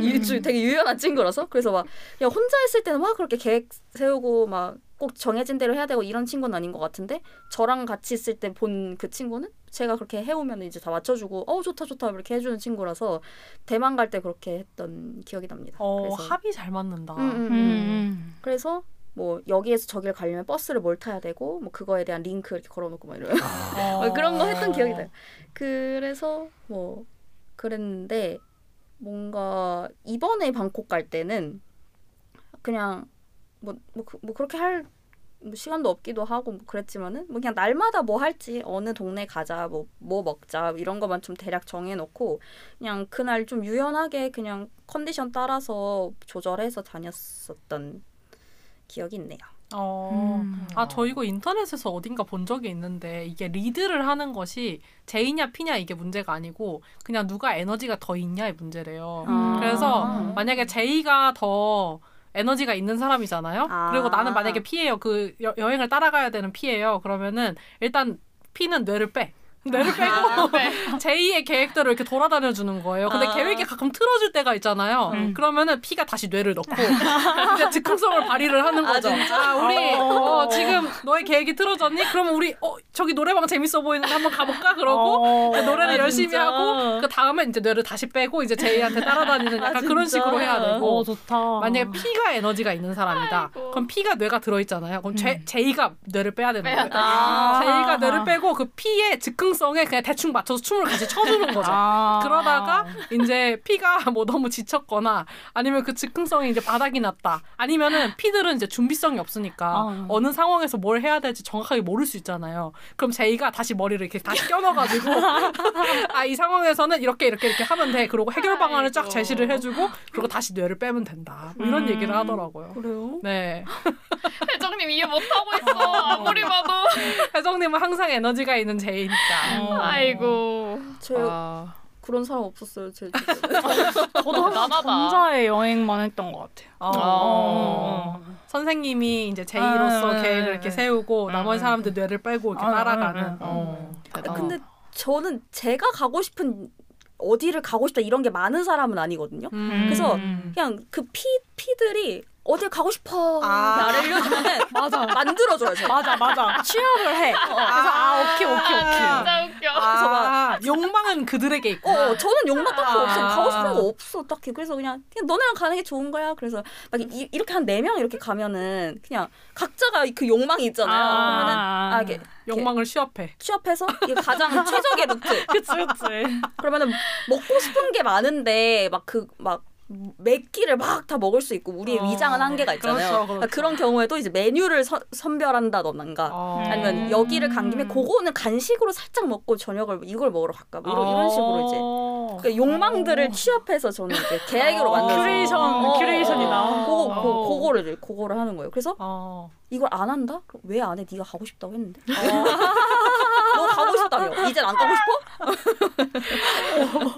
Speaker 4: 이게, 이게 유- 되게 유연한 친구라서 그래서 막 그냥 혼자 있을 때는 막 그렇게 계획 세우고 막 꼭 정해진 대로 해야 되고 이런 친구는 아닌 것 같은데 저랑 같이 있을 때 본 그 친구는 제가 그렇게 해오면 이제 다 맞춰주고 어 좋다 좋다 이렇게 해주는 친구라서 대만 갈 때 그렇게 했던 기억이 납니다.
Speaker 2: 어,
Speaker 4: 그래서
Speaker 2: 합이 잘 맞는다.
Speaker 4: 음, 음, 음.
Speaker 3: 음.
Speaker 4: 그래서 뭐 여기에서 저기를 가려면 버스를 뭘 타야 되고 뭐 그거에 대한 링크 이렇게 걸어놓고 막 이런 [laughs]
Speaker 2: 어.
Speaker 4: 뭐 그런 거 했던 기억이 나요. 그래서 뭐 그랬는데 뭔가 이번에 방콕 갈 때는 그냥 뭐 뭐 뭐 그렇게 할 뭐 시간도 없기도 하고 뭐 그랬지만은 뭐 그냥 날마다 뭐 할지 어느 동네 가자 뭐뭐 먹자 이런 것만 좀 대략 정해놓고 그냥 그날 좀 유연하게 그냥 컨디션 따라서 조절해서 다녔었던 기억이 있네요.
Speaker 2: 어.
Speaker 3: 음.
Speaker 2: 아, 저 이거 인터넷에서 어딘가 본 적이 있는데 이게 리드를 하는 것이 J냐 P냐 이게 문제가 아니고 그냥 누가 에너지가 더 있냐의 문제래요.
Speaker 4: 아.
Speaker 2: 그래서 만약에 J가 더 에너지가 있는 사람이잖아요.
Speaker 4: 아.
Speaker 2: 그리고 나는 만약에 P예요. 그 여, 여행을 따라가야 되는 P예요. 그러면은 일단 P는 뇌를 빼. 뇌를 빼고 J의 [laughs] 계획대로 이렇게 돌아다녀 주는 거예요. 근데
Speaker 4: 아.
Speaker 2: 계획이 가끔 틀어질 때가 있잖아요.
Speaker 3: 음.
Speaker 2: 그러면은 P가 다시 뇌를 넣고 [laughs] 이제 즉흥성을 발휘를 하는
Speaker 4: 아,
Speaker 2: 거죠. 아, 우리 어, 지금 너의 계획이 틀어졌니? 그러면 우리 어, 저기 노래방 재밌어 보이는데 한번 가볼까? 그러고 그 노래를
Speaker 4: 아,
Speaker 2: 열심히
Speaker 4: 진짜?
Speaker 2: 하고 그 다음에 이제 뇌를 다시 빼고 이제 J한테 따라다니는
Speaker 4: 아,
Speaker 2: 약간 그런? 식으로 해야 되고
Speaker 3: 어 좋다.
Speaker 2: 만약에 P가 에너지가 있는 사람이다.
Speaker 1: 아이고.
Speaker 2: 그럼 P가 뇌가 들어 있잖아요. 그럼 J,
Speaker 3: 음.
Speaker 2: J가 뇌를 빼야 되는 거예요.
Speaker 1: 돼.
Speaker 4: 아.
Speaker 2: J가 뇌를 빼고 그 P의 즉흥 성 즉흥성에 그냥 대충 맞춰서 춤을 같이 춰주는 거죠.
Speaker 3: 아.
Speaker 2: 그러다가 이제 피가 [laughs] 뭐 너무 지쳤거나 아니면 그 즉흥성이 이제 바닥이 났다. 아니면은 피들은 이제 준비성이 없으니까
Speaker 3: 아.
Speaker 2: 어느 상황에서 뭘 해야 될지 정확하게 모를 수 있잖아요. 그럼 제이가 다시 머리를 이렇게 다시 껴넣어가지고 [laughs] 아 이 상황에서는 이렇게 이렇게 이렇게 하면 돼. 그리고 해결 방안을 쫙. 제시를 해주고 그리고 다시 뇌를 빼면 된다. 뭐 이런
Speaker 3: 음.
Speaker 2: 얘기를 하더라고요.
Speaker 4: 그래요?
Speaker 2: 네. [laughs]
Speaker 1: 회장님 이해 못하고 있어. 아무리 봐도.
Speaker 2: 혜정님은 항상 에너지가 있는 제이니까.
Speaker 3: 어.
Speaker 1: 아이고.
Speaker 4: 저
Speaker 1: 아,
Speaker 4: 그런 사람 없었어요. 제. [laughs]
Speaker 3: 저도 항상
Speaker 1: 나나다.
Speaker 3: 전자의 여행만 했던 것 같아요.
Speaker 2: 어.
Speaker 1: 어.
Speaker 2: 선생님이 이제 제이로서
Speaker 3: 아,
Speaker 2: 계획을
Speaker 3: 네,
Speaker 2: 이렇게
Speaker 3: 네.
Speaker 2: 세우고
Speaker 1: 음,
Speaker 2: 나머지
Speaker 1: 음.
Speaker 2: 사람들 뇌를 빼고 이렇게
Speaker 3: 아,
Speaker 2: 따라가는.
Speaker 3: 음, 음, 음.
Speaker 2: 어.
Speaker 4: 근데 저는 제가 가고 싶은 어디를 가고 싶다 이런 게 많은 사람은 아니거든요.
Speaker 2: 음.
Speaker 4: 그래서
Speaker 3: 음.
Speaker 4: 그냥 그 피 피들이 어딜 가고 싶어
Speaker 2: 아.
Speaker 4: 나를 알려주면은 [laughs]
Speaker 3: 맞아.
Speaker 4: 만들어줘요. 제가.
Speaker 3: 맞아, 맞아. 취업을 해. 그래서 아, 오케이, 오케이, 오케이.
Speaker 1: 진짜 웃겨.
Speaker 2: 아, 욕망은 그들에게
Speaker 4: 어,
Speaker 2: 있구나.
Speaker 4: 어, 저는 욕망 딱히
Speaker 2: 아.
Speaker 4: 없어요. 가고 싶은 거 없어, 딱히. 그래서 그냥, 그냥 너네랑 가는 게 좋은 거야. 그래서 막 이, 이렇게 한 네 명 이렇게 가면은 그냥 각자가 그 욕망이 있잖아요.
Speaker 3: 아.
Speaker 4: 그러면은 아, 이게
Speaker 2: 욕망을 취업해.
Speaker 4: 취업해서 이게 가장 최적의 루트. [laughs]
Speaker 3: 그치, 그치.
Speaker 4: 그러면은 먹고 싶은 게 많은데 막 그막 몇 끼를 막 다 먹을 수 있고 우리의
Speaker 2: 어.
Speaker 4: 위장은 한계가 있잖아요.
Speaker 2: 그렇죠, 그렇죠.
Speaker 4: 그러니까 그런 경우에도 이제 메뉴를 서, 선별한다던가
Speaker 2: 어.
Speaker 4: 아니면 여기를 간 김에
Speaker 3: 음.
Speaker 4: 그거는 간식으로 살짝 먹고 저녁을 이걸 먹으러 갈까 뭐 이런, 이런 식으로 이제
Speaker 2: 어.
Speaker 4: 그러니까 욕망들을 취합해서 저는 이제 계획으로
Speaker 2: 어.
Speaker 4: 만들어서
Speaker 3: 큐레이션,
Speaker 4: 어,
Speaker 3: curation이
Speaker 4: 어,
Speaker 3: 나오고.
Speaker 4: 그거,
Speaker 1: 어.
Speaker 4: 그거, 그거를 그거를 하는 거예요. 그래서
Speaker 2: 어.
Speaker 4: 이걸 안 한다? 왜안 해? 네가 가고 싶다고 했는데. [laughs] 너 가고 싶다며. 이젠 안 가고 싶어?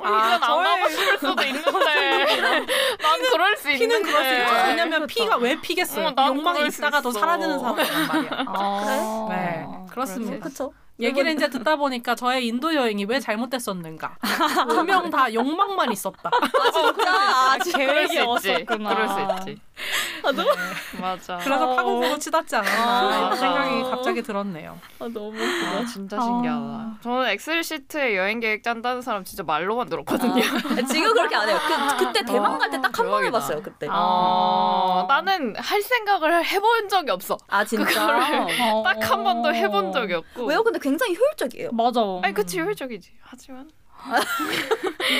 Speaker 2: 아,
Speaker 1: 이젠 안 가고 싶을 수도 있는데. [laughs] 난 그럴 수 있는데.
Speaker 2: 피는 그럴 수 있죠. 왜냐면
Speaker 4: 그렇죠.
Speaker 2: 피가 왜 피겠어요?
Speaker 1: 어, 난
Speaker 2: 욕망이
Speaker 1: 그럴 수
Speaker 2: 있다가도
Speaker 1: 있어.
Speaker 2: 사라지는 사람이란 말이야.
Speaker 3: 아.
Speaker 2: 네, 그렇습니다.
Speaker 4: 그렇죠.
Speaker 2: 얘기를 이제 듣다 보니까 저의 인도 여행이 왜 잘못됐었는가? [laughs] 두명다 욕망만 있었다.
Speaker 4: 아 진짜. 아,
Speaker 3: 계획이. 없었구나.
Speaker 1: 그럴 수 있지. 네, 맞아.
Speaker 2: 그래서 파고보고 치닫지 않았나
Speaker 1: 아.
Speaker 2: 이런 생각이 갑자기 들었네요.
Speaker 4: 아, 너무
Speaker 1: 아, 진짜
Speaker 3: 아.
Speaker 1: 신기하다. 저는 엑셀 시트에 여행 계획 짠다는 사람 진짜 말로만 들었거든요.
Speaker 4: 아, 지금 그렇게 안 해요. 그, 그때 대만 갈 때 딱 한 번. 해봤어요. 그때.
Speaker 1: 아, 나는 할 생각을 해본 적이 없어.
Speaker 4: 아 진짜.
Speaker 3: 어.
Speaker 1: 딱한 번도 해본 적이 없고.
Speaker 4: 왜요? 근데 굉장히 효율적이에요.
Speaker 3: 맞아.
Speaker 1: 아니 그치 효율적이지. 하지만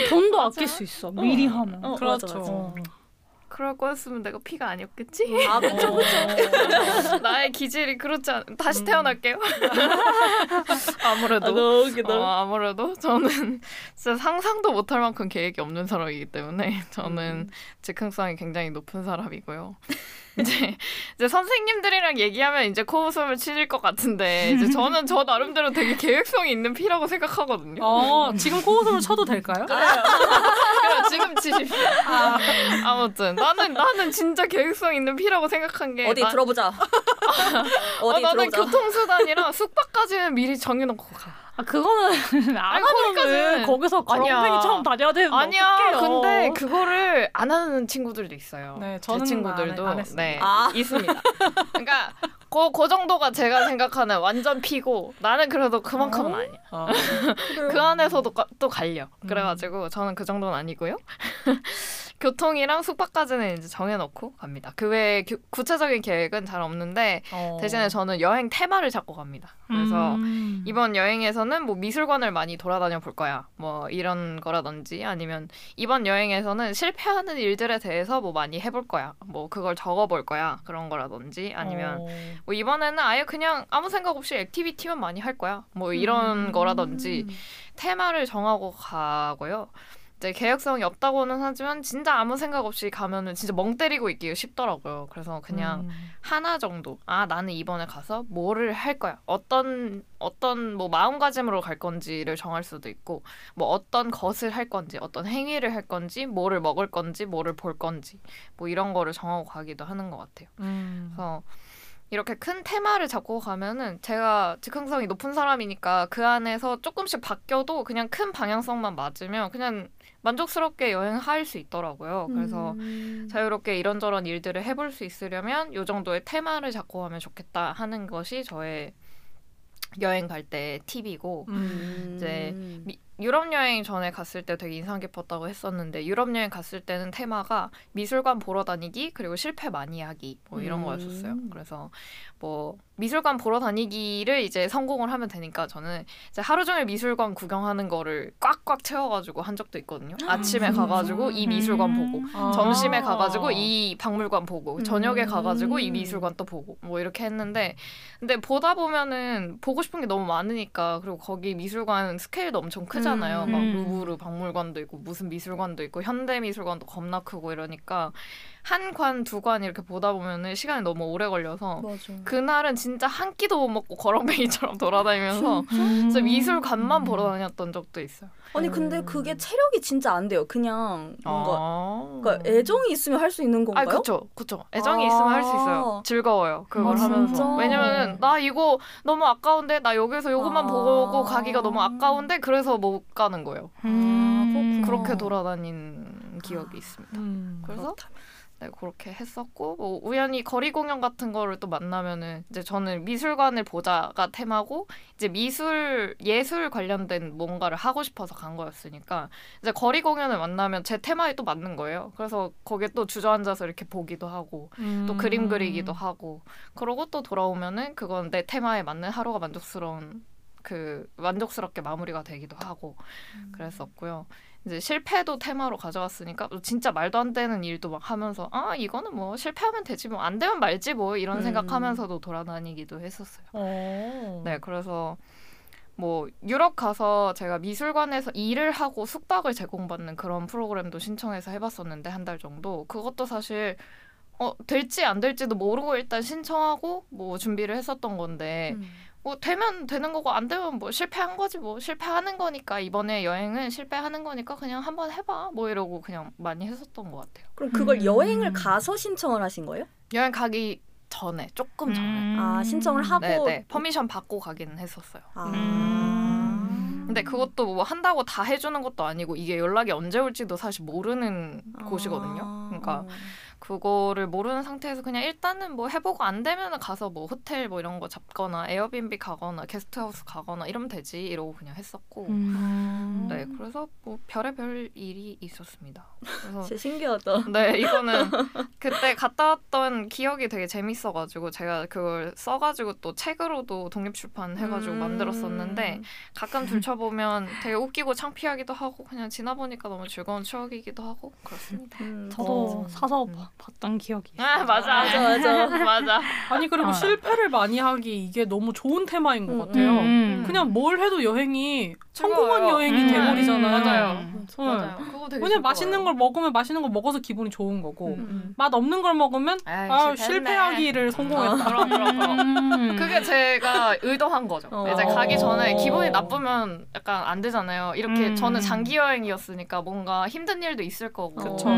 Speaker 3: 돈도 아낄 수 있어. 미리 하면.
Speaker 4: 어,
Speaker 2: 그렇죠.
Speaker 4: 맞아, 맞아.
Speaker 3: 어.
Speaker 1: 그럴 거였으면 내가 피가 아니었겠지.
Speaker 4: 아 그쵸 그쵸. [laughs]
Speaker 1: 나의 기질이 그렇지 않. 다시 태어날게요. [laughs] 아무래도.
Speaker 4: 너무 웃기다.
Speaker 1: 어, 아무래도 저는 진짜 상상도 못할 만큼 계획이 없는 사람이기 때문에 저는 즉흥성이 굉장히 높은 사람이고요. [laughs] 이제 이제 선생님들이랑 얘기하면 이제 코웃음을 치실 것 같은데 이제 저는 저 나름대로 되게 계획성이 있는 피라고 생각하거든요.
Speaker 2: 어, 지금 코웃음을 쳐도 될까요? [laughs]
Speaker 1: 그럼 지금 치십시오. 아무튼 나는 나는 진짜 계획성 있는 피라고 생각한 게
Speaker 4: 어디
Speaker 1: 나-
Speaker 4: 들어보자.
Speaker 1: 어,
Speaker 4: 어디
Speaker 1: 나는
Speaker 4: 들어보자.
Speaker 1: 교통수단이랑 숙박까지는 미리 정해놓고 가.
Speaker 3: 아 그거는 [laughs] 안 하면은 거기서
Speaker 1: 아니야.
Speaker 3: 거렁팽이처럼 다녀야 되는데
Speaker 1: 아니야.
Speaker 3: 어떡해요.
Speaker 1: 근데 그거를 안 하는 친구들도 있어요.
Speaker 2: 네,
Speaker 1: 제
Speaker 2: 저는
Speaker 1: 친구들도
Speaker 2: 안 해- 안.
Speaker 1: 네,
Speaker 4: 아.
Speaker 1: 있습니다. [laughs] 그러니까 그, 그 정도가 제가 생각하는 완전 피고 나는 그래도 그만큼은
Speaker 2: 어?
Speaker 1: 아니야.
Speaker 2: 어. [laughs]
Speaker 1: 그 안에서도 가- 또 갈려.
Speaker 2: 음.
Speaker 1: 그래가지고 저는 그 정도는 아니고요. 교통이랑 숙박까지는 이제 정해놓고 갑니다. 그 외에 구- 구체적인 계획은 잘 없는데
Speaker 2: 어.
Speaker 1: 대신에 저는 여행 테마를 잡고 갑니다. 그래서
Speaker 3: 음.
Speaker 1: 이번 여행에서는 뭐 미술관을 많이 돌아다녀 볼 거야. 뭐 이런 거라든지 아니면 이번 여행에서는 실패하는 일들에 대해서 뭐 많이 해볼 거야. 뭐 그걸 적어볼 거야. 그런 거라든지 아니면
Speaker 2: 어.
Speaker 1: 뭐 이번에는 아예 그냥 아무 생각 없이 액티비티만 많이 할 거야. 뭐 이런
Speaker 3: 음.
Speaker 1: 거라든지 테마를 정하고 가고요. 이제 계획성이 없다고는 하지만 진짜 아무 생각 없이 가면은 진짜 멍 때리고 있기가 쉽더라고요. 그래서 그냥
Speaker 2: 음.
Speaker 1: 하나 정도 아 나는 이번에 가서 뭐를 할 거야 어떤 어떤 뭐 마음가짐으로 갈 건지를 정할 수도 있고 뭐 어떤 것을 할 건지 어떤 행위를 할 건지 뭐를 먹을 건지 뭐를 볼 건지 뭐 이런 거를 정하고 가기도 하는 것 같아요
Speaker 2: 음.
Speaker 1: 그래서 이렇게 큰 테마를 잡고 가면은 제가 즉흥성이 높은 사람이니까 그 안에서 조금씩 바뀌어도 그냥 큰 방향성만 맞으면 그냥 만족스럽게 여행할 수 있더라고요 그래서
Speaker 4: 음.
Speaker 1: 자유롭게 이런저런 일들을 해볼 수 있으려면 요 정도의 테마를 잡고 가면 좋겠다 하는 것이 저의 여행 갈 때 팁이고
Speaker 2: 음.
Speaker 1: 이제
Speaker 4: 음.
Speaker 1: 미- 유럽 여행 전에 갔을 때 되게 인상 깊었다고 했었는데 유럽 여행 갔을 때는 테마가 미술관 보러 다니기 그리고 실패 많이 하기 뭐 이런
Speaker 4: 음.
Speaker 1: 거였었어요. 그래서 뭐 미술관 보러 다니기를 이제 성공을 하면 되니까 저는 이제 하루 종일 미술관 구경하는 거를 꽉꽉 채워가지고 한 적도 있거든요. 아침에
Speaker 3: 진짜?
Speaker 1: 가가지고 이 미술관 보고
Speaker 2: 아.
Speaker 1: 점심에 가가지고 이 박물관 보고 저녁에
Speaker 4: 음.
Speaker 1: 가가지고 이 미술관 또 보고 뭐 이렇게 했는데 근데 보다 보면은 보고 싶은 게 너무 많으니까 그리고 거기 미술관 스케일도 엄청 크 잖아요.
Speaker 4: 음.
Speaker 1: 막
Speaker 3: 음.
Speaker 1: 루브르 박물관도 있고 무슨 미술관도 있고 현대 미술관도 겁나 크고 이러니까 한 관 두 관 이렇게 보다 보면은 시간이 너무 오래 걸려서
Speaker 4: 맞아.
Speaker 1: 그날은 진짜 한 끼도 못 먹고 거렁뱅이처럼 [laughs] 돌아다니면서
Speaker 3: 음.
Speaker 1: 진짜 미술관만 보러 다녔던 적도 있어요.
Speaker 4: 아니 근데 그게 체력이 진짜 안 돼요. 그냥 뭔가
Speaker 1: 아.
Speaker 4: 그러니까 애정이 있으면 할 수 있는
Speaker 1: 아,
Speaker 4: 건가요?
Speaker 1: 그쵸, 그쵸. 애정이
Speaker 4: 아.
Speaker 1: 있으면 할 수 있어요. 즐거워요. 그걸
Speaker 4: 아,
Speaker 1: 하면서. 왜냐면은 나 이거 너무 아까운데 나 여기서 요것만
Speaker 4: 아.
Speaker 1: 보고 가기가 너무 아까운데 그래서 못 가는 거예요.
Speaker 3: 음.
Speaker 1: 그렇게 돌아다닌 기억이 있습니다.
Speaker 2: 음.
Speaker 1: 그래서 네, 그렇게 했었고 뭐 우연히 거리 공연 같은 거를 또 만나면은 이제 저는 미술관을 보자가 테마고 이제 미술 예술 관련된 뭔가를 하고 싶어서 간 거였으니까 이제 거리 공연을 만나면 제 테마에 또 맞는 거예요. 그래서 거기에 또 주저앉아서 이렇게 보기도 하고 또
Speaker 2: 음.
Speaker 1: 그림 그리기도 하고 그러고 또 돌아오면은 그건 내 테마에 맞는 하루가 만족스러운 그 만족스럽게 마무리가 되기도 하고 그랬었고요. 이제 실패도 테마로 가져왔으니까 진짜 말도 안 되는 일도 막 하면서 아 이거는 뭐 실패하면 되지 뭐 안 되면 말지 뭐 이런
Speaker 4: 음.
Speaker 1: 생각하면서도 돌아다니기도 했었어요.
Speaker 2: 어.
Speaker 1: 네, 그래서 뭐 유럽 가서 제가 미술관에서 일을 하고 숙박을 제공받는 그런 프로그램도 신청해서 해봤었는데 한 달 정도 그것도 사실 어 될지 안 될지도 모르고 일단 신청하고 뭐 준비를 했었던 건데
Speaker 4: 음.
Speaker 1: 뭐 되면 되는 거고 안 되면 뭐 실패한 거지 뭐 실패하는 거니까 이번에 여행은 실패하는 거니까 그냥 한번 해봐 뭐 이러고 그냥 많이 했었던 것 같아요.
Speaker 4: 그럼 그걸
Speaker 3: 음.
Speaker 4: 여행을 가서 신청을 하신 거예요?
Speaker 1: 여행 가기 전에 조금 전에
Speaker 3: 음.
Speaker 4: 아 신청을 하고
Speaker 1: 네네 permission 받고 가기는 했었어요.
Speaker 4: 아.
Speaker 3: 음.
Speaker 1: 근데 그것도 뭐 한다고 다 해주는 것도 아니고 이게 연락이 언제 올지도 사실 모르는 곳이거든요.
Speaker 4: 아.
Speaker 1: 그러니까
Speaker 4: 어.
Speaker 1: 그거를 모르는 상태에서 그냥 일단은 뭐 해보고 안 되면 가서 뭐 호텔 뭐 이런 거 잡거나 Airbnb 가거나 게스트하우스 가거나 이러면 되지 이러고 그냥 했었고
Speaker 3: 음.
Speaker 1: 네 그래서 뭐 별의별 일이 있었습니다. 그래서
Speaker 4: 진짜 신기하다.
Speaker 1: 네 이거는 그때 갔다 왔던 기억이 되게 재밌어가지고 제가 그걸 써가지고 또 책으로도 독립출판 해가지고
Speaker 4: 음.
Speaker 1: 만들었었는데 가끔 들춰보면 되게 웃기고 창피하기도 하고 그냥 지나보니까 너무 즐거운 추억이기도 하고 그렇습니다.
Speaker 4: 음,
Speaker 3: 저도
Speaker 4: 어.
Speaker 3: 사서
Speaker 1: 음.
Speaker 3: 봐- 봤던 기억이
Speaker 1: 아
Speaker 3: 있어요.
Speaker 1: 맞아
Speaker 4: 맞아, 맞아. [laughs]
Speaker 1: 맞아
Speaker 2: 아니 그리고
Speaker 3: 아.
Speaker 2: 실패를 많이 하기 이게 너무 좋은 테마인 것
Speaker 4: 음,
Speaker 2: 같아요.
Speaker 3: 음.
Speaker 2: 그냥 뭘 해도 여행이 성공한
Speaker 1: 즐거워요.
Speaker 2: 여행이
Speaker 3: 음.
Speaker 2: 돼버리잖아요.
Speaker 1: 맞아요.
Speaker 3: 음.
Speaker 2: 응.
Speaker 1: 맞아요 그거 되게
Speaker 2: 왜냐면 맛있는. 걸 먹으면 맛있는 걸 먹어서 기분이 좋은 거고
Speaker 4: 음.
Speaker 2: 맛 없는 걸 먹으면
Speaker 1: 아 실패했네.
Speaker 2: 실패하기를 성공했다.
Speaker 1: 그럼 그럼 그럼
Speaker 3: 음.
Speaker 1: 그게 제가 의도한 거죠.
Speaker 4: 어.
Speaker 1: 이제 가기 전에 기분이 나쁘면 약간 안 되잖아요. 이렇게
Speaker 3: 음.
Speaker 1: 저는 장기 여행이었으니까 뭔가 힘든 일도 있을 거고.
Speaker 2: 그쵸.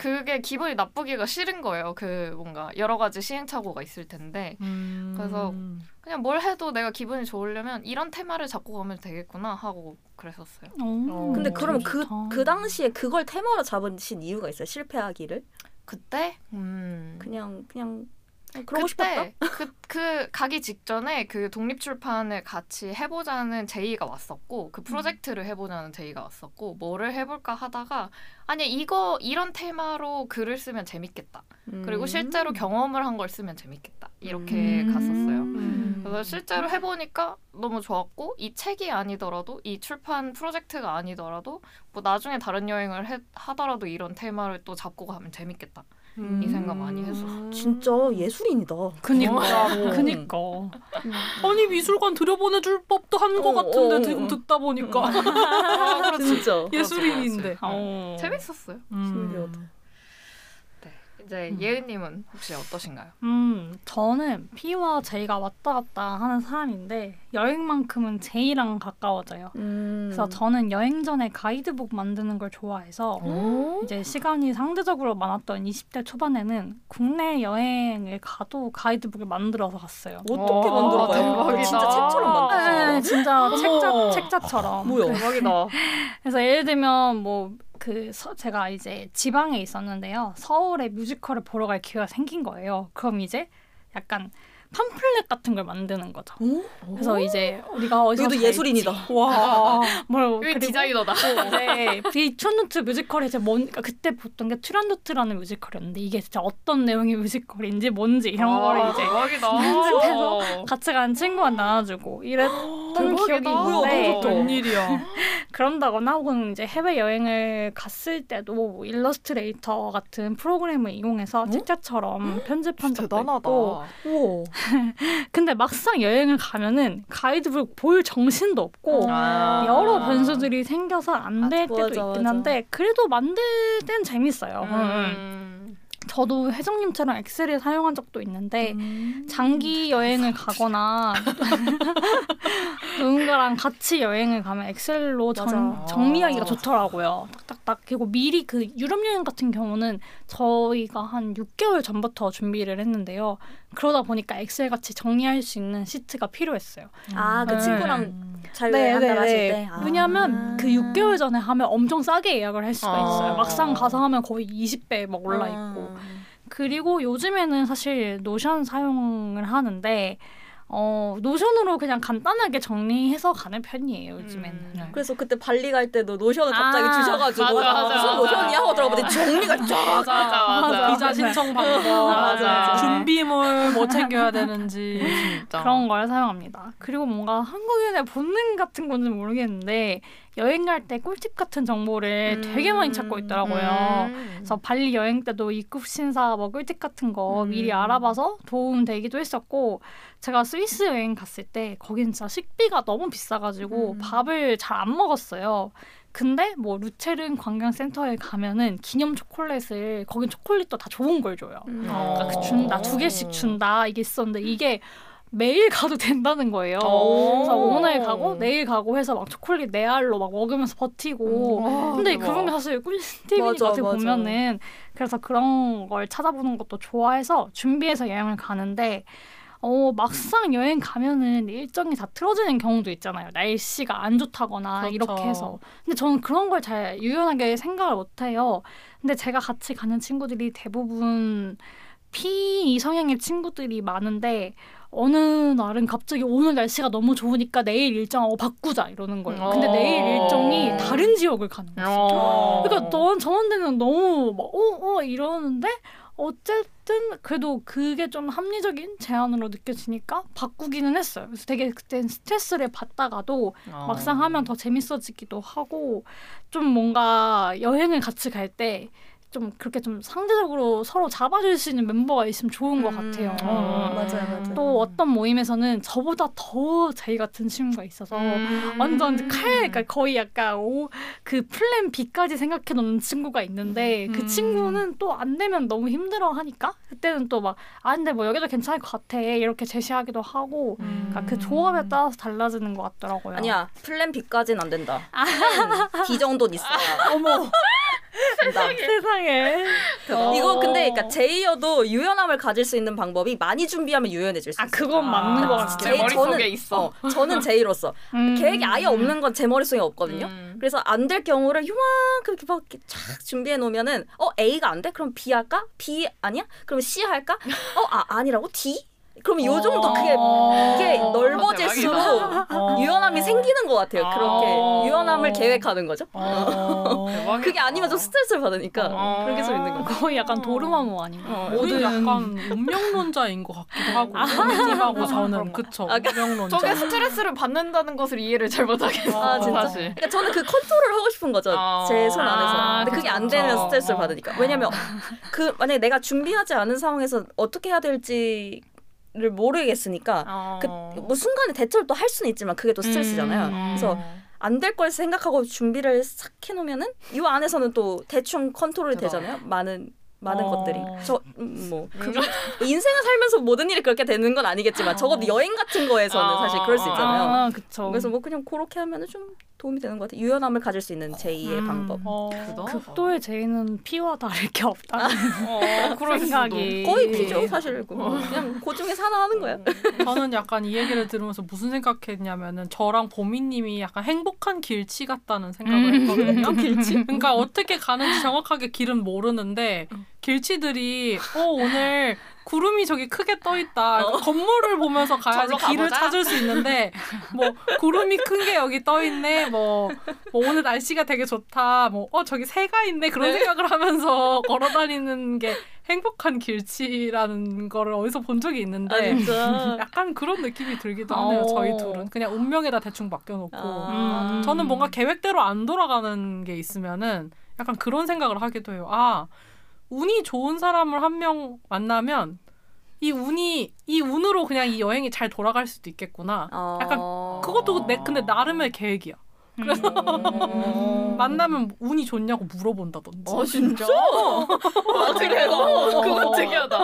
Speaker 1: 그게 기분이 나쁘기가 싫은 거예요. 그 뭔가 여러 가지 시행착오가 있을 텐데
Speaker 2: 음.
Speaker 1: 그래서 그냥 뭘 해도 내가 기분이 좋으려면 이런 테마를 잡고 가면 되겠구나 하고 그랬었어요.
Speaker 3: 오,
Speaker 4: 근데
Speaker 2: 어,
Speaker 4: 그러면 그. 그 당시에 그걸 테마로 잡으신 이유가 있어요? 실패하기를?
Speaker 1: 그때 음.
Speaker 4: 그냥 그냥 그냥 그러고?
Speaker 1: 그때 그, 그 가기 직전에 그 독립출판을 같이 해보자는 제의가 왔었고 그 프로젝트를 해보자는 제의가 왔었고 뭐를 해볼까 하다가 아니 이거 이런 테마로 글을 쓰면 재밌겠다 그리고
Speaker 4: 음.
Speaker 1: 실제로 경험을 한 걸 쓰면 재밌겠다 이렇게
Speaker 3: 음.
Speaker 1: 갔었어요
Speaker 2: 음.
Speaker 1: 그래서 실제로 해보니까 너무 좋았고 이 책이 아니더라도 이 출판 프로젝트가 아니더라도 뭐 나중에 다른 여행을 해, 하더라도 이런 테마를 또 잡고 가면 재밌겠다
Speaker 2: 음.
Speaker 1: 이 생각 많이 했었어.
Speaker 4: 진짜 예술인이다.
Speaker 3: 그니까
Speaker 4: 진짜로.
Speaker 3: 그니까 [laughs]
Speaker 2: 아니 미술관 들여보내줄 법도 한것
Speaker 4: 어,
Speaker 2: 같은데
Speaker 4: 어,
Speaker 2: 지금
Speaker 4: 어.
Speaker 2: 듣다 보니까 [laughs]
Speaker 1: 아, 그렇지.
Speaker 4: 진짜.
Speaker 2: 예술인인데.
Speaker 3: 어.
Speaker 1: 재밌었어요.
Speaker 2: 음.
Speaker 4: 신기하다.
Speaker 1: 네. 이제
Speaker 3: 음.
Speaker 1: 예은님은 혹시 어떠신가요?
Speaker 3: 음, 저는 P와 J가 왔다 갔다 하는 사람인데 여행만큼은 J랑 가까워져요.
Speaker 4: 음.
Speaker 3: 그래서 저는 여행 전에 가이드북 만드는 걸 좋아해서
Speaker 4: 오?
Speaker 3: 이제 시간이 상대적으로 많았던 20대 초반에는 국내 여행을 가도 가이드북을 만들어서 갔어요.
Speaker 4: 어떻게
Speaker 1: 와,
Speaker 4: 만들어봐요?
Speaker 1: 대박이다.
Speaker 4: 진짜 책처럼 만드시는
Speaker 3: 네, 진짜
Speaker 2: 어머.
Speaker 3: 책자 책자처럼.
Speaker 4: 뭐야?
Speaker 1: 대박이다. [laughs]
Speaker 3: 그래서 예를 들면 뭐 그 제가 이제 지방에 있었는데요. 서울에 뮤지컬을 보러 갈 기회가 생긴 거예요. 그럼 이제 약간 팜플렛 같은 걸 만드는 거죠.
Speaker 4: 오?
Speaker 3: 그래서 이제 우리가 어디서
Speaker 4: 예술인이다.
Speaker 2: 와. [laughs]
Speaker 3: 뭐
Speaker 1: 여기
Speaker 3: 그리고
Speaker 1: 디자이너다.
Speaker 3: 이제 비촌노트 뮤지컬이 이제 뭔 그러니까 그때 보던 게 투란도트라는 뮤지컬이었는데 이게 진짜 어떤 내용의 뮤지컬인지 뭔지 이런
Speaker 1: 아,
Speaker 3: 거를 이제
Speaker 1: 대박이다.
Speaker 3: 편집해서 같이 가는 친구가 나눠주고 이랬던. 기억이 있는데.
Speaker 2: 웬일이야. [laughs]
Speaker 3: 그런다거나 혹은 이제 해외 여행을 갔을 때도 뭐 일러스트레이터 같은 프로그램을 이용해서 책자처럼 편집한 적도 있고
Speaker 4: 우와. [laughs]
Speaker 3: 근데 막상 여행을 가면은 가이드북 볼 정신도 없고
Speaker 1: 아.
Speaker 3: 여러 변수들이 생겨서 안될
Speaker 4: 아,
Speaker 3: 때도
Speaker 4: 맞아,
Speaker 3: 있긴
Speaker 4: 맞아.
Speaker 3: 한데 그래도 만들 땐 재밌어요. 음.
Speaker 1: 음.
Speaker 3: 저도 혜정님처럼 엑셀을 사용한 적도 있는데
Speaker 4: 음.
Speaker 3: 장기 여행을 가거나 [laughs] 누군가랑 같이 여행을 가면 엑셀로 정,
Speaker 4: 맞아.
Speaker 3: 정리하기가
Speaker 1: 아.
Speaker 3: 좋더라고요. 딱딱딱. 그리고 미리 그 유럽 여행 같은 경우는 저희가 한 6개월 전부터 준비를 했는데요. 그러다 보니까 Excel 같이 정리할 수 있는 시트가 필요했어요.
Speaker 4: 아, 그
Speaker 3: 네.
Speaker 4: 친구랑 자유여행 한달 하실 때. 아.
Speaker 3: 왜냐하면 그 6개월 전에 하면 엄청 싸게 예약을 할 수가
Speaker 1: 아.
Speaker 3: 있어요. 막상 가서 하면 거의 20배 막 올라 있고. 그리고 요즘에는 사실 Notion 사용을 하는데 어, Notion으로 그냥 간단하게 정리해서 가는 편이에요, 요즘에는.
Speaker 1: 음.
Speaker 3: 네.
Speaker 4: 그래서 그때 발리 갈 때도 노션을 갑자기
Speaker 3: 아,
Speaker 4: 주셔가지고
Speaker 1: 맞아, 맞아,
Speaker 4: 무슨. 노션이야 하고 들어보더니 정리가 쫙
Speaker 1: 맞아 맞아 맞아.
Speaker 2: 비자 신청 방법,
Speaker 1: 맞아, 맞아.
Speaker 2: 준비물 뭐 챙겨야 [laughs] 되는지.
Speaker 1: 진짜.
Speaker 3: 그런 걸 사용합니다. 그리고 뭔가 한국인의 본능 같은 건지 모르겠는데 여행 갈 때 꿀팁 같은 정보를 되게 많이 찾고 있더라고요.
Speaker 1: 음.
Speaker 3: 그래서 발리 여행 때도 입국 신사 뭐 꿀팁 같은 거
Speaker 1: 음.
Speaker 3: 미리 알아봐서 도움 되기도 했었고 제가 스위스 여행 갔을 때 거긴 진짜 식비가 너무 비싸가지고
Speaker 4: 음.
Speaker 3: 밥을 잘 안 먹었어요. 근데 뭐 루체른 관광센터에 가면은 기념 초콜릿을 거긴 초콜릿도 다 좋은 걸 줘요.
Speaker 4: 음.
Speaker 1: 어.
Speaker 3: 그러니까 그 준다 두 개씩 준다 이게 있었는데 이게 매일 가도 된다는 거예요.
Speaker 1: 오.
Speaker 3: 그래서 오늘 가고 내일 가고 해서 막 초콜릿 네 알로 막 먹으면서 버티고
Speaker 1: 아,
Speaker 3: 근데
Speaker 1: 대박.
Speaker 3: 그런 게 사실 꿀팁이니까 어떻게
Speaker 4: 맞아.
Speaker 3: 보면은 그래서 그런 걸 찾아보는 것도 좋아해서 준비해서 여행을 가는데 어 막상 여행 가면은 일정이 다 틀어지는 경우도 있잖아요. 날씨가 안 좋다거나
Speaker 2: 그렇죠.
Speaker 3: 이렇게 해서. 근데 저는 그런 걸 잘 유연하게 생각을 못 해요. 근데 제가 같이 가는 친구들이 대부분 P 이성향의 친구들이 많은데 어느 날은 갑자기 오늘 날씨가 너무 좋으니까 내일 일정하고 바꾸자 이러는 거예요. 근데
Speaker 1: 어.
Speaker 3: 내일 일정이 다른 지역을 가는 거예요.
Speaker 1: 어.
Speaker 3: 그러니까 넌 저한테는 너무 막어어 이러는데 어쨌든 그래도 그게 좀 합리적인 제안으로 느껴지니까 바꾸기는 했어요. 그래서 되게 그땐 스트레스를 받다가도
Speaker 1: 어.
Speaker 3: 막상 하면 더 재밌어지기도 하고 좀 뭔가 여행을 같이 갈때 좀 그렇게 좀 상대적으로 서로 잡아줄 수 있는 멤버가 있으면 좋은 것 같아요.
Speaker 1: 음.
Speaker 4: 맞아요, 맞아요.
Speaker 3: 또 어떤 모임에서는 저보다 더 J 같은 친구가 있어서
Speaker 1: 음.
Speaker 3: 완전 칼, 그러니까 거의 약간 오, 그 plan B까지 생각해 놓는 친구가 있는데 그
Speaker 2: 음.
Speaker 3: 친구는 또 안 되면 너무 힘들어 하니까 그때는 또 막 아 근데 뭐 여기도 괜찮을 것 같아 이렇게 제시하기도 하고 그러니까 그 조합에 따라서 달라지는 것 같더라고요.
Speaker 4: 아니야 plan B까지는 안 된다. 플랜 D 정도는 있어야. [laughs] 어머.
Speaker 3: 세상에.
Speaker 1: 어.
Speaker 4: 이거 근데 그러니까 제이어도 유연함을 가질 수 있는 방법이 많이 준비하면 유연해질
Speaker 3: 수아
Speaker 4: 있어.
Speaker 3: 그건 맞는 것
Speaker 1: 아,
Speaker 3: 같아요.
Speaker 1: 제 머릿속에 있어.
Speaker 4: 어, 저는 제이로서
Speaker 3: 음.
Speaker 4: 계획이 아예 없는 건 제 머릿속에 없거든요.
Speaker 1: 음.
Speaker 4: 그래서 안 될 경우를 요만큼 이렇게 막 쫙 준비해 놓으면은 어 A가 안 돼? 그럼 B 할까? B 아니야? 그럼 C 할까? 어 아 아니라고 D? 그러면 요 정도 그게
Speaker 2: 어.
Speaker 4: 이게
Speaker 1: 어,
Speaker 4: 넓어질수록
Speaker 2: 어.
Speaker 4: 유연함이 생기는 것 같아요. 그렇게
Speaker 1: 어.
Speaker 4: 유연함을 계획하는 거죠.
Speaker 2: 어. [laughs]
Speaker 4: 그게 아니면 좀 스트레스를 받으니까
Speaker 1: 어.
Speaker 4: 그렇게 좀 있는 거.
Speaker 3: 거의 약간 도르마무 아닌가?
Speaker 4: 어.
Speaker 2: 모든 약간 [laughs] 운명론자인 것 같기도 하고 님하고 저는 그쵸
Speaker 4: 아,
Speaker 2: 운명론자.
Speaker 1: 저게 스트레스를 받는다는 것을 이해를 잘 못하겠어.
Speaker 4: 아 진짜.
Speaker 1: 사실.
Speaker 4: 그러니까 저는 그 컨트롤을 하고 싶은 거죠.
Speaker 1: 어.
Speaker 4: 제손 안에서.
Speaker 3: 아,
Speaker 4: 근데 그게 안 되면. 스트레스를
Speaker 1: 어.
Speaker 4: 받으니까. 왜냐면 [laughs] 그 만약에 내가 준비하지 않은 상황에서 어떻게 해야 될지 를 모르겠으니까
Speaker 1: 어.
Speaker 4: 그뭐 순간에 대처를 또 할 수는 있지만 그게 또 스트레스잖아요.
Speaker 1: 음.
Speaker 4: 그래서 안 될 걸 생각하고 준비를 싹 해놓으면은 이 안에서는 또 대충 컨트롤이
Speaker 1: 그거.
Speaker 4: 되잖아요. 많은 많은
Speaker 2: 어.
Speaker 4: 것들이 저뭐 인생을 살면서 모든 일이 그렇게 되는 건 아니겠지만 적어도 여행 같은 거에서는
Speaker 1: 어.
Speaker 4: 사실 그럴 수 있잖아요.
Speaker 3: 아.
Speaker 4: 그래서 뭐 그냥 그렇게 하면은 좀 도움이 되는 것 같아요. 유연함을 가질 수 있는 제2의
Speaker 3: 음.
Speaker 4: 방법.
Speaker 2: 어.
Speaker 3: 극도의 제이는 피와 다를 게 없다는
Speaker 1: 어, 그럴
Speaker 3: 생각이
Speaker 4: 거의 피죠 사실. 그냥 그 중에서 하나 하는 거야.
Speaker 2: 저는 약간 이 얘기를 들으면서 무슨 생각했냐면은 저랑 보미님이 약간 행복한 길치 같다는 생각을
Speaker 3: 음.
Speaker 2: 했거든요. 길치? 그러니까 어떻게 가는지 정확하게 길은 모르는데 길치들이 어 오늘 구름이 저기 크게 떠 있다.
Speaker 4: 어.
Speaker 2: 건물을 보면서 가야지 길을
Speaker 1: 가보자.
Speaker 2: 찾을 수 있는데 뭐 구름이 큰 게 여기 떠 있네. 뭐, 뭐 오늘 날씨가 되게 좋다. 뭐 어 저기 새가 있네. 그런
Speaker 1: 네.
Speaker 2: 생각을 하면서 [laughs] 걸어 다니는 게 행복한 길치라는 거를 어디서 본 적이 있는데
Speaker 4: 아. [laughs]
Speaker 2: 약간 그런 느낌이 들기도 하네요.
Speaker 3: 어.
Speaker 2: 저희 둘은 그냥 운명에다 대충 맡겨놓고
Speaker 4: 아.
Speaker 3: 음.
Speaker 2: 저는 뭔가 계획대로 안 돌아가는 게 있으면은 약간 그런 생각을 하기도 해요. 아 운이 좋은 사람을 한 명 만나면 이 운이 이 운으로 그냥 이 여행이 잘 돌아갈 수도 있겠구나. 약간
Speaker 4: 어.
Speaker 2: 그것도 내 근데 나름의 계획이야. 그래서
Speaker 4: 음.
Speaker 2: 만나면 운이 좋냐고 물어본다든지.
Speaker 4: 어 진짜?
Speaker 1: 아 그래요? 그건 특이하다.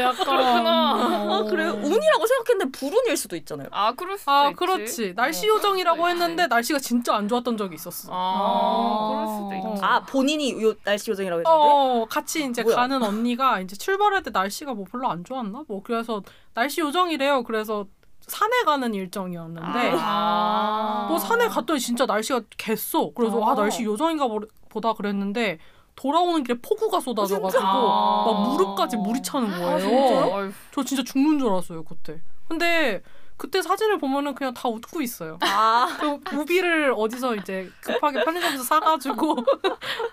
Speaker 3: 약간
Speaker 1: 그렇구나.
Speaker 4: 아 그래요? 운이라고 생각했는데 불운일 수도 있잖아요.
Speaker 1: 아 그럴 수도
Speaker 2: 아
Speaker 1: 있지.
Speaker 2: 그렇지. 날씨
Speaker 1: 어,
Speaker 2: 요정이라고
Speaker 1: 수도
Speaker 2: 했는데. 날씨가 진짜 안 좋았던 적이 있었어.
Speaker 1: 아, 그럴 수도
Speaker 2: 어.
Speaker 1: 있지.
Speaker 4: 아 본인이 요 날씨 요정이라고 했는데.
Speaker 2: 어, 같이 이제
Speaker 4: 뭐야?
Speaker 2: 가는 언니가 이제 출발할 때 날씨가 뭐 별로 안 좋았나? 뭐 그래서 날씨 요정이래요. 그래서 산에 가는 일정이었는데
Speaker 1: 아.
Speaker 2: 뭐 산에 갔더니 진짜 날씨가 겠어. 그래서
Speaker 4: 아.
Speaker 2: 아 날씨 요정인가 보- 보다 그랬는데 돌아오는 길에 폭우가 쏟아져가지고?
Speaker 1: 아.
Speaker 2: 막 무릎까지 물이 차는 거예요.
Speaker 4: 진짜요?
Speaker 1: 어휴.
Speaker 2: 저 진짜 죽는 줄 알았어요 그때. 근데 그때 사진을 보면은 그냥 다 웃고 있어요. 아그 우비를 어디서 이제 급하게 편의점에서 사가지고 [laughs]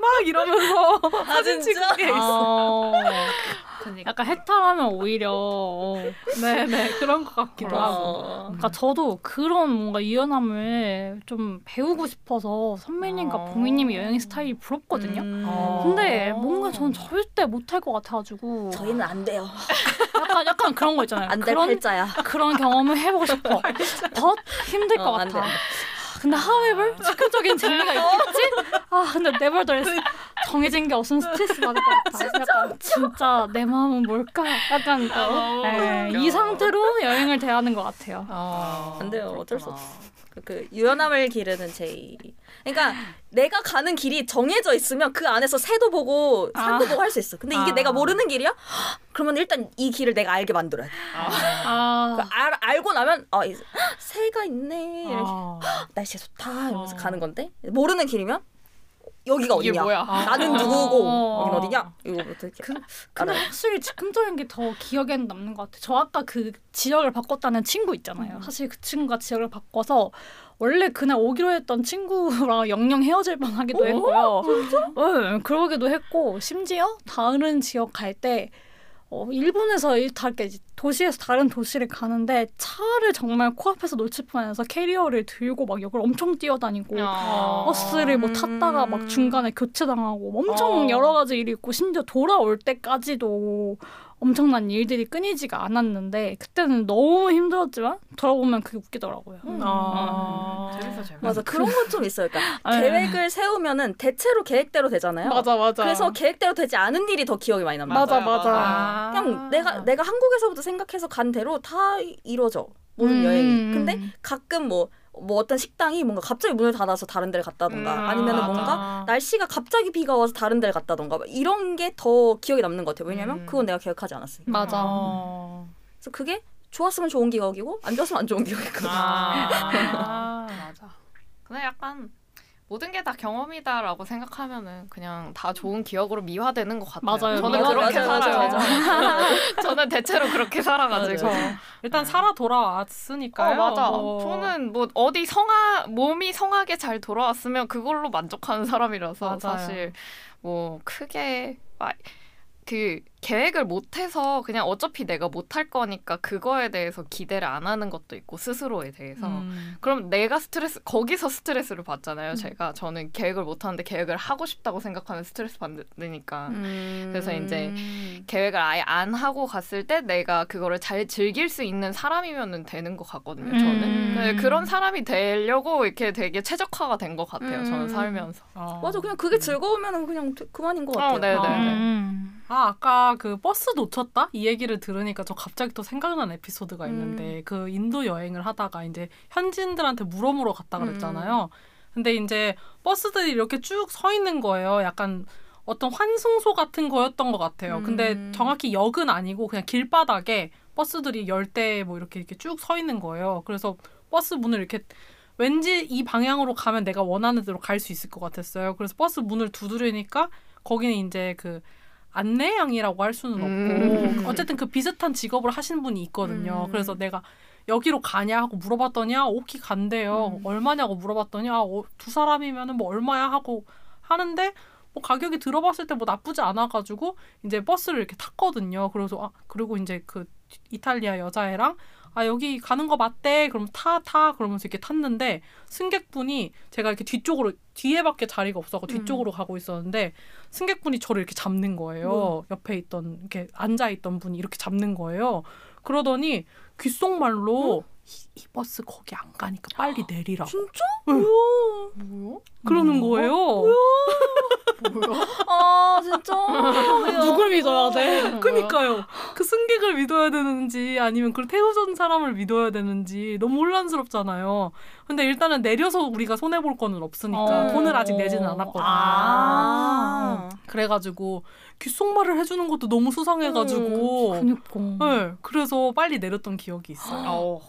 Speaker 2: 막 이러면서 사진 찍은 게 있어.
Speaker 3: 어, 약간 해탈하면 오히려 어.
Speaker 2: 네네 그런 것 같기도 하고.
Speaker 4: 어.
Speaker 3: 그러니까 저도 그런 뭔가 유연함을 좀 배우고 싶어서 선배님과
Speaker 1: 어.
Speaker 3: 보미님의 여행 스타일이 부럽거든요.
Speaker 4: 음.
Speaker 2: 어.
Speaker 3: 근데 뭔가 전 절대 못할 것 같아가지고
Speaker 4: 저희는 안 돼요.
Speaker 3: 약간 약간 그런 거 있잖아요.
Speaker 4: 안될
Speaker 3: 그런
Speaker 4: 팔자야.
Speaker 3: 그런 경험을 해보고 싶어. [laughs] 더 힘들 것
Speaker 4: 어, 안
Speaker 3: 같아.
Speaker 4: 돼.
Speaker 3: 근데 하웨벌 즉흥적인 재미가 있겠지? 아 근데 nevertheless 정해진 게 없으면 스트레스 받을 것 같아. 약간 진짜 내 마음은 뭘까? 약간
Speaker 1: 어,
Speaker 3: 에,
Speaker 1: 웃겨.
Speaker 3: 이 상태로 여행을 대하는 것 같아요.
Speaker 1: 아,
Speaker 4: 안 돼요. 어쩔 수. 없어. 그, 그 유연함을 기르는 제이. 그러니까 내가 가는 길이 정해져 있으면 그 안에서 새도 보고 산도
Speaker 3: 아.
Speaker 4: 보고 할 수 있어. 근데 이게
Speaker 2: 아.
Speaker 4: 내가 모르는 길이야? 그러면 일단 이 길을 내가 알게 만들어야 돼.
Speaker 3: 아,
Speaker 4: 그 알, 알고 나면 아 새가 있네. 이렇게
Speaker 2: 아. [gasps]
Speaker 4: 날씨 좋다 이러면서
Speaker 2: 어.
Speaker 4: 가는 건데 모르는 길이면 여기가
Speaker 1: 이게
Speaker 4: 어디냐?
Speaker 1: 뭐야?
Speaker 4: 나는
Speaker 2: 아.
Speaker 4: 누구고
Speaker 3: 어.
Speaker 4: 여긴 어디냐? 이거부터 이렇게
Speaker 3: 그, 근데
Speaker 4: 알아요.
Speaker 3: 확실히 즉흥적인 게 더 기억에는 남는 것 같아요. 저 아까 그 지역을 바꿨다는 친구 있잖아요.
Speaker 4: 음.
Speaker 3: 사실 그 친구가 지역을 바꿔서 원래 그날 오기로 했던 친구랑 [laughs] 영영 헤어질 뻔하기도 했고요. 네, 그러기도 했고 심지어 다른 지역 갈 때 어, 일본에서 이- 이렇게 도시에서 다른 도시를 가는데 차를 정말 코앞에서 놓칠 뻔해서 캐리어를 들고 막 역을 엄청 뛰어다니고
Speaker 1: 아.
Speaker 3: 버스를 뭐 탔다가 막 중간에 교체당하고 엄청
Speaker 2: 어.
Speaker 3: 여러 가지 일이 있고 심지어 돌아올 때까지도 엄청난 일들이 끊이지가 않았는데 그때는 너무 힘들었지만 돌아보면 그게 웃기더라고요.
Speaker 4: 음.
Speaker 2: 아.
Speaker 1: 재밌어 재밌어.
Speaker 4: 맞아 그런 건 좀 있어요. 그러니까 [laughs]
Speaker 3: 네.
Speaker 4: 계획을 세우면은 대체로 계획대로 되잖아요.
Speaker 3: 맞아 맞아.
Speaker 4: 그래서 계획대로 되지 않은 일이 더 기억이 많이 남는
Speaker 3: 맞아. 맞아.
Speaker 2: 아.
Speaker 4: 그냥 내가 내가 한국에서부터 생각해서 간 대로 다 이루어져 모든
Speaker 3: 음.
Speaker 4: 여행이. 근데 가끔 뭐 뭐 어떤 식당이 뭔가 갑자기 문을 닫아서 다른 데를 갔다던가
Speaker 1: 음,
Speaker 4: 아니면은
Speaker 1: 맞아.
Speaker 4: 뭔가 날씨가 갑자기 비가 와서 다른 데를 갔다던가 막 이런 게 더 기억에 남는 것 같아요. 왜냐면
Speaker 1: 음.
Speaker 4: 그건 내가 계획하지 않았으니까.
Speaker 3: 맞아.
Speaker 2: 어.
Speaker 4: 그래서 그게 좋았으면 좋은 기억이고 안 좋았으면 안 좋은 기억이거든.
Speaker 2: 아. [laughs]
Speaker 1: 맞아. 근데 약간 모든 게 다 경험이다라고 생각하면은 그냥 다 좋은 기억으로 미화되는 것 같아요.
Speaker 3: 맞아요.
Speaker 1: 저는 그렇게 살아요. [laughs] 저는 대체로 그렇게 살아가지고.
Speaker 4: 맞아요.
Speaker 2: 일단 살아 돌아왔으니까요.
Speaker 1: 어 맞아.
Speaker 2: 뭐.
Speaker 1: 저는 뭐 어디 성하 몸이 성하게 잘 돌아왔으면 그걸로 만족하는 사람이라서
Speaker 2: 맞아요.
Speaker 1: 사실 뭐 크게 막 그 계획을 못해서 그냥 어차피 내가 못할 거니까 그거에 대해서 기대를 안 하는 것도 있고 스스로에 대해서
Speaker 2: 음.
Speaker 1: 그럼 내가 스트레스 거기서 스트레스를 받잖아요. 제가 저는 계획을 못 하는데 계획을 하고 싶다고 생각하면 스트레스 받으니까
Speaker 4: 음.
Speaker 1: 그래서 이제 계획을 아예 안 하고 갔을 때 내가 그거를 잘 즐길 수 있는 사람이면 되는 것 같거든요. 저는
Speaker 3: 음.
Speaker 1: 네, 그런 사람이 되려고 이렇게 되게 최적화가 된 것 같아요.
Speaker 4: 음.
Speaker 1: 저는 살면서.
Speaker 2: 어.
Speaker 4: 맞아 그냥 그게 즐거우면은 그냥 되- 그만인 것 같아요.
Speaker 1: 어, 네, 네, 네.
Speaker 3: 음.
Speaker 2: 아 아까 그 버스 놓쳤다 이 얘기를 들으니까 저 갑자기 또 생각난 에피소드가
Speaker 4: 음.
Speaker 2: 있는데 그 인도 여행을 하다가 이제 현지인들한테 물어 물어 갔다
Speaker 4: 음.
Speaker 2: 그랬잖아요. 근데 이제 버스들이 이렇게 쭉 서 있는 거예요. 약간 어떤 환승소 같은 거였던 것 같아요. 근데
Speaker 4: 음.
Speaker 2: 정확히 역은 아니고 그냥 길바닥에 버스들이 열대 뭐 이렇게 이렇게 쭉 서 있는 거예요. 그래서 버스 문을 이렇게 왠지 이 방향으로 가면 내가 원하는 대로 갈 수 있을 것 같았어요. 그래서 버스 문을 두드리니까 거기는 이제 그 안내양이라고 할 수는 없고
Speaker 1: 음.
Speaker 2: 어쨌든 그 비슷한 직업을 하신 분이 있거든요.
Speaker 4: 음.
Speaker 2: 그래서 내가 여기로 가냐 하고 물어봤더니 아, 오키 간대요.
Speaker 4: 음.
Speaker 2: 얼마냐고 물어봤더니 아, 어, 두 사람이면은 뭐 얼마야 하고 하는데 뭐 가격이 들어봤을 때 뭐 나쁘지 않아가지고 이제 버스를 이렇게 탔거든요. 그래서 아 그리고 이제 그 이탈리아 여자애랑 아 여기 가는 거 맞대. 그럼 타타 그러면서 이렇게 탔는데 승객분이 제가 이렇게 뒤쪽으로 뒤에밖에 자리가 없어서 뒤쪽으로 가고 있었는데 승객분이 저를 이렇게 잡는 거예요.
Speaker 4: 뭐야?
Speaker 2: 옆에 있던 이렇게 앉아 있던 분이 이렇게 잡는 거예요. 그러더니 귓속말로 이, 이 버스 거기 안 가니까 빨리 내리라고
Speaker 4: 진짜?
Speaker 2: 응.
Speaker 1: 뭐야?
Speaker 2: 그러는
Speaker 1: 뭐?
Speaker 2: 거예요.
Speaker 1: 뭐야? [laughs]
Speaker 4: 아 진짜.
Speaker 3: 누굴 믿어야 돼?
Speaker 2: 그니까요. 그 승객을 믿어야 되는지 아니면 그걸 태워준 사람을 믿어야 되는지 너무 혼란스럽잖아요. 근데 일단은 내려서 우리가 손해 볼 거는 없으니까
Speaker 3: 어.
Speaker 2: 돈을 아직 내지는 않았거든요.
Speaker 4: 아.
Speaker 2: 그래가지고 귓속말을 해주는 것도 너무 수상해가지고.
Speaker 3: 그니까.
Speaker 2: 네, 그래서 빨리 내렸던 기억이 있어요.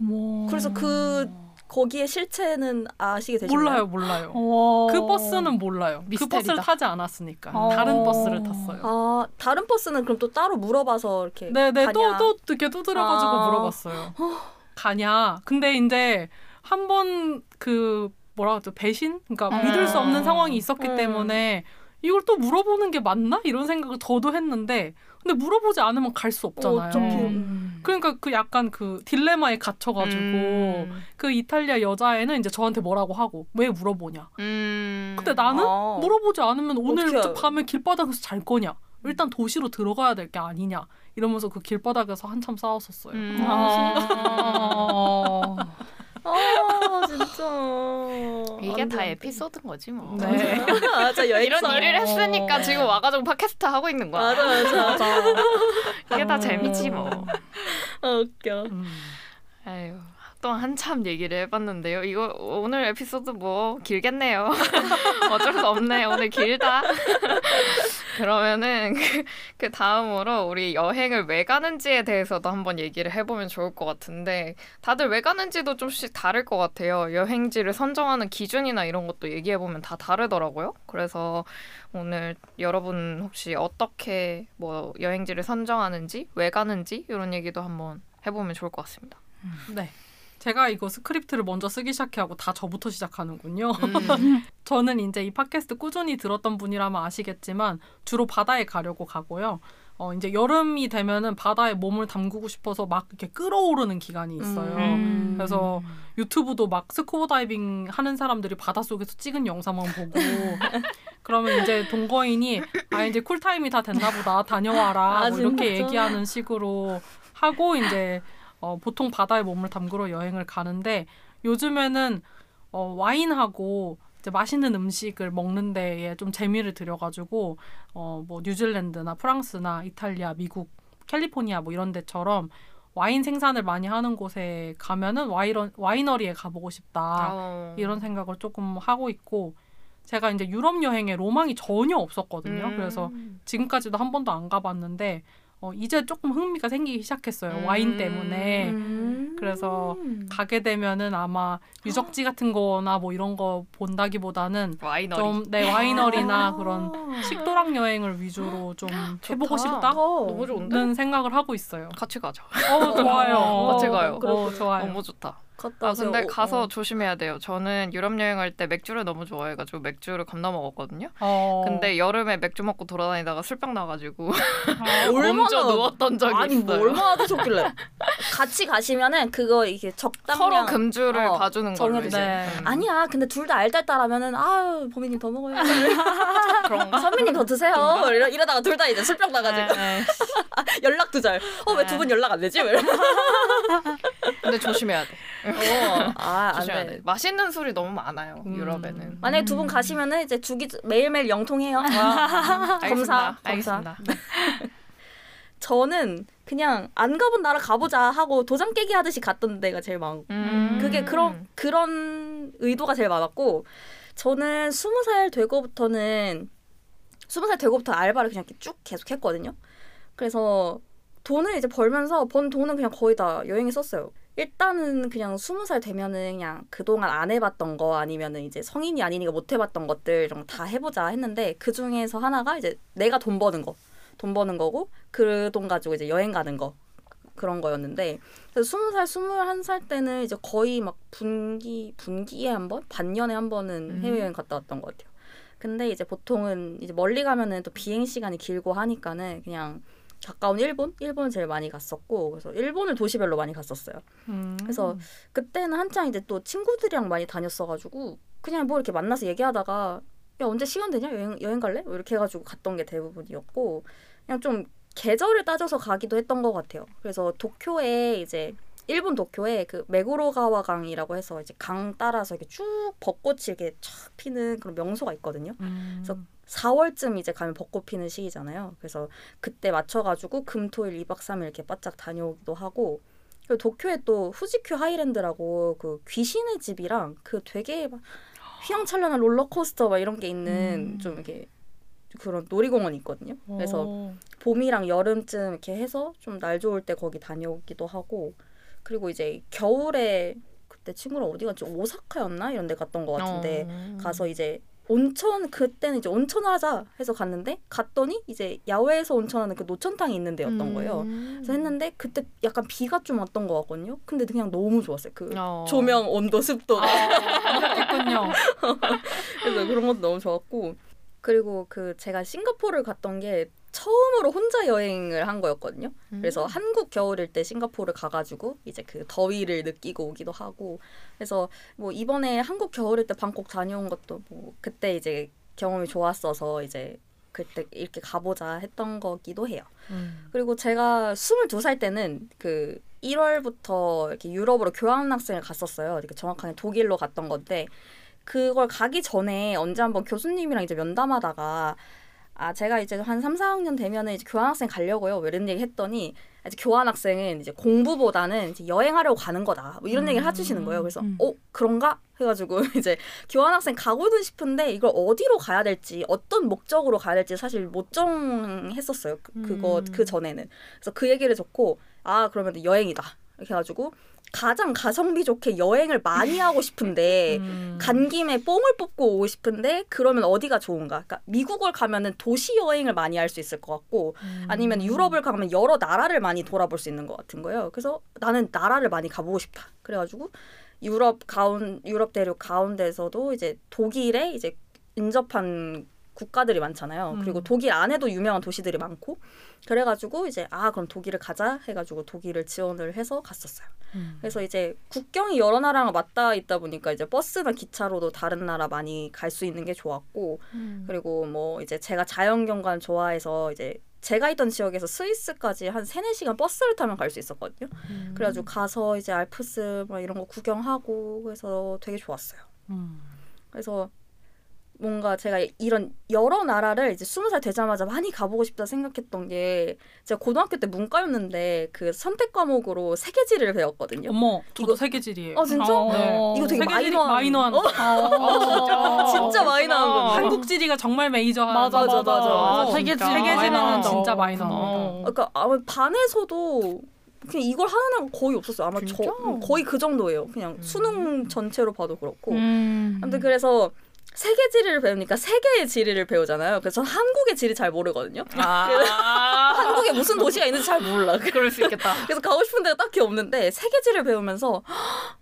Speaker 1: 어.
Speaker 3: 뭐.
Speaker 4: 그래서 그 거기에 실체는 아시게 되셨나요?
Speaker 2: 몰라요, 몰라요.
Speaker 3: 와.
Speaker 2: 그 버스는 몰라요. 그
Speaker 1: 미스테리다.
Speaker 2: 버스를 타지 않았으니까
Speaker 3: 어.
Speaker 2: 다른 버스를 탔어요.
Speaker 4: 아 다른 버스는 그럼 또 따로 물어봐서 이렇게
Speaker 2: 네네 또
Speaker 4: 가냐?
Speaker 2: 또 이렇게 두드려가지고
Speaker 4: 아.
Speaker 2: 물어봤어요. 가냐? 근데 이제 한 번 그 뭐라 그러죠 배신? 그러니까
Speaker 1: 음.
Speaker 2: 믿을 수 없는 상황이 있었기
Speaker 4: 음.
Speaker 2: 때문에 이걸 또 물어보는 게 맞나 이런 생각을 저도 했는데 근데 물어보지 않으면 갈 수 없잖아요.
Speaker 4: 어차피
Speaker 1: 음.
Speaker 2: 그러니까 그 약간 그 딜레마에 갇혀가지고
Speaker 1: 음.
Speaker 2: 그 이탈리아 여자애는 이제 저한테 뭐라고 하고 왜 물어보냐?
Speaker 1: 음.
Speaker 2: 근데 나는
Speaker 4: 아.
Speaker 2: 물어보지 않으면 오늘? 밤에 길바닥에서 잘 거냐? 일단 도시로 들어가야 될 게 아니냐? 이러면서 그 길바닥에서 한참 싸웠었어요.
Speaker 1: 음.
Speaker 3: 아.
Speaker 4: 아 [laughs] 진짜
Speaker 1: 이게 안다
Speaker 4: 돼.
Speaker 1: 에피소드인 거지 뭐.
Speaker 2: 네.
Speaker 4: 맞아 여행
Speaker 1: 이런 일을 했으니까 지금 와가지고 팟캐스트 하고 있는 거야.
Speaker 4: 맞아 맞아 [laughs]
Speaker 1: 이게 다 재미지 뭐.
Speaker 4: 아, 웃겨
Speaker 2: 음.
Speaker 1: 아유, 또 한참 얘기를 해봤는데요. 이거 오늘 에피소드 뭐 길겠네요. [laughs] 어쩔 수 없네. 오늘 길다. [laughs] 그러면은 그, 그 다음으로 우리 여행을 왜 가는지에 대해서도 한번 얘기를 해보면 좋을 것 같은데 다들 왜 가는지도 좀씩 다를 것 같아요. 여행지를 선정하는 기준이나 이런 것도 얘기해보면 다 다르더라고요. 그래서 오늘 여러분 혹시 어떻게 뭐 여행지를 선정하는지 왜 가는지 이런 얘기도 한번 해보면 좋을 것 같습니다.
Speaker 2: 네. 제가 이거 스크립트를 먼저 쓰기 시작하고 다 저부터 시작하는군요.
Speaker 1: 음. [laughs]
Speaker 2: 저는 이제 이 팟캐스트 꾸준히 들었던 분이라면 아시겠지만 주로 바다에 가려고 가고요. 어, 이제 여름이 되면은 바다에 몸을 담그고 싶어서 막 이렇게 끓어오르는 기간이 있어요.
Speaker 4: 음.
Speaker 2: 그래서 유튜브도 막 스쿠버 다이빙 하는 사람들이 바닷속에서 찍은 영상만 보고 [laughs] 그러면 이제 동거인이 아 이제 쿨타임이 다 됐나 보다 다녀와라
Speaker 4: 아,
Speaker 2: 뭐 이렇게? 얘기하는 식으로 하고 이제 어, 보통 바다에 몸을 담그러 여행을 가는데 요즘에는 어, 와인하고 이제 맛있는 음식을 먹는 데에 좀 재미를 들여가지고 어, 뭐 뉴질랜드나 프랑스나 이탈리아, 미국, 캘리포니아 뭐 이런 데처럼 와인 생산을 많이 하는 곳에 가면은 와이런, 와이너리에 가보고 싶다
Speaker 1: 어.
Speaker 2: 이런 생각을 조금 하고 있고 제가 이제 유럽 여행에 로망이 전혀 없었거든요.
Speaker 1: 음.
Speaker 2: 그래서 지금까지도 한 번도 안 가봤는데 어, 이제 조금 흥미가 생기기 시작했어요.
Speaker 1: 음.
Speaker 2: 와인 때문에.
Speaker 4: 음.
Speaker 2: 그래서 가게 되면은 아마 유적지 같은 거나 뭐 이런 거 본다기보다는
Speaker 1: 와이너리.
Speaker 2: 좀 네, 와이너리나
Speaker 4: 아.
Speaker 2: 그런 식도락 여행을 위주로 좀 해보고. 싶다는
Speaker 1: 너무 좋은데?
Speaker 2: 생각을 하고 있어요.
Speaker 1: 같이 가자.
Speaker 2: 어, 좋아요.
Speaker 1: 같이 가요.
Speaker 2: 어, 좋아요.
Speaker 1: 너무 좋다.
Speaker 4: 갔다
Speaker 1: 아 근데. 가서
Speaker 4: 어.
Speaker 1: 조심해야 돼요. 저는 유럽 여행할 때 맥주를 너무 좋아해가지고 맥주를 겁나 먹었거든요.
Speaker 2: 어.
Speaker 1: 근데 여름에 맥주 먹고 돌아다니다가 술병 나가지고 [laughs]
Speaker 4: 얼마나-
Speaker 1: 몸져 누웠던 적이
Speaker 4: 아니
Speaker 1: 있어요.
Speaker 4: 뭐 얼마나 드셨길래 같이 가시면은 그거 이게 적당량
Speaker 1: 서로 금주를
Speaker 4: 어,
Speaker 1: 봐주는
Speaker 4: 정해주세요.
Speaker 1: 이제.
Speaker 2: 네.
Speaker 1: 음.
Speaker 4: 아니야 근데 둘 다 알딸딸하면은 아유 범인님 더 먹어요 [laughs]
Speaker 1: 그런가?
Speaker 4: 선배님 더 드세요 이러, 이러다가 둘 다 이제 술병 나가지고
Speaker 1: 네, 네. [laughs]
Speaker 4: 연락 두절 어왜 두 분 연락 안 되지.
Speaker 1: 근데 조심해야 돼.
Speaker 4: 어, 아, 안
Speaker 1: 조심해야
Speaker 4: 돼.
Speaker 1: 돼. 맛있는 술이 너무 많아요.
Speaker 2: 음.
Speaker 1: 유럽에는.
Speaker 4: 만약에 두 분 가시면은 이제 주기 매일매일 영통해요.
Speaker 1: 아, [laughs] 알겠습니다.
Speaker 4: 검사,
Speaker 1: 알겠습니다.
Speaker 4: 저는 그냥 안 가본 나라 가보자 하고 도장 깨기 하듯이 갔던 데가 제일 많고
Speaker 1: 음.
Speaker 4: 그게 그런 그런 의도가 제일 많았고 저는 스무 살 되고부터는 스무 살 되고부터 알바를 그냥 이렇게 쭉 계속 했거든요. 그래서 돈을 이제 벌면서 번 돈은 그냥 거의 다 여행에 썼어요. 일단은 그냥 스무 살 되면은 그냥 그동안 안 해봤던 거 아니면은 이제 성인이 아니니까 못 해봤던 것들 거다 해보자 했는데 그 중에서 하나가 이제 내가 돈 버는 거. 돈 버는 거고 그 돈 가지고 이제 여행 가는 거 그런 거였는데 스무 살 스물한 살 때는 이제 거의 막 분기 분기에 한 번, 반년에 한 번은
Speaker 1: 음.
Speaker 4: 해외여행 갔다 왔던 것 같아요. 근데 이제 보통은 이제 멀리 가면은 또 비행 시간이 길고 하니까는 그냥 가까운 일본, 일본을 제일 많이 갔었고 그래서 일본을 도시별로 많이 갔었어요.
Speaker 2: 음.
Speaker 4: 그래서 그때는 한창 이제 또 친구들이랑 많이 다녔어가지고 그냥 뭐 이렇게 만나서 얘기하다가 야 언제 시간 되냐 여행 여행 갈래? 뭐 이렇게 해가지고 갔던 게 대부분이었고 그냥 좀 계절을 따져서 가기도 했던 것 같아요. 그래서 도쿄에 이제 일본 도쿄에 그 메구로가와 강이라고 해서 이제 강 따라서 이렇게 쭉 벚꽃이 이렇게 쫙 피는 그런 명소가 있거든요.
Speaker 2: 음.
Speaker 4: 그래서 4월쯤 이제 가면 벚꽃 피는 시기잖아요. 그래서 그때 맞춰가지고 금 토 일 2박 3일 이렇게 바짝 다녀오기도 하고 그리고 도쿄에 또 후지큐 하이랜드라고 그 귀신의 집이랑 그 되게 막 휘황찬란한 롤러코스터 막 이런 게 있는
Speaker 2: 음.
Speaker 4: 좀 이렇게 그런 놀이공원이 있거든요. 그래서
Speaker 2: 오.
Speaker 4: 봄이랑 여름쯤 이렇게 해서 좀 날 좋을 때 거기 다녀오기도 하고 그리고 이제 겨울에 그때 친구랑 어디 갔지 오사카였나 이런 데 갔던 것 같은데
Speaker 1: 어.
Speaker 4: 가서 이제 온천 그때는 이제 온천하자 해서 갔는데 갔더니 이제 야외에서 온천하는 그 노천탕이 있는 데였던 거예요.
Speaker 1: 음.
Speaker 4: 그래서 했는데 그때 약간 비가 좀 왔던 것 같거든요. 근데 그냥 너무 좋았어요. 그
Speaker 1: 어.
Speaker 4: 조명 온도 습도가
Speaker 2: 완벽했군요. [laughs]
Speaker 4: 그래서 그런 것도 너무 좋았고 그리고 그 제가 싱가포르를 갔던 게 처음으로 혼자 여행을 한 거였거든요.
Speaker 1: 음.
Speaker 4: 그래서 한국 겨울일 때 싱가포르 가가지고 이제 그 더위를 느끼고 오기도 하고 그래서 뭐 이번에 한국 겨울일 때 방콕 다녀온 것도 뭐 그때 이제 경험이 좋았어서 이제 그때 이렇게 가보자 했던 거기도 해요.
Speaker 1: 음.
Speaker 4: 그리고 제가 22살 때는 그 1월부터 이렇게 유럽으로 교환학생을 갔었어요. 그러니까 정확하게 독일로 갔던 건데 그걸 가기 전에 언제 한번 교수님이랑 이제 면담하다가 아 제가 이제 한 3, 4학년 되면은 이제 교환학생 가려고요. 뭐 이런 얘기 했더니 이제 교환학생은 이제 공부보다는 이제 여행하려고 가는 거다. 뭐 이런 얘기를 해주시는 거예요. 그래서
Speaker 3: 음.
Speaker 4: 어 그런가 해가지고 [laughs] 이제 교환학생 가고는 싶은데 이걸 어디로 가야 될지 어떤 목적으로 가야 될지 사실 못 정했었어요. 그, 그거
Speaker 1: 음.
Speaker 4: 그 전에는 그래서 그 얘기를 듣고 아 그러면 여행이다 이렇게 해가지고 가장 가성비 좋게 여행을 많이 하고 싶은데
Speaker 1: 음.
Speaker 4: 간 김에 뽕을 뽑고 오고 싶은데 그러면 어디가 좋은가? 그러니까 미국을 가면은 도시 여행을 많이 할 수 있을 것 같고
Speaker 1: 음.
Speaker 4: 아니면 유럽을 가면 여러 나라를 많이 돌아볼 수 있는 것 같은 거예요. 그래서 나는 나라를 많이 가보고 싶다. 그래가지고 유럽 가운 유럽 대륙 가운데서도 이제 독일에 이제 인접한 국가들이 많잖아요.
Speaker 2: 음.
Speaker 4: 그리고 독일 안에도 유명한 도시들이 많고 그래가지고 이제 아 그럼 독일을 가자 해가지고 독일을 지원을 해서 갔었어요.
Speaker 2: 음.
Speaker 4: 그래서 이제 국경이 여러 나라랑 맞닿아 있다 보니까 이제 버스나 기차로도 다른 나라 많이 갈 수 있는 게 좋았고
Speaker 1: 음.
Speaker 4: 그리고 뭐 이제 제가 자연경관 좋아해서 이제 제가 있던 지역에서 스위스까지 한 3, 4시간 버스를 타면 갈 수 있었거든요.
Speaker 1: 음.
Speaker 4: 그래가지고 가서 이제 알프스 막 이런 거 구경하고 그래서 되게 좋았어요.
Speaker 2: 음.
Speaker 4: 그래서 뭔가 제가 이런 여러 나라를 이제 스무 살 되자마자 많이 가보고 싶다 생각했던 게 제가 고등학교 때 문과였는데 그 선택 과목으로 세계지를 배웠거든요.
Speaker 2: 어머, 저도
Speaker 4: 이거-
Speaker 2: 세계지리예요.
Speaker 4: 어 진짜?
Speaker 3: 어.
Speaker 2: 네.
Speaker 4: 이거 되게 마이너한
Speaker 2: 마이너한
Speaker 4: 어?
Speaker 3: 아,
Speaker 4: 진짜 마이너한 건데.
Speaker 2: 한국 지리가 정말 메이저한
Speaker 3: 맞아 맞아
Speaker 4: 맞아, 맞아.
Speaker 3: 맞아.
Speaker 4: 어,
Speaker 3: 세계
Speaker 1: 진짜.
Speaker 3: 지리
Speaker 2: 세계지리는
Speaker 3: 마이너하다.
Speaker 2: 진짜 마이너합니다.
Speaker 1: 어.
Speaker 4: 그러니까 아마 반에서도 그냥 이걸 하는 애가 거의 없었어요. 아마 저
Speaker 1: 진짜?
Speaker 4: 음, 거의 그 정도예요. 그냥
Speaker 1: 음.
Speaker 4: 수능 전체로 봐도 그렇고.
Speaker 3: 음.
Speaker 4: 아무튼 그래서 세계 지리를 배우니까 세계의 지리를 배우잖아요. 그래서 저는 한국의 지리 잘 모르거든요.
Speaker 1: 아. [laughs]
Speaker 4: 한국에 무슨 도시가 있는지 잘 몰라.
Speaker 1: 그럴 수 있겠다. [laughs]
Speaker 4: 그래서 가고 싶은 데가 딱히 없는데 세계지를 배우면서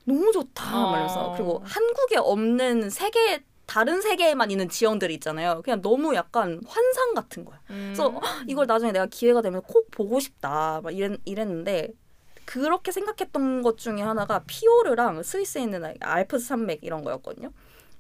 Speaker 4: 너무 좋다
Speaker 1: 어.
Speaker 4: 말면서 그리고 한국에 없는 세계 다른 세계에만 있는 지형들이 있잖아요. 그냥 너무 약간 환상 같은 거야. 그래서
Speaker 1: 음.
Speaker 4: 이걸 나중에 내가 기회가 되면 꼭 보고 싶다 막 이랬, 이랬는데 그렇게 생각했던 것 중에 하나가 피오르랑 스위스에 있는 알프스 산맥 이런 거였거든요.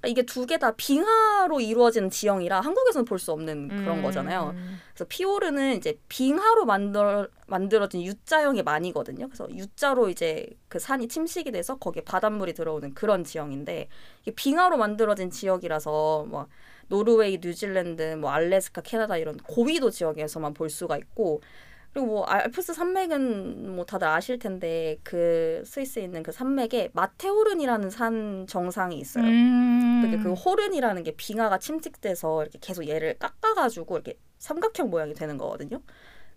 Speaker 4: 그러니까 이게 두 개 다 빙하로 이루어지는 지형이라 한국에서는 볼 수 없는 그런
Speaker 1: 음.
Speaker 4: 거잖아요. 그래서 피오르는 이제 빙하로 만들 만들어진 U자형이 많이거든요. 그래서 U자로 이제 그 산이 침식이 돼서 거기에 바닷물이 들어오는 그런 지형인데 이게 빙하로 만들어진 지역이라서 뭐 노르웨이, 뉴질랜드, 뭐 알래스카, 캐나다 이런 고위도 지역에서만 볼 수가 있고 그리고 뭐 알프스 산맥은 뭐 다들 아실 텐데 그 스위스에 있는 그 산맥에 마테오른이라는 산 정상이 있어요.
Speaker 3: 음.
Speaker 4: 그게 그 호른이라는 게 빙하가 침식돼서 이렇게 계속 얘를 깎아가지고 이렇게 삼각형 모양이 되는 거거든요.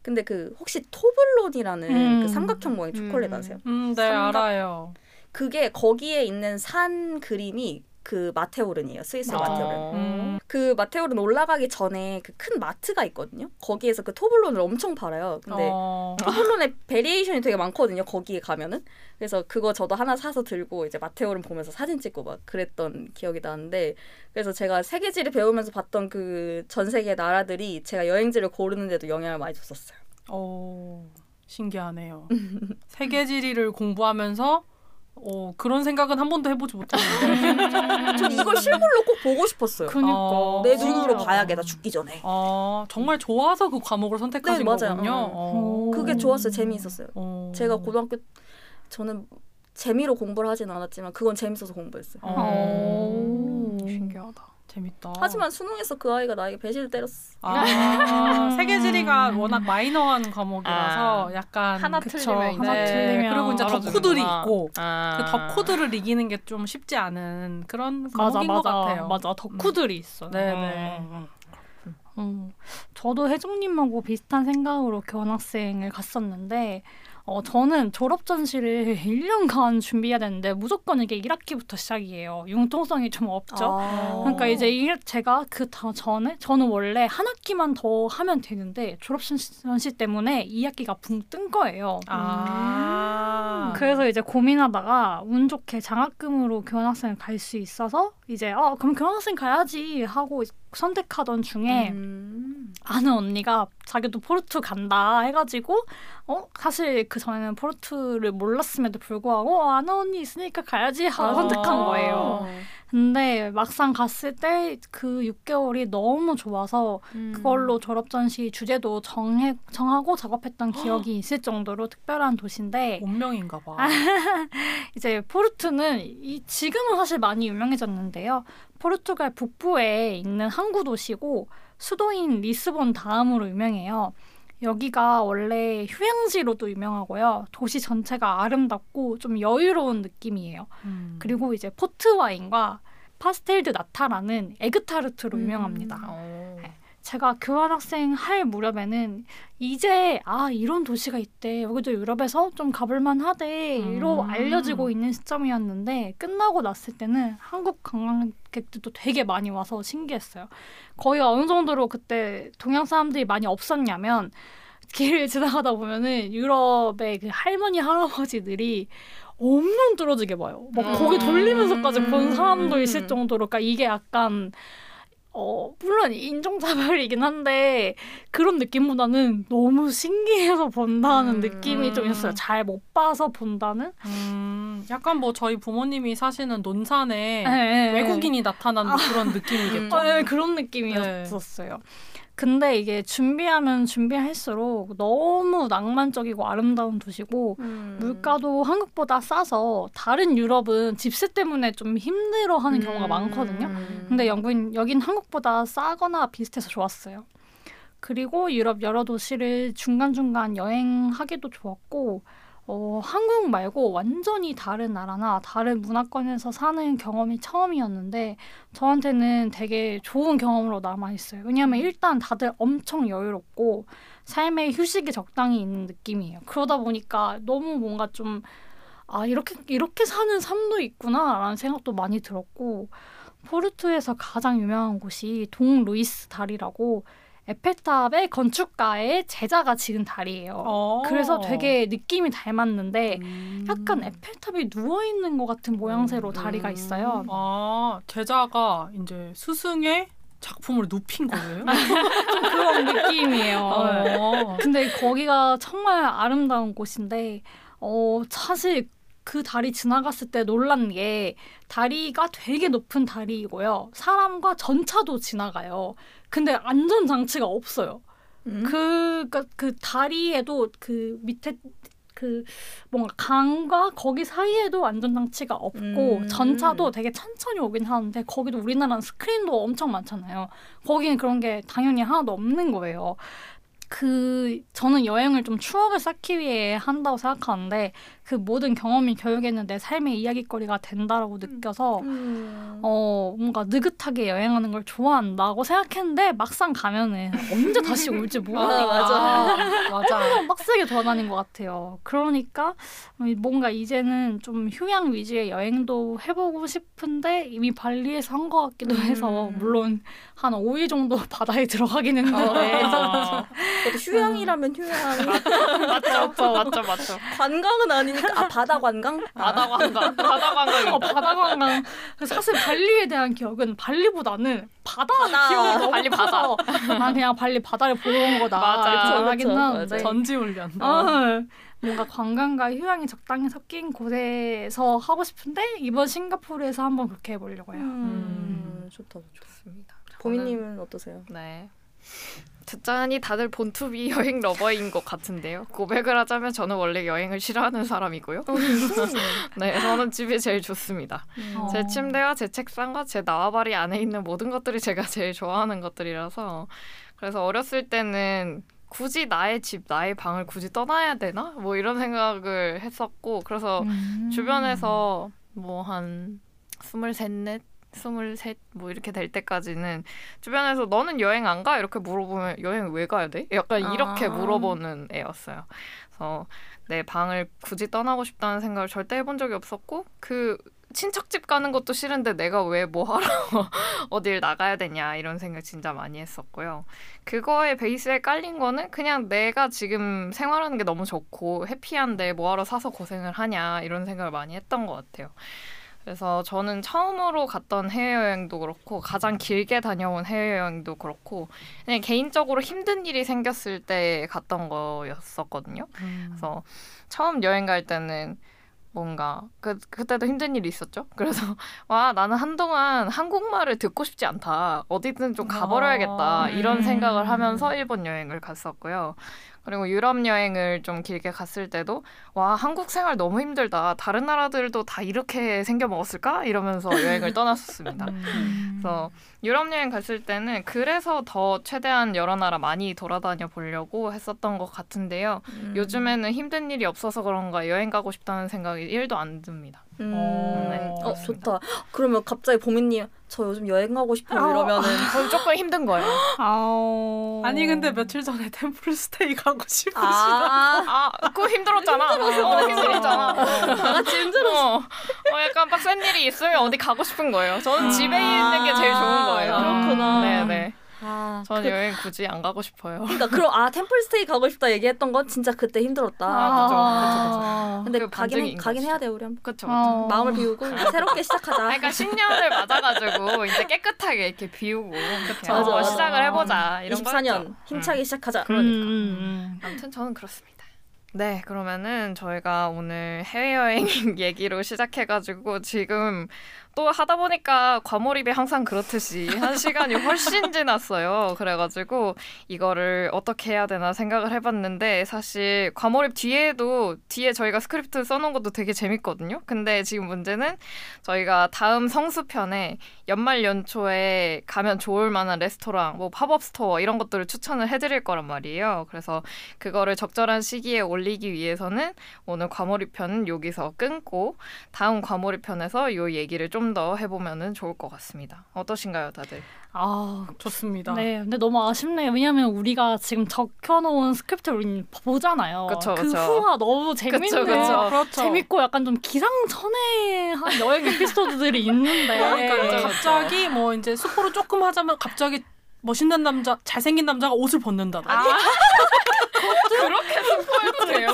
Speaker 4: 근데 그 혹시 Toblerone이라는
Speaker 3: 음.
Speaker 4: 그 삼각형 모양 초콜릿
Speaker 1: 음.
Speaker 4: 아세요?
Speaker 2: 음, 네
Speaker 4: 삼각-
Speaker 2: 알아요.
Speaker 4: 그게 거기에 있는 산 그림이 그 마터호른이에요. 스위스
Speaker 1: 어.
Speaker 4: 마터호른.
Speaker 2: 음.
Speaker 4: 그 마터호른 올라가기 전에 그 큰 마트가 있거든요. 거기에서 그 Toblerone을 엄청 팔아요. 근데
Speaker 2: 어.
Speaker 4: Toblerone의 variation이 되게 많거든요. 거기에 가면은. 그래서 그거 저도 하나 사서 들고 이제 마터호른 보면서 사진 찍고 막 그랬던 기억이 나는데 그래서 제가 세계지리를 배우면서 봤던 그 전 세계 나라들이 제가 여행지를 고르는데도 영향을 많이 줬었어요.
Speaker 2: 오, 신기하네요. [laughs] 세계 지리를 공부하면서 어, 그런 생각은 한 번도 해보지 못했는데.
Speaker 4: 전 이걸 실물로 꼭 보고 싶었어요.
Speaker 3: 그니까
Speaker 2: 어.
Speaker 4: 내 눈으로. 봐야겠다 죽기 전에.
Speaker 2: 아, 정말 좋아서 그 과목을 선택하신
Speaker 4: 네, 맞아요.
Speaker 2: 거군요.
Speaker 3: 어.
Speaker 4: 그게 좋았어요. 재미있었어요.
Speaker 2: 어.
Speaker 4: 제가 고등학교 저는 재미로 공부를 하진 않았지만 그건 재밌어서 공부했어요.
Speaker 2: 어.
Speaker 3: 오.
Speaker 1: 신기하다.
Speaker 2: 재밌다.
Speaker 4: 하지만 수능에서 그 아이가 나에게 배신을 때렸어.
Speaker 2: 아, [laughs] 세계지리가 워낙 마이너한 과목이라서
Speaker 1: 아.
Speaker 2: 약간
Speaker 1: 하나
Speaker 2: 그쵸.
Speaker 1: 틀리면
Speaker 3: 하나 틀리면
Speaker 2: 그리고 이제. 덕후들이 있고
Speaker 1: 아.
Speaker 2: 그 덕후들을 이기는 게 좀 쉽지 않은 그런
Speaker 3: 맞아
Speaker 2: 과목인 것
Speaker 3: 맞아
Speaker 2: 같아요.
Speaker 3: 맞아 덕후들이 있어요.
Speaker 2: 네네.
Speaker 3: 음, 저도 혜정님하고 비슷한 생각으로 교환학생을 갔었는데 어, 저는 졸업 전시를 1년간 [laughs] 준비해야 되는데 무조건 이게 1학기부터 시작이에요. 융통성이 좀 없죠.
Speaker 4: 아.
Speaker 3: 그러니까 이제 일, 제가 그다 전에 저는 원래 한 학기만 더 하면 되는데 졸업 전시, 전시 때문에 2학기가 붕 뜬 거예요.
Speaker 2: 아.
Speaker 3: 그래서 이제 고민하다가 운 좋게 장학금으로 교환학생을 갈 수 있어서 이제 어 그럼 교환학생 가야지 하고 선택하던 중에
Speaker 4: 음.
Speaker 3: 아는 언니가 자기도 포르투 간다 해가지고 어 사실 그 전에는 포르투를 몰랐음에도 불구하고 어, 아는 언니 있으니까 가야지 하고
Speaker 2: 아.
Speaker 3: 선택한 거예요. 근데 막상 갔을 때 그 6개월이 너무 좋아서
Speaker 4: 음.
Speaker 3: 그걸로 졸업 전시 주제도 정해 정하고 작업했던 기억이 있을 정도로 특별한 도시인데
Speaker 2: 운명인가 봐. [laughs]
Speaker 3: 이제 포르투는 이 지금은 사실 많이 유명해졌는데요. 포르투갈 북부에 있는 항구 도시고 수도인 리스본 다음으로 유명해요. 여기가 원래 휴양지로도 유명하고요. 도시 전체가 아름답고 좀 여유로운 느낌이에요.
Speaker 2: 음.
Speaker 3: 그리고 이제 포트 와인과 pastel de nata라는 에그타르트로
Speaker 4: 음.
Speaker 3: 유명합니다.
Speaker 1: 어.
Speaker 3: 제가 교환학생 할 무렵에는 이제 아 이런 도시가 있대 여기도 유럽에서 좀 가볼만 하대로
Speaker 2: 음.
Speaker 3: 알려지고 있는 시점이었는데 끝나고 났을 때는 한국 관광객들도 되게 많이 와서 신기했어요. 거의 어느 정도로 그때 동양 사람들이 많이 없었냐면 길을 [laughs] 지나가다 보면은 유럽의 그 할머니 할아버지들이 엄청 뚫어지게 봐요. 막
Speaker 1: 음.
Speaker 3: 고개 돌리면서까지 본 사람도
Speaker 4: 음.
Speaker 3: 있을 정도로 그러니까 이게 약간 어 물론 인종차별이긴 한데 그런 느낌보다는 너무 신기해서 본다는
Speaker 1: 음.
Speaker 3: 느낌이 좀 있어요. 잘 못 봐서 본다는.
Speaker 2: 음, 약간 뭐 저희 부모님이 사시는 논산에
Speaker 3: 네, 네, 네.
Speaker 2: 외국인이 나타나는 그런 느낌이겠죠.
Speaker 3: 어, 네, 그런 느낌이었었어요. 근데 이게 준비하면 준비할수록 너무 낭만적이고 아름다운 도시고
Speaker 4: 음.
Speaker 3: 물가도 한국보다 싸서 다른 유럽은 집세 때문에 좀 힘들어하는 경우가
Speaker 4: 음.
Speaker 3: 많거든요. 근데 영국인 여긴 한국보다 싸거나 비슷해서 좋았어요. 그리고 유럽 여러 도시를 중간중간 여행하기도 좋았고 어, 한국 말고 완전히 다른 나라나 다른 문화권에서 사는 경험이 처음이었는데 저한테는 되게 좋은 경험으로 남아 있어요. 왜냐하면 일단 다들 엄청 여유롭고 삶에 휴식이 적당히 있는 느낌이에요. 그러다 보니까 너무 뭔가 좀 아, 이렇게 이렇게 사는 삶도 있구나 라는 생각도 많이 들었고 포르투에서 가장 유명한 곳이 동 루이스 다리라고 에펠탑의 건축가의 제자가 지은 다리예요.
Speaker 2: 어.
Speaker 3: 그래서 되게 느낌이 닮았는데
Speaker 4: 음.
Speaker 3: 약간 에펠탑이 누워 있는 것 같은 모양새로 다리가 있어요.
Speaker 2: 아, 제자가 이제 스승의 작품을 눕힌 거예요? [laughs]
Speaker 3: 그런 느낌이에요.
Speaker 2: 어.
Speaker 3: 근데 거기가 정말 아름다운 곳인데 어 사실 그 다리 지나갔을 때 놀란 게 다리가 되게 높은 다리이고요. 사람과 전차도 지나가요. 근데 안전 장치가 없어요.
Speaker 4: 음.
Speaker 3: 그, 그니까 그 다리에도 그 밑에 그 뭔가 강과 거기 사이에도 안전장치가 없고
Speaker 4: 음.
Speaker 3: 전차도 되게 천천히 오긴 하는데 거기도 우리나라는 스크린도 엄청 많잖아요. 거기는 그런 게 당연히 하나도 없는 거예요. 그 저는 여행을 좀 추억을 쌓기 위해 한다고 생각하는데 그 모든 경험이 결국에는 내 삶의 이야기거리가 된다라고 느껴서
Speaker 4: 음.
Speaker 3: 어 뭔가 느긋하게 여행하는 걸 좋아한다고 생각했는데 막상 가면은 언제 다시 올지 [laughs] 모르니까
Speaker 4: 맞아. [laughs]
Speaker 2: 맞아.
Speaker 3: 빡세게 돌아다닌 것 같아요. 그러니까 뭔가 이제는 좀 휴양 위주의 여행도 해보고 싶은데 이미 발리에서 한 것 같기도 해서
Speaker 4: 음.
Speaker 3: 물론 한 5일 정도 [laughs] 바다에 들어가긴 했는데
Speaker 1: 어,
Speaker 4: 그래도 휴양이라면 휴양. [laughs]
Speaker 1: 맞죠, 맞죠, 맞죠.
Speaker 4: 관광은 아니니까. 아 바다 관광?
Speaker 1: 바다 관광, 바다 관광이.
Speaker 3: 어, 바다 관광 사실 발리에 대한 기억은 발리보다는 바다,
Speaker 4: 바다.
Speaker 3: 기억이 너무
Speaker 1: 발리 바다.
Speaker 3: 커서 아 그냥 발리 바다를 보러 온 거다
Speaker 1: 맞아.
Speaker 3: 하는데
Speaker 4: 맞아요.
Speaker 2: 전지훈련.
Speaker 3: 어, 뭔가 관광과 휴양이 적당히 섞인 곳에서 하고 싶은데 이번 싱가포르에서 한번 그렇게 해보려고 해요.
Speaker 4: 음, 좋다, 좋다.
Speaker 1: 좋습니다.
Speaker 4: 보미님은 어떠세요?
Speaker 1: 네. 듣자니 다들 born to be 여행 lover인 것 같은데요. 고백을 하자면 저는 원래 여행을 싫어하는 사람이고요. [laughs] 네, 저는 집이 제일 좋습니다.
Speaker 3: 어.
Speaker 1: 제 침대와 제 책상과 제 나와바리 안에 있는 모든 것들이 제가 제일 좋아하는 것들이라서 그래서 어렸을 때는 굳이 나의 집, 나의 방을 굳이 떠나야 되나? 뭐 이런 생각을 했었고 그래서
Speaker 3: 음.
Speaker 1: 주변에서 뭐 한 스물셋 넷 스물셋 뭐 이렇게 될 때까지는 주변에서 너는 여행 안 가? 이렇게 물어보면 여행 왜 가야 돼? 약간 이렇게
Speaker 4: 아.
Speaker 1: 물어보는 애였어요. 그래서 내 방을 굳이 떠나고 싶다는 생각을 절대 해본 적이 없었고 그 친척집 가는 것도 싫은데 내가 왜 뭐 하러 [laughs] 어딜 나가야 되냐 이런 생각 진짜 많이 했었고요. 그거에 베이스에 깔린 거는 그냥 내가 지금 생활하는 게 너무 좋고 해피한데 뭐 하러 사서 고생을 하냐 이런 생각을 많이 했던 것 같아요. 그래서 저는 처음으로 갔던 해외여행도 그렇고 가장 길게 다녀온 해외여행도 그렇고 그냥 개인적으로 힘든 일이 생겼을 때 갔던 거였었거든요. 그래서 처음 여행 갈 때는 뭔가 그 그때도 힘든 일이 있었죠. 그래서 [laughs] 와 나는 한동안 한국말을 듣고 싶지 않다. 어디든 좀 가버려야겠다.
Speaker 2: 아,
Speaker 1: 이런
Speaker 3: 음.
Speaker 1: 생각을 하면서 일본 여행을 갔었고요. 그리고 유럽 여행을 좀 길게 갔을 때도 와 한국 생활 너무 힘들다. 다른 나라들도 다 이렇게 생겨 먹었을까? 이러면서 여행을 떠났었습니다. [laughs]
Speaker 3: 음.
Speaker 1: 그래서 유럽 여행 갔을 때는 그래서 더 최대한 여러 나라 많이 돌아다녀 보려고 했었던 것 같은데요.
Speaker 4: 음.
Speaker 1: 요즘에는 힘든 일이 없어서 그런가 여행 가고 싶다는 생각이 1도 안 듭니다.
Speaker 4: 음.
Speaker 1: 네,
Speaker 4: 어 좋다. 그러면 갑자기 보미님 저 요즘 여행 가고 싶어요
Speaker 3: 아.
Speaker 4: 이러면은
Speaker 1: 그건 조금 힘든 거예요. [gasps]
Speaker 3: 아우.
Speaker 2: 아니 근데 며칠 전에 템플 스테이 가고 싶으시다.
Speaker 4: 아
Speaker 1: 아, 그거 힘들었잖아. 어, 힘들었잖아.
Speaker 4: 다 같이 힘들어.
Speaker 1: 어, 어, 약간 빡센 일이 있으면 어디 가고 싶은 거예요. 저는
Speaker 2: 아.
Speaker 1: 집에 있는 게 제일 좋은 거예요.
Speaker 4: 그렇구나.
Speaker 1: 네네.
Speaker 4: 아
Speaker 1: 저는
Speaker 4: 그,
Speaker 1: 여행 굳이 안 가고 싶어요.
Speaker 4: 그러니까 그럼 아 템플스테이 가고 싶다 얘기했던 건 진짜 그때 힘들었다.
Speaker 1: 아, 그죠, 그죠,
Speaker 3: 아.
Speaker 4: 근데
Speaker 1: 그
Speaker 4: 가긴 해- 가긴. 해야 돼 우리 한번.
Speaker 1: 그쵸.
Speaker 3: 어.
Speaker 4: 마음을 비우고 새롭게 시작하자.
Speaker 1: 그러니까 신년을 맞아가지고 이제 깨끗하게 이렇게 비우고 이렇게
Speaker 4: 맞아,
Speaker 1: 어,
Speaker 4: 맞아.
Speaker 1: 시작을 해보자 이런 거
Speaker 4: 24년
Speaker 1: 했죠.
Speaker 4: 힘차게 시작하자.
Speaker 1: 그러니까.
Speaker 3: 음, 음,
Speaker 1: 아무튼 저는 그렇습니다. 네, 그러면은 저희가 오늘 해외여행 [laughs] 얘기로 시작해가지고 지금 또 하다 보니까 과몰입이 항상 그렇듯이 한 시간이 훨씬 [laughs] 지났어요. 그래가지고 이거를 어떻게 해야 되나 생각을 해봤는데 사실 과몰입 뒤에도 뒤에 저희가 스크립트 써놓은 것도 되게 재밌거든요. 근데 지금 문제는 저희가 다음 성수편에 연말 연초에 가면 좋을 만한 레스토랑, 뭐 팝업 스토어 이런 것들을 추천을 해드릴 거란 말이에요. 그래서 그거를 적절한 시기에 올리기 위해서는 오늘 과몰입 편은 여기서 끊고 다음 과몰입 편에서 요 얘기를 좀더 해보면은 좋을 것 같습니다. 어떠신가요, 다들?
Speaker 3: 아,
Speaker 2: 좋습니다.
Speaker 3: 네. 근데 너무 아쉽네요. 왜냐면 우리가 지금 적혀놓은 스크립트를 보잖아요.
Speaker 1: 그쵸,
Speaker 3: 그
Speaker 1: 그쵸.
Speaker 3: 후가 너무 재밌네.
Speaker 1: 그쵸, 그쵸.
Speaker 2: 그렇죠.
Speaker 3: 재밌고 약간 좀 기상천외한 여행 에피소드들이 있는데.
Speaker 2: 그러니까 이제
Speaker 1: 그렇죠.
Speaker 2: 갑자기 뭐 이제 스포를 조금 하자면 갑자기 멋있는 남자, 잘생긴 남자가 옷을 벗는다.
Speaker 1: 아, [laughs] 그렇게 스포해도 돼요?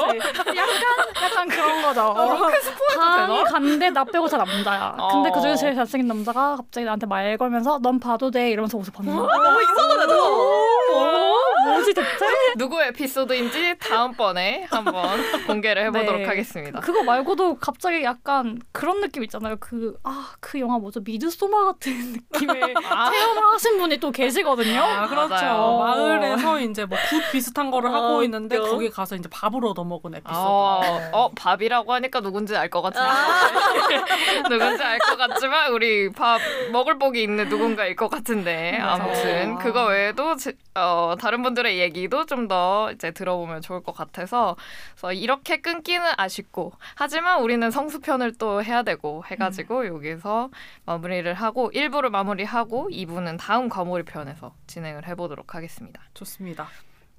Speaker 3: 약간 약간 그런 거죠.
Speaker 1: 그렇게 스포해도 되나?
Speaker 3: 갔는데 나 빼고 다 남자야. 근데
Speaker 1: 어.
Speaker 3: 그 중에 제일 잘생긴 남자가 갑자기 나한테 말 걸면서 넌 봐도 돼 이러면서 옷을 벗는 거야.
Speaker 4: 너무 이상하다.
Speaker 3: 어? 뭐지 대체?
Speaker 1: 누구 에피소드인지 다음번에 한번 [laughs] 공개를 해보도록
Speaker 3: 네.
Speaker 1: 하겠습니다.
Speaker 3: 그거 말고도 갑자기 약간 그런 느낌 있잖아요. 그 아 그 영화 뭐죠? 미드소마 같은 느낌의 [laughs]
Speaker 1: 아,
Speaker 3: 체험을 하신 분이 또 계시거든요.
Speaker 2: 아, 그렇죠.
Speaker 1: 맞아요.
Speaker 2: 마을에서 이제 뭐 굿 비슷한 거를 하고
Speaker 4: 아,
Speaker 2: 있는데
Speaker 4: 웃겨.
Speaker 2: 거기 가서 이제 밥을 얻어 먹은 에피소드.
Speaker 1: 어, 어, 밥이라고 하니까 누군지 알 것 같은데. [laughs] 누군지 알 것 같지만, 우리 밥 먹을 복이 있는 누군가일 것 같은데.
Speaker 3: 맞아.
Speaker 1: 아무튼, 그거 외에도, 제- 어, 다른 분들 분들의 얘기도 좀 더 이제 들어보면 좋을 것 같아서 그래서 이렇게 끊기는 아쉽고 하지만 우리는 성수편을 또 해야 되고 해가지고
Speaker 2: 음.
Speaker 1: 여기서 마무리를 하고 1부를 마무리하고 2부는 다음 과몰입 편에서 진행을 해보도록 하겠습니다.
Speaker 2: 좋습니다.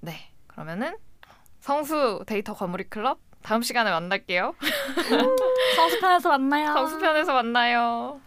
Speaker 1: 네, 그러면은 성수 데이터 과몰이 클럽 다음 시간에 만날게요.
Speaker 3: 음, 성수편에서 만나요. [laughs]
Speaker 1: 성수편에서 만나요.